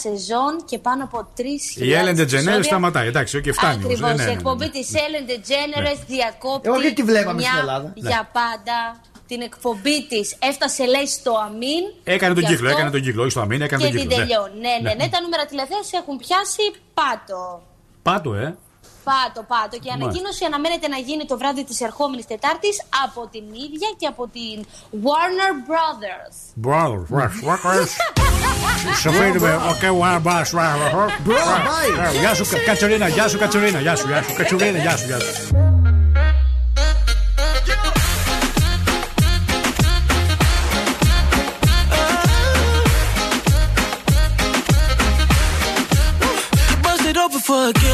σεζόν και πάνω από 3.000 Η Ellen DeGeneres επεισόδια. σταματάει. Εντάξει, και φτάνει. όμως. Ακριβώς, Ναι, ναι, η ναι, ναι. εκπομπή της Ellen DeGeneres διακόπτει Εγώ γιατί τη βλέπαμε μια στην Ελλάδα. για πάντα την εκπομπή της. Έφτασε λέει στο αμήν. Έκανε τον Γι' κύκλο, αυτό έκανε τον κύκλο, όχι στο αμήν, έκανε Και τον την κύκλο. ναι. τελειώνει. Ναι, ναι, ναι, τα νούμερα τηλεθέασης έχουν πιάσει πάτο. Πάτο, ε. Πάτο, πάτο. Και η ανακοίνωση αναμένεται να γίνει το βράδυ της ερχόμενης Τετάρτης από την ίδια και από την Warner Brothers. Brother, rush, rush. Σοφέρουμε, οκ, one bus, Γεια σου, Κατσορίνα, γεια σου, Κατσορίνα, γεια σου, γεια σου, Κατσορίνα, γεια σου, γεια σου. Bust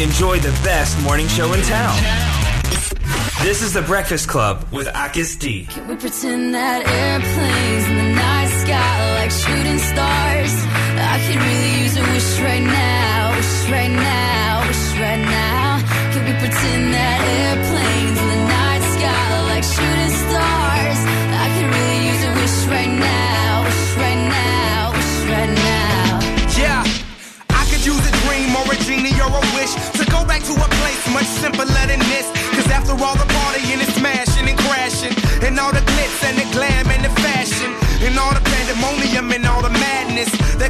enjoy the best morning show in town. This is The Breakfast Club with Akis D. Can we pretend that airplanes in the night sky like shooting stars? I could really use a wish right now, wish right now,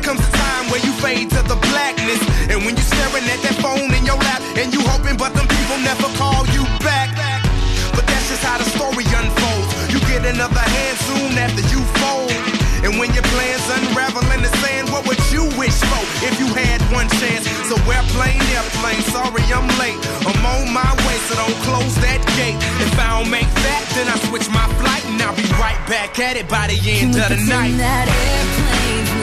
there comes a time where you fade to the blackness. And when you're staring at that phone in your lap, and you hoping, but them people never call you back. But that's just how the story unfolds. You get another hand soon after you fold. And when your plans unravel in the sand, what would you wish for if you had one chance? So airplane, airplane, sorry I'm late. I'm on my way, so don't close that gate. If I don't make that, then I switch my flight and I'll be right back at it by the end of the night.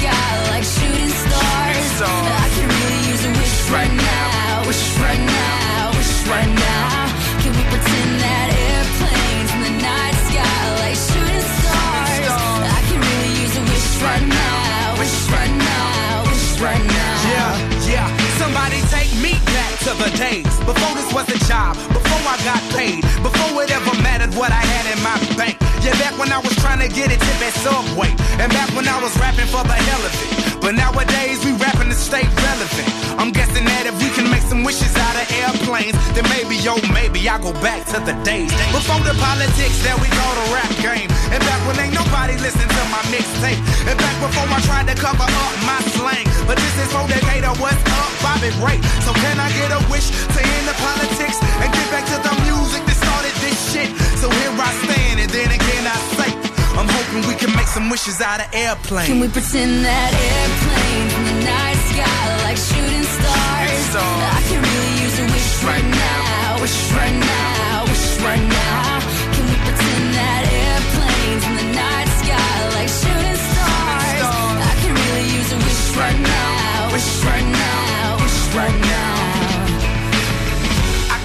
Sky like shooting stars? I can really use a wish right now, wish right now, wish right now. Can we pretend that airplanes in the night sky like shooting stars? I can really use a wish right now, wish right now, wish right now. Yeah, yeah. Somebody take me back to the days before this was a job, before I got paid, before it ever mattered what I had in my bank. Yeah, back when I was trying to get a tip at Subway, and back when I was rapping for the hell of it. But nowadays we rapping to stay relevant. I'm guessing that if we can make some wishes out of airplanes, then maybe, yo, maybe I'll go back to the days before the politics that we call the rap game. And back when ain't nobody listen to my mixtape. And back before I tried to cover up my slang. But this is for Decatur, what's up, Bobby Ray? So can I get a wish to end the politics and get back to the music that started this shit? So here I stand, and then again I say, I'm hoping we can make some wishes out of airplanes. Can we pretend that airplanes in the night sky like shooting stars? I can really use a wish right now, wish right now, wish right now. Can we pretend that airplanes in the night sky like shooting stars? I can really use a wish right now,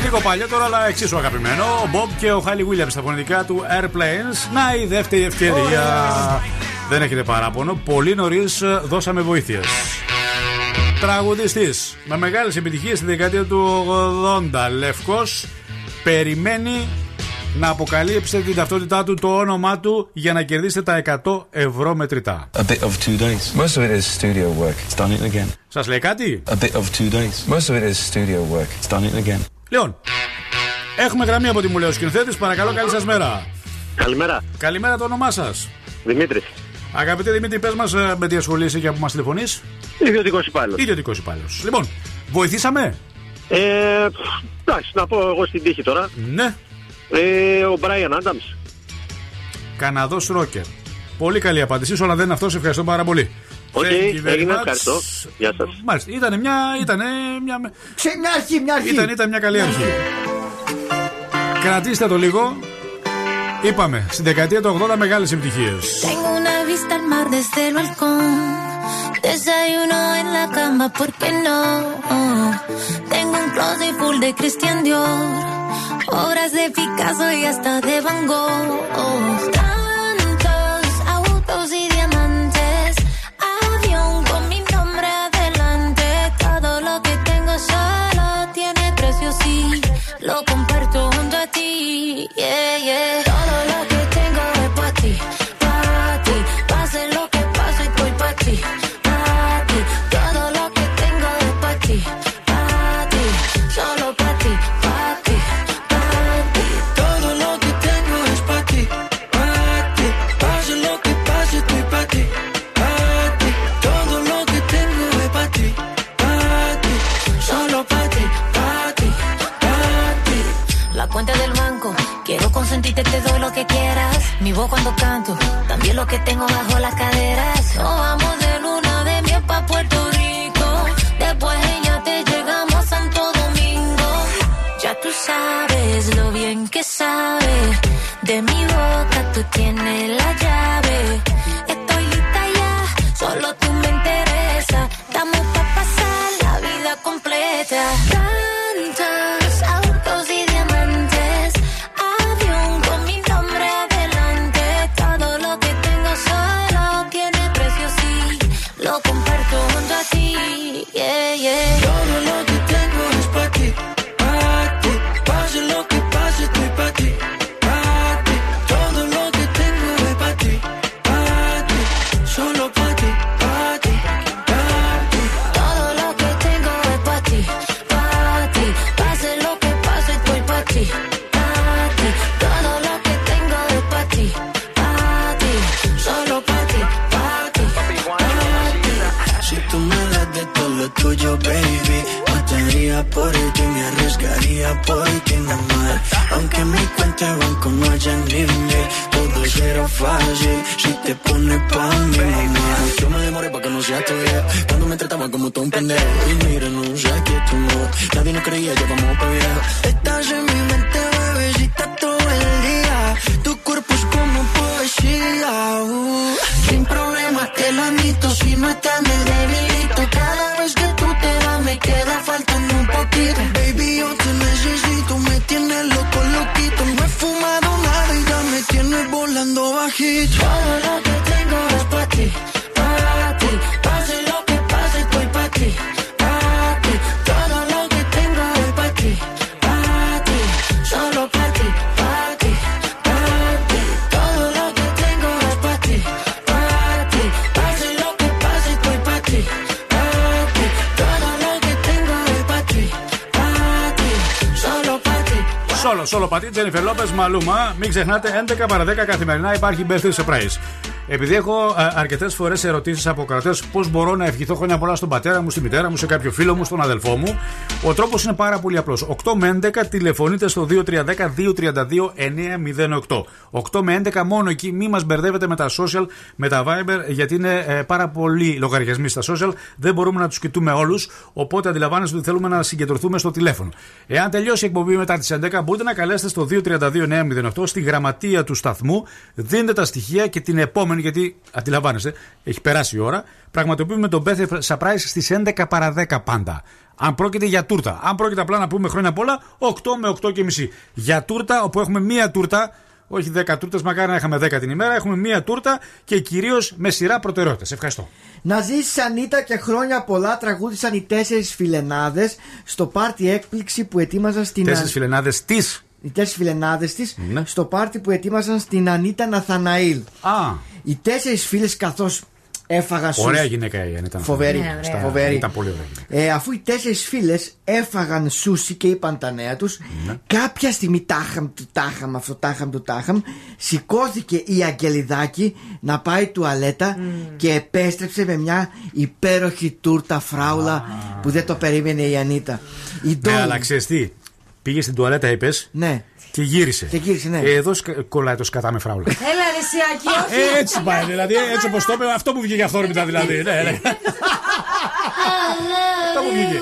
Λίγο παλιότερο, αλλά εξίσου αγαπημένο. Ο Μπομπ και ο Χάλι Williams στα φωνητικά του Airplanes. Να η δεύτερη ευκαιρία. Δεν έχετε παράπονο. Πολύ νωρίς δώσαμε βοήθειες. Τραγουδιστής με μεγάλες επιτυχίες στη δεκαετία του 80. Λευκός περιμένει να αποκαλύψετε την ταυτότητά του, το όνομά του για να κερδίσετε τα 100 ευρώ μετρητά. A bit of two days. Most of it is studio work. It's done it again. Σας λέει κάτι; A bit of two days. Most of it is studio work. It's done it again. Λοιπόν, έχουμε γραμμή από τη Μουλέο Σκηνθέτη. Παρακαλώ, καλή σας μέρα. Καλημέρα. Καλημέρα, το όνομά σας. Δημήτρη. Αγαπητέ Δημήτρη, πες μας με τι ασχολείσαι και από μας τηλεφωνείς. Ιδιωτικός υπάλληλος. Ιδιωτικός υπάλληλος. Λοιπόν, βοηθήσαμε; Ε, εντάξει, να πω εγώ στην τύχη τώρα. Ναι. Ε, ο Bryan Adams. Καναδός ρόκερ. Πολύ καλή απάντησή σου, αλλά δεν είναι αυτό. Σε ευχαριστώ πάρα πολύ. Οκ, έγινε ευχαριστώ. Γεια σας. το Ήταν μια. Ήταν μια. Μια αρχή, μια. Ήταν, ήταν μια καλή αρχή. Κρατήστε το λίγο. Είπαμε, στην δεκαετία του 80 μεγάλες επιτυχίες. Tengo una vista al mar desde el balcón en la cama, no? Un closet full de Dior de Picasso y hasta de Van Gogh Lo comparto junto a ti. Yeah, yeah. Consentirte, te doy lo que quieras. Mi voz cuando canto, también lo que tengo bajo las caderas. Nos vamos de luna de miel pa' Puerto Rico. Después ella te llegamos a Santo Domingo. Ya tú sabes lo bien que sabe. De mi boca tú tienes la llave. Estoy lista ya, solo tú me interesa. Estamos pa' pasar la vida completa. Τζένιφερ Λόπες, Μαλούμα. Μην ξεχνάτε, 11 παρα 10 καθημερινά υπάρχει birthday surprise. Επειδή έχω αρκετές φορές ερωτήσεις από κρατές πώς μπορώ να ευχηθώ χρόνια πολλά στον πατέρα μου, στη μητέρα μου, σε κάποιο φίλο μου, στον αδελφό μου, ο τρόπος είναι πάρα πολύ απλός. 8 με 11 τηλεφωνείτε στο 2310-232-908. 8 με 11 μόνο εκεί, μη μας μπερδεύετε με τα social, με τα Viber, γιατί είναι ε, πάρα πολλοί λογαριασμοί στα social. Δεν μπορούμε να τους κοιτούμε όλους. Οπότε αντιλαμβάνεστε ότι θέλουμε να συγκεντρωθούμε στο τηλέφωνο. Εάν τελειώσει η εκπομπή μετά τις 11, μπορείτε να καλέσετε στο 232-908 στη γραμματεία του σταθμού. Δίνετε τα στοιχεία και την επόμενη, γιατί αντιλαμβάνεστε, έχει περάσει η ώρα. Πραγματοποιούμε τον birthday surprise στις 11 παρα 10 πάντα. Αν πρόκειται για τούρτα. Αν πρόκειται απλά να πούμε χρόνια πολλά, 8 με 8 και μισή. Για τούρτα, όπου έχουμε μία τούρτα, όχι 10 τούρτες, μακάρι να είχαμε 10 την ημέρα, έχουμε μία τούρτα και κυρίως με σειρά προτεραιότητες. Ευχαριστώ. Να ζήσεις Ανίτα και χρόνια πολλά τραγούδισαν οι τέσσερις φιλενάδες στο πάρτι έκπληξη που ετοίμαζαν στην. Τέσσερις φιλενάδες της. Οι τέσσερις φιλενάδες της Ναι. στο πάρτι που ετοίμαζαν στην Ανίτα Ναθαναήλ. Α. Οι τέσσερις φίλες καθώς έφαγαν σούσι. Ωραία γυναίκα η Ανίτα. Φοβερή. Ναι, ωραία. φοβερή. Ήταν πολύ ωραία. γυναίκα. Ε, αφού οι τέσσερις φίλες έφαγαν σούσι και είπαν τα νέα τους, Ναι. κάποια στιγμή τάχαμ του τάχαμ, αυτό τάχαμ του τάχαμ, σηκώθηκε η Αγγελιδάκη να πάει τουαλέτα και επέστρεψε με μια υπέροχη τούρτα φράουλα που δεν το περίμενε η Ανίτα. Η Ναι, Ντόλη- αλλά ξέρεις τι. Πήγες στην τουαλέτα, είπες. Ναι. Και γύρισε. Και γύρισε, ναι. Ε, εδώ σκα- κολλάει το σκατά με φράουλα. Έλα ρε Σιάκη, όχι. Ε, έτσι πάει, δηλαδή, έτσι όπως το είπε, αυτό που βγήκε αυθόρμητα δηλαδή. Ναι, ναι. Αυτό που βγήκε.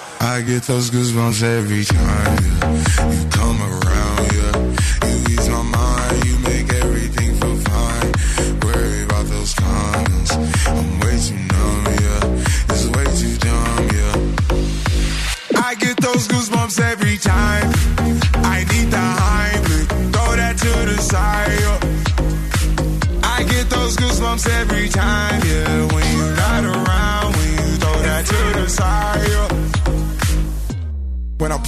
I get those goosebumps every time. You come around,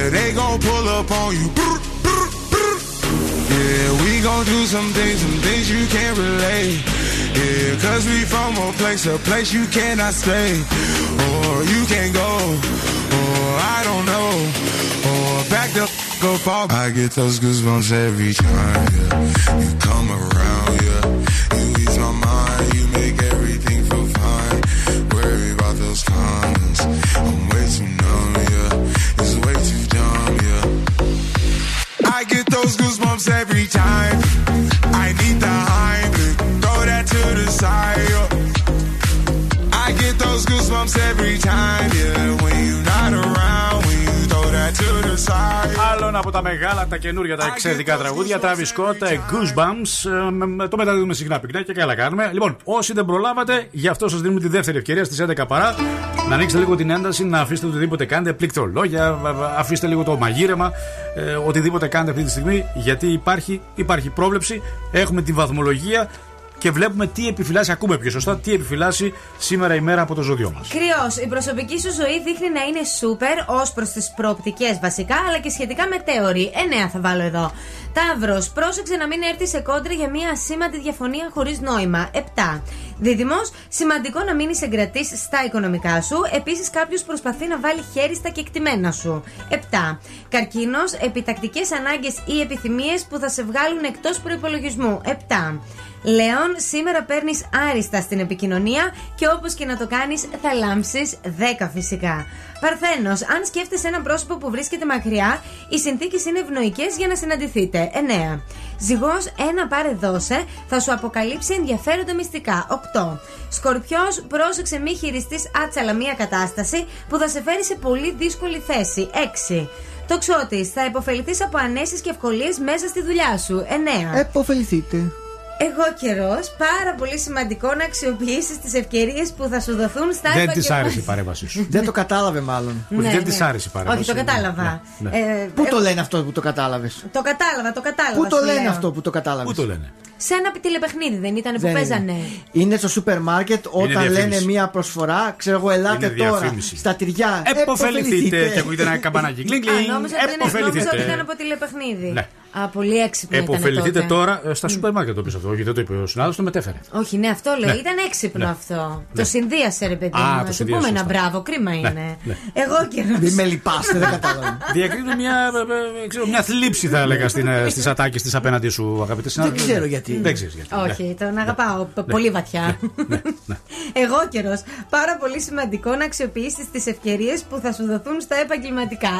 Yeah, they gon' pull up on you. Yeah, we gon' do some things, some things you can't relate. Yeah, cause we from a place, a place you cannot stay. Or you can't go, or I don't know. Or back the go fall. I get those goosebumps every time, yeah. You come around, side. Άλλον από τα μεγάλα, τα καινούργια, τα εξαιρετικά τραγούδια. Travis Scott, ε, Goosebumps. ε, με- με- Το μεταδίδουμε συχνά πυκνά και καλά κάνουμε. Λοιπόν, όσοι δεν προλάβατε, γι' αυτό σας δίνουμε τη δεύτερη ευκαιρία στις 11 παρά να ανοίξετε λίγο την ένταση, να αφήσετε οτιδήποτε κάνετε, πληκτρολόγια, βα- βα- αφήστε λίγο το μαγείρεμα, ε, οτιδήποτε κάνετε αυτή τη στιγμή, γιατί υπάρχει, υπάρχει πρόβλεψη. Έχουμε τη βαθμολογία και βλέπουμε τι επιφυλάσσει, ακούμε πιο σωστά, τι επιφυλάσσει σήμερα η μέρα από το ζώδιό μας. Κρυός, η προσωπική σου ζωή δείχνει να είναι σούπερ ως προς τις προοπτικές βασικά, αλλά και σχετικά μετέωρη. 9 θα βάλω εδώ. Ταύρος, πρόσεξε να μην έρθεις σε κόντρα για μια σήμαντη διαφωνία χωρίς νόημα. 7. Δίδυμος, σημαντικό να μείνεις εγκρατής στα οικονομικά σου. Επίσης, κάποιος προσπαθεί να βάλει χέρι στα κεκτημένα σου. 7. Καρκίνος, επιτακτικές ανάγκες ή επιθυμίες που θα σε βγάλουν εκτός προπολογισμού. 7. Λέων, σήμερα παίρνεις άριστα στην επικοινωνία και όπως και να το κάνεις, θα λάμψεις 10 φυσικά. Παρθένος, αν σκέφτεσαι ένα πρόσωπο που βρίσκεται μακριά, οι συνθήκες είναι ευνοϊκές για να συναντηθείτε. 9. Ζυγός, ένα πάρε δώσε, θα σου αποκαλύψει ενδιαφέροντα μυστικά. 8. Σκορπιός, πρόσεξε μη χειριστείς άτσαλα μία κατάσταση που θα σε φέρει σε πολύ δύσκολη θέση. 6. Τοξότης, θα υποφεληθείς από ανέσεις και ευκολίες μέσα στη δουλειά σου. 9. Εποφεληθείτε. Εγώ καιρός, πάρα πολύ σημαντικό να αξιοποιήσεις τις ευκαιρίες που θα σου δοθούν στα Δεν της επαγγελματικά- άρεσε η παρέμβασή σου. Δεν το κατάλαβε μάλλον. Όχι, Ναι, δεν ναι. της άρεσε η παρέμβαση. Όχι, το κατάλαβα. Ναι, ναι. Ε, Πού ε, το λένε αυτό που το κατάλαβες; Το κατάλαβα, το κατάλαβα. Πού το σου λένε λέω. αυτό που το κατάλαβες; Πού το λένε; Σε ένα τηλεπαιχνίδι δεν ήταν που Δεν παίζανε. είναι. Είναι στο σούπερ μάρκετ όταν διαφήμιση. λένε μία προσφορά, ξέρω εγώ, ελάτε Είναι τώρα διαφήμιση. στα τυριά. Εποφεληθείτε. Και ακούγεται ένα καμπανάκι. Κλινγκ, Α, κλινγκ. νόμιζα ότι είναι- νόμιζα ότι Εποφεληθείτε. ήταν από τηλεπαιχνίδι. Ναι. Α, πολύ έξυπνο ήταν Εποφεληθείτε τότε. τώρα ε, στα σούπερ μάρκετ το πεις αυτό. Γιατί δεν το είπε ο συνάδελφος, το μετέφερε. Όχι, ναι, αυτό λέω. Ναι. Ήταν έξυπνο Ναι. αυτό. Ναι. Το συνδύασε, ρε παιδί Α, μου. το Να του συνδύασε, πούμε ένα σωστά. μπράβο. Κρίμα είναι. ναι. Εγώ καιρό. Μην με λυπάστε, δεν κατάλαβα. Διακρίνω μια, ε, ε, ξέρω, μια θλίψη, θα έλεγα, στις ατάκες της απέναντι σου, αγαπητέ συνάδελφοι. ξέρω γιατί. Δεν ξέρεις γιατί. Όχι, τον αγαπάω π- πολύ βαθιά. Εγώ καιρός. Πάρα πολύ σημαντικό να αξιοποιήσεις τις ευκαιρίες που θα σου δοθούν στα επαγγελματικά.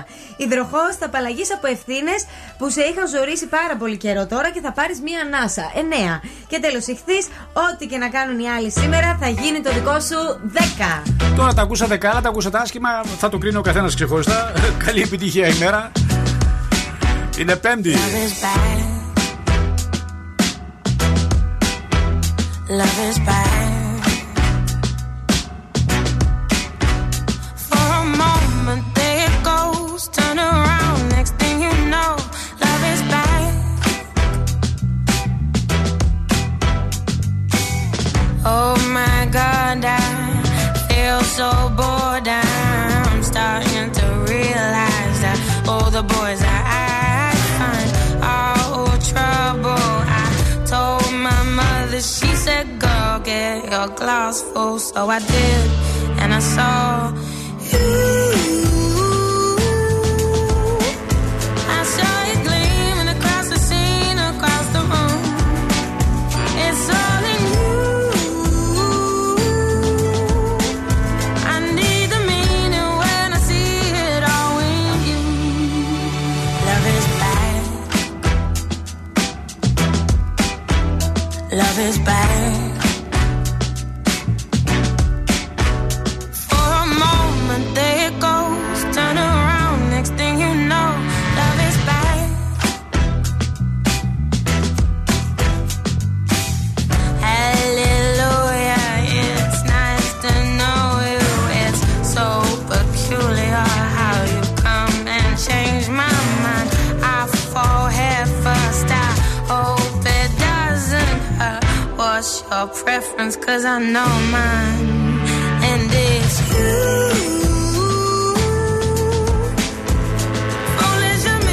9. Υδροχός θα απαλλαγείς από ευθύνες που σε είχαν ζωρίσει πάρα πολύ καιρό τώρα και θα πάρεις μία ανάσα. 9. Και τέλος, ηχθείς, ό,τι και να κάνουν οι άλλοι σήμερα θα γίνει το δικό σου 10. Τώρα τα ακούσατε καλά, τα ακούσατε άσχημα. Θα το κρίνει ο καθένας ξεχωριστά. Καλή επιτυχία ημέρα. Είναι Πέμπτη. Love is bad. Oh my God, I feel so bored. I'm starting to realize that all the boys I find are all trouble. I told my mother, she said, Girl, get your glass full. So I did, and I saw Love is bad. Preference? Cause I know mine. And it's you. Foolish of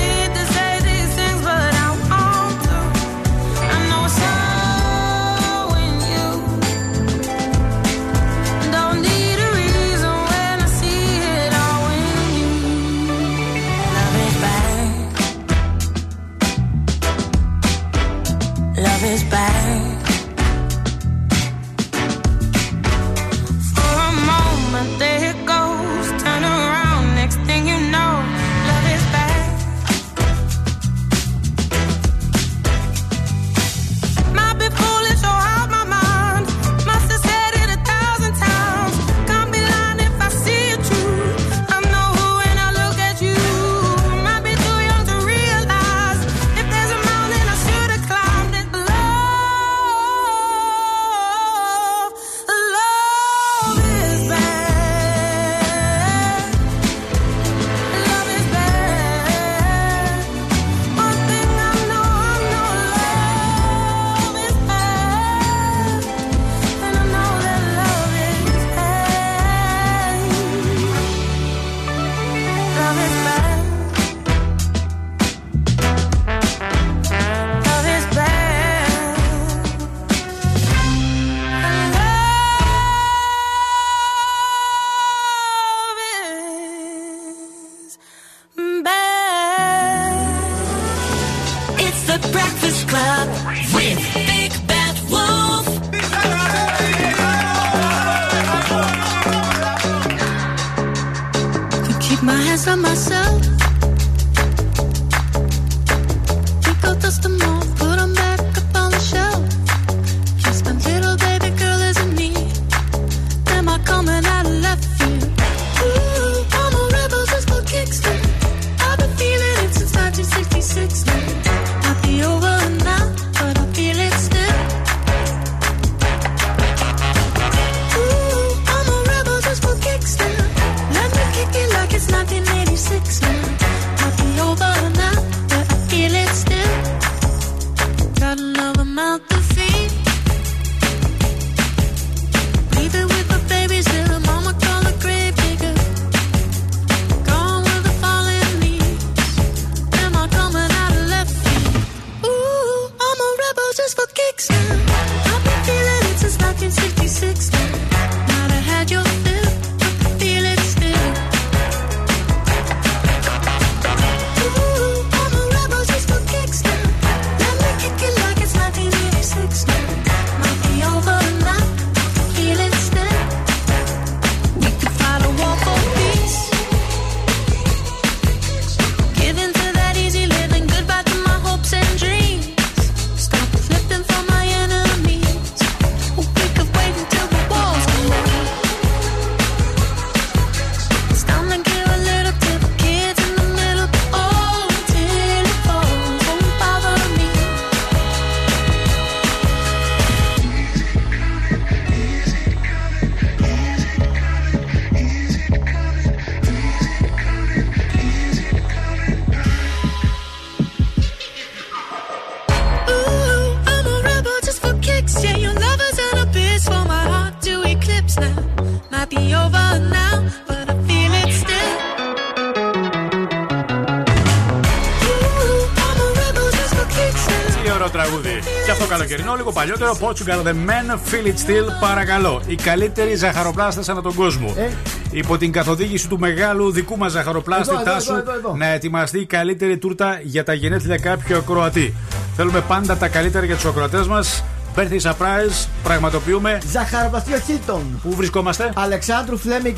παλιότερο. Portugal The Men, Feel It Still, παρακαλώ. Οι καλύτεροι ζαχαροπλάστες ανά τον κόσμο. Ε. Υπό την καθοδήγηση του μεγάλου δικού μας ζαχαροπλάστη Εδώ, εδώ, Τάσου, εδώ, εδώ, εδώ. να ετοιμαστεί η καλύτερη τούρτα για τα γενέθλια κάποιου ακροατή. Θέλουμε πάντα τα καλύτερα για τους ακροατές μας. Birthday surprise, πραγματοποιούμε. Ζαχαροπλαστείο Χίλτον. Πού βρισκόμαστε; Αλεξάνδρου Φλέμιγκ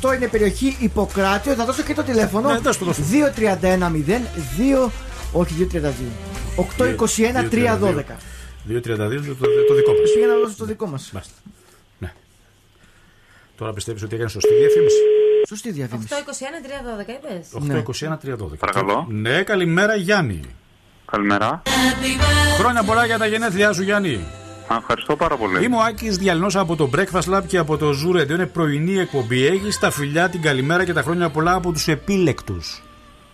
18 είναι περιοχή Υποκράτιο. Θα δώσω και το τηλέφωνο. Ναι, δώσ' το, δώσ' το. 2310 2. Όχι 232. 821 312. 232, το, το δικό μας. Πήγα να δώσω το δικό μας. Ναι. Τώρα πιστεύεις ότι έκανε σωστή διαφήμιση. Σωστή διαφήμιση. 821-312 είπες 821-312. Παρακαλώ. Ναι, καλημέρα Γιάννη. Καλημέρα. Χρόνια πολλά για τα γενέθλιά σου, Γιάννη. Α, Ευχαριστώ πάρα πολύ. Είμαι ο Άκης Διαλυνό από το Breakfast Lab και από το Zoo Radio. Είναι πρωινή εκπομπή. Έχεις τα φιλιά, την καλημέρα και τα χρόνια πολλά από τους επίλεκτους.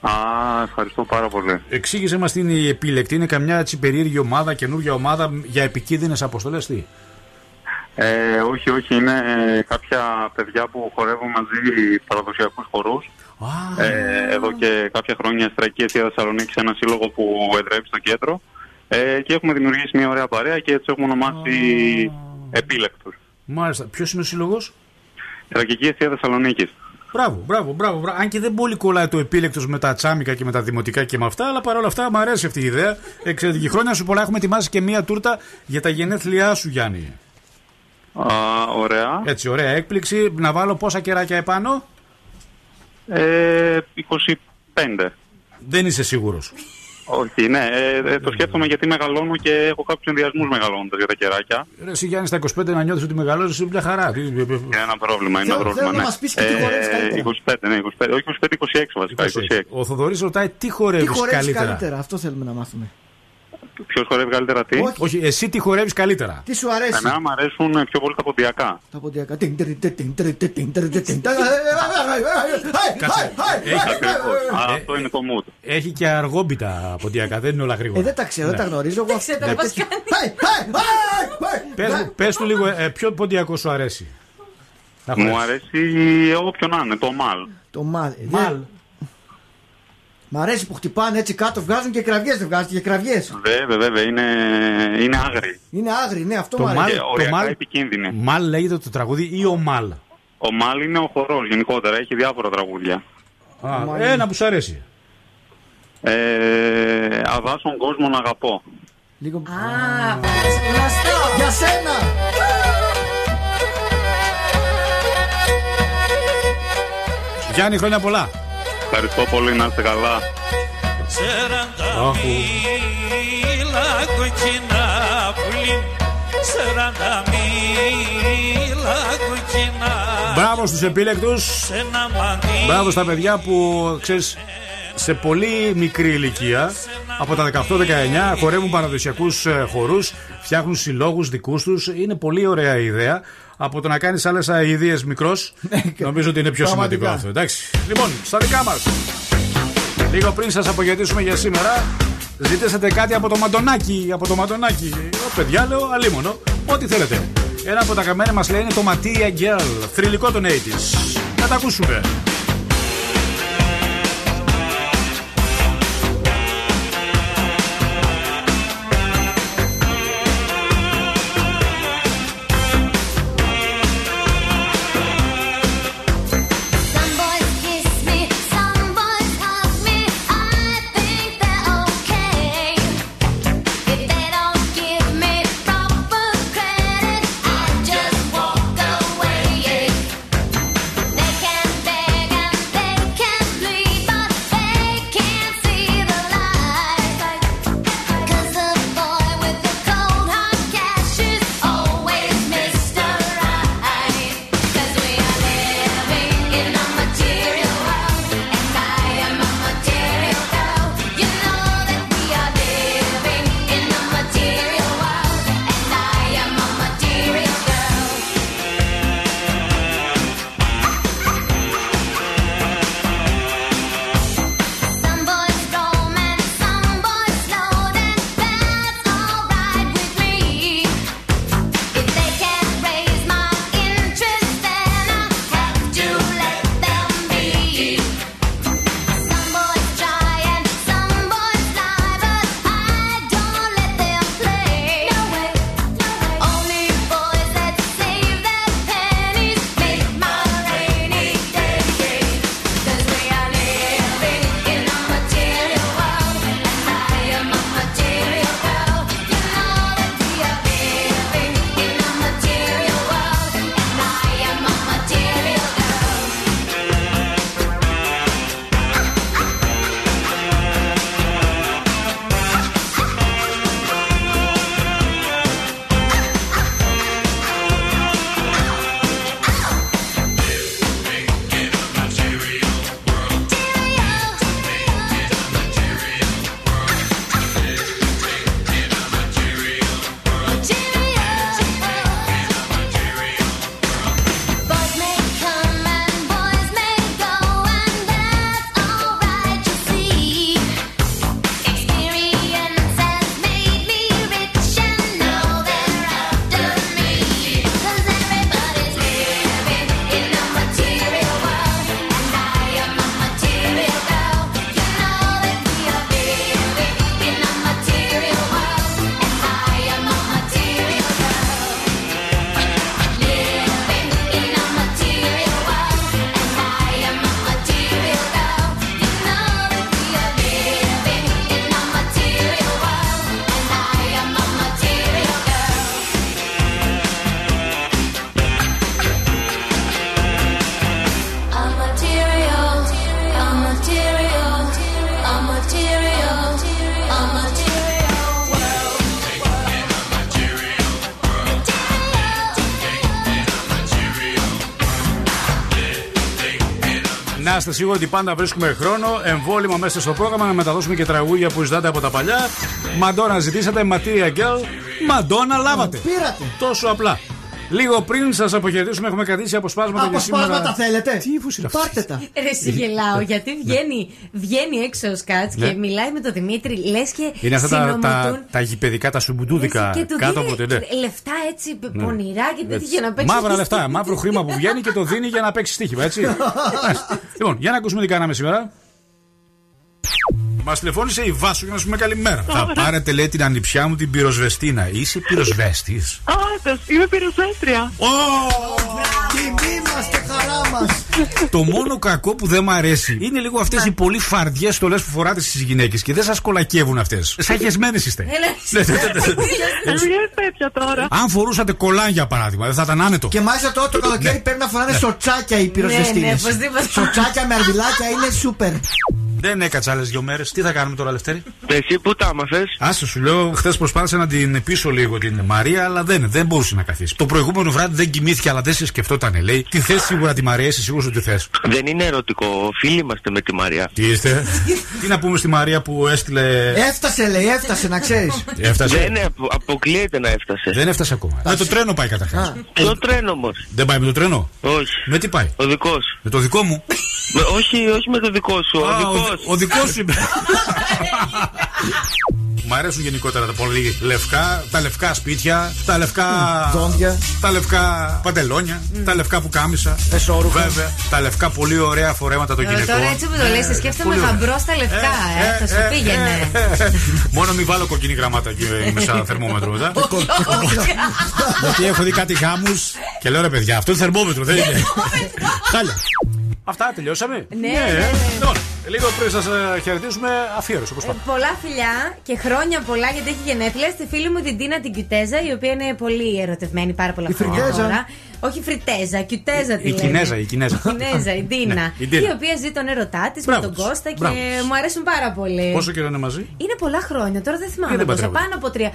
Α, ευχαριστώ πάρα πολύ. Εξήγησε μας τι είναι η επίλεκτη. Είναι καμιά έτσι περίεργη ομάδα, καινούργια ομάδα για επικίνδυνες αποστολές. Τι; Ε, όχι, όχι, είναι ε, κάποια παιδιά που χορεύουν μαζί παραδοσιακούς χορούς. Ε, εδώ και κάποια χρόνια στην Τρακή Αιστεία Θεσσαλονίκη, ένα σύλλογο που εδρεύει στο κέντρο. Ε, και έχουμε δημιουργήσει μια ωραία παρέα και έτσι έχουμε ονομάσει Επίλεκτους. Μάλιστα. Ποιος είναι ο σύλλογος; Τρακική Αιστεία Θεσσαλονίκης. Μπράβο, μπράβο, μπράβο, μπράβο. Αν και δεν πολύ κολλάει το επίλεκτος με τα τσάμικα και με τα δημοτικά και με αυτά, αλλά παρόλα αυτά μου αρέσει αυτή η ιδέα. Εξαιρετική χρόνια σου πολλά. Έχουμε ετοιμάσει και μία τούρτα για τα γενέθλιά σου, Γιάννη. Α, ωραία. Έτσι, ωραία έκπληξη. Να βάλω πόσα κεράκια επάνω; Ε, 25. Δεν είσαι σίγουρος. Όχι, ναι, ε, ε, το σκέφτομαι γιατί μεγαλώνω και έχω κάποιους ενδιασμούς μεγαλώνοντας για τα κεράκια. Ρε, εσύ Γιάννη στα 25 να νιώθεις ότι μεγαλώνει, είσαι μια χαρά. Τι- Είναι ένα πρόβλημα, είναι ένα Θέλω- πρόβλημα. θέλω να ναι. μας πεις και τι χορεύεις καλύτερα. 25, ναι, 25, όχι 25-26 βασικά. 26. Ο Θοδωρής ρωτάει τι Τι χορεύει χορεύεις καλύτερα. καλύτερα. αυτό θέλουμε να μάθουμε. Ποιο χορεύει καλύτερα τι. Όχι. Όχι, εσύ τι χορεύει καλύτερα. Τι σου αρέσει. Εμένα μου αρέσουν πιο πολύ τα ποντιακά. Τα ποντιακά. Αυτό είναι το mood. Έχει και αργόμπιτα ποντιακά, δεν είναι όλα γρήγορα. Δεν τα ξέρω, δεν τα γνωρίζω. Πε του λίγο, ποιο ποντιακό σου αρέσει. Μου αρέσει όποιον να είναι, το μαλ. Το μαλ. Μάλ. Μ' αρέσει που χτυπάνε έτσι κάτω, βγάζουν και κραυγές, δεν βγάζουν και κραυγές. Βέβαια, βέβαια, είναι, είναι άγρι. Είναι άγρι, ναι, αυτό Το μου μάλ, αρέσει. Και το οριακά μάλ, επικίνδυνη. μάλ λέγεται το τραγούδι ή ο μάλ. Ο μαλ είναι ο χορός γενικότερα, έχει διάφορα τραγούδια. Α, ένα που σου αρέσει. Ε, αδάσον κόσμο να αγαπώ. Λίγο... Α, γνωστό. Για σένα! Γιάννη, χρόνια πολλά. Ευχαριστώ πολύ, να είστε καλά. Αχου. μίλα κοκκινά πουλί. Σαράντα μίλα κοκκινά Μπράβο στους επίλεκτους. Σε ένα μαντί Μπράβο στα παιδιά που ξέρεις σε πολύ μικρή ηλικία από τα 18-19 χορεύουν παραδοσιακούς ε, χορούς φτιάχνουν συλλόγους δικούς τους. Είναι πολύ ωραία ιδέα από το να κάνεις άλλες αηδίες μικρός νομίζω ότι είναι πιο σημαντικό Πραγματικά. αυτό εντάξει. Λοιπόν στα δικά μας. Λίγο πριν σας απογευήσουμε για σήμερα ζητήσατε κάτι από το μαντονάκι από το μαντονάκι. Ο παιδιά λέω αλίμονο ό,τι θέλετε. Ένα από τα καμένα μας λέει είναι το Matia Girl θρηλυκό των 80's να τα ακούσουμε Να είστε σίγουροι ότι πάντα βρίσκουμε χρόνο, εμβόλυμα μέσα στο πρόγραμμα να μεταδώσουμε και τραγούδια που ζητάτε από τα παλιά. Μαντόνα ζητήσατε, Material Girl. Μαντόνα λάβατε. Πήρατε. Τόσο απλά. Λίγο πριν σας αποχαιρετήσουμε, έχουμε κρατήσει αποσπάσματα για σήμερα. Αποσπάσματα θέλετε. Τι ύφους είναι αυτό. Πάρτε τα. Ρε συγγελάω, γιατί βγαίνει, βγαίνει έξω ο Σκάτς Ναι. και μιλάει με τον Δημήτρη, λες και Είναι αυτά τα, συνομωτούν τα, τα γηπαιδικά, τα σουμπουντούδικα και του κάτω δίνει από την. ναι. λεφτά έτσι Ναι. πονηρά και τέτοια Έτσι. για να παίξει. Μαύρα και λεφτά, στη- μαύρο χρήμα που βγαίνει και το δίνει για να παίξει στοίχημα, έτσι. λοιπόν, για να ακούσουμε τι κάναμε σήμερα. Μας τηλεφώνησε η Βάσο για να σου πούμε καλημέρα. Θα πάρετε, λέει, την ανιψιά μου την πυροσβεστίνα. Είσαι πυροσβέστης. Όντω, είμαι πυροσβέστρια. Τιμή μας και χαρά μας. Το μόνο κακό που δεν μ' αρέσει είναι λίγο αυτές οι πολύ φαρδιές στολές που φοράτε στις γυναίκες και δεν σας κολακεύουν αυτές. Σαν χεσμένε είστε. Ναι, ναι, ναι, ναι. Ποιες τέτοια τώρα. Αν φορούσατε κολάν για παράδειγμα, δεν θα ήταν άνετο. Και μάλιστα τώρα το καλοκαίρι πρέπει να φοράνε σοτσάκια οι πυροσβεστίνες. Ναι, ναι, οπωσδήποτε. Σοτσάκια με αρβιλάκια είναι σούπερ. Δεν έκατσα άλλε δύο μέρες. Τι θα κάνουμε τώρα, Λευτέρη; Εσύ που τα άμαθες; Άσε σου λέω, χθες προσπάθησα να την πείσω λίγο την Μαρία, αλλά δεν, δεν μπορούσε να καθίσει. Το προηγούμενο βράδυ δεν κοιμήθηκε, αλλά δεν σε σκεφτόταν, λέει. Τι θες σίγουρα τη Μαρία, είσαι σίγουρος ότι θες; Δεν είναι ερωτικό. Φίλοι είμαστε με τη Μαρία. Τι είστε; Τι να πούμε στη Μαρία που έστειλε. Έφτασε, λέει, έφτασε να ξέρεις. Έφτασε; Δεν είναι, απο- αποκλείεται να έφτασε. Δεν έφτασε ακόμα. Με το τρένο πάει καταρχάς. Ποιο τρένο όμω. Δεν πάει με το τρένο; Όχι. Με τι πάει; Ο δικός σου. Με το δικό μου; Με- όχι, όχι με το δικό σου. Α, ο δικός. Ο δικός σου. είπε. Μ' αρέσουν γενικότερα τα πολύ λευκά, τα λευκά σπίτια, τα λευκά. Δόντια. Τα λευκά παντελόνια, τα λευκά που κάμισα. Εσώρουχα. Βέβαια, τα λευκά πολύ ωραία φορέματα των Ε, γυναικών. Τώρα έτσι που το λες, σκέφτομαι πολύ ωραία. γαμπρό στα λευκά, ε, θα σου πήγαινε. Μόνο μην βάλω κοκκινή γραμμάτα εκεί μέσα θερμόμετρο μετά. Γιατί έχω δει κάτι γάμου και λέω ρε παιδιά, αυτό είναι θερμόμετρο, δεν είναι. Χάλια. Αυτά τελειώσαμε; Ναι, ναι, ναι. Λοιπόν, λίγο πριν σας χαιρετήσουμε, αφιέρωση όπως Ε, πάντα. πολλά φιλιά και χρόνια πολλά γιατί έχει γενέθλια στη φίλη μου την Τίνα την Κιουτέζα, η οποία είναι πολύ ερωτευμένη πάρα πολλά Η χρόνια Φριτέζα. τώρα. Όχι Φριτέζα, Κιουτέζα τη Η λένε. Κινέζα, η Κινέζα. Η Κινέζα, η Τίνα. Ναι, η Τίνα. η οποία ζει τον ερωτά της με Μπράβο τον της. Κώστα και Μπράβο της. μου αρέσουν πάρα πολύ. Πόσο καιρό είναι μαζί; Είναι πολλά χρόνια, τώρα δεν θυμάμαι δεν πόσα. παντρεύονται. Πάνω από τρία.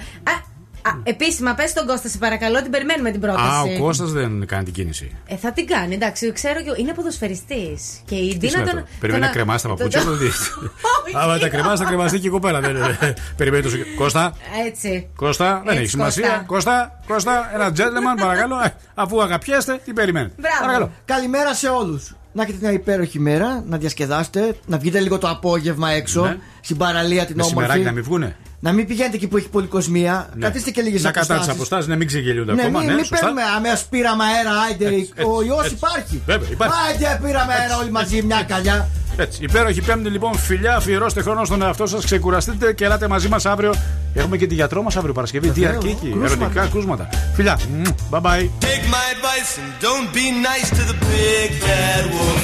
Α, α, επίσημα, πες τον Κώστα, σε παρακαλώ, την περιμένουμε την πρόταση. Α, ο Κώστας δεν κάνει την κίνηση. Ε, θα την κάνει, εντάξει, ξέρω και είναι ποδοσφαιριστής. Και η Τι Τίνα σημαίνει τον. αυτό. Περιμένει να τον- κρεμάσει τα τον- παπούτσια. τον- το δεις. Άμα τα κρεμάσει, θα κρεμαστεί και η κοπέλα. δεν είναι. Περιμένει τόσο. καιρό. Κώστα, Έτσι. Κώστα, δεν Έτσι, έχει σημασία. Κώστα. Κώστα, Κώστα, ένα gentleman, παρακαλώ. Ε, Αφού αγαπιέστε, τι περιμένει. Μπράβο. Παρακαλώ. Καλημέρα σε όλους. Να έχετε μια υπέροχη μέρα, να διασκεδάσετε, να βγείτε λίγο το απόγευμα έξω, Ναι. στην παραλία την Με όμορφη. σημεράκι να μην βγούνε; Να μην πηγαίνετε εκεί που έχει πολυκοσμία. Ναι. Καθίστε και λίγες Να κατά τις αποστάσεις, να μην ξεγελιούνται Ναι, ακόμα. μην, Ναι, μην σωστά. παίρνουμε αμέσω πήραμε αέρα, άιντε. Έτσι, ο έτσι, ιός έτσι. υπάρχει. Βέβαια, υπάρχει. Άιντε, πήραμε αέρα όλοι μαζί, μια καλιά. Έτσι, υπέροχη πέμπτη λοιπόν, φιλιά, αφιερώστε χρόνο στον εαυτό σας, ξεκουραστείτε και ελάτε μαζί μας αύριο. Έχουμε και τη γιατρό μας αύριο Παρασκευή. Τι Βεβαίως, αρκεί εκεί, κρούσματα. ερωτικά κρούσματα. Φιλιά, Μμμ. bye bye. Take my advice and don't be nice to the big bad wolf.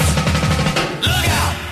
Look out!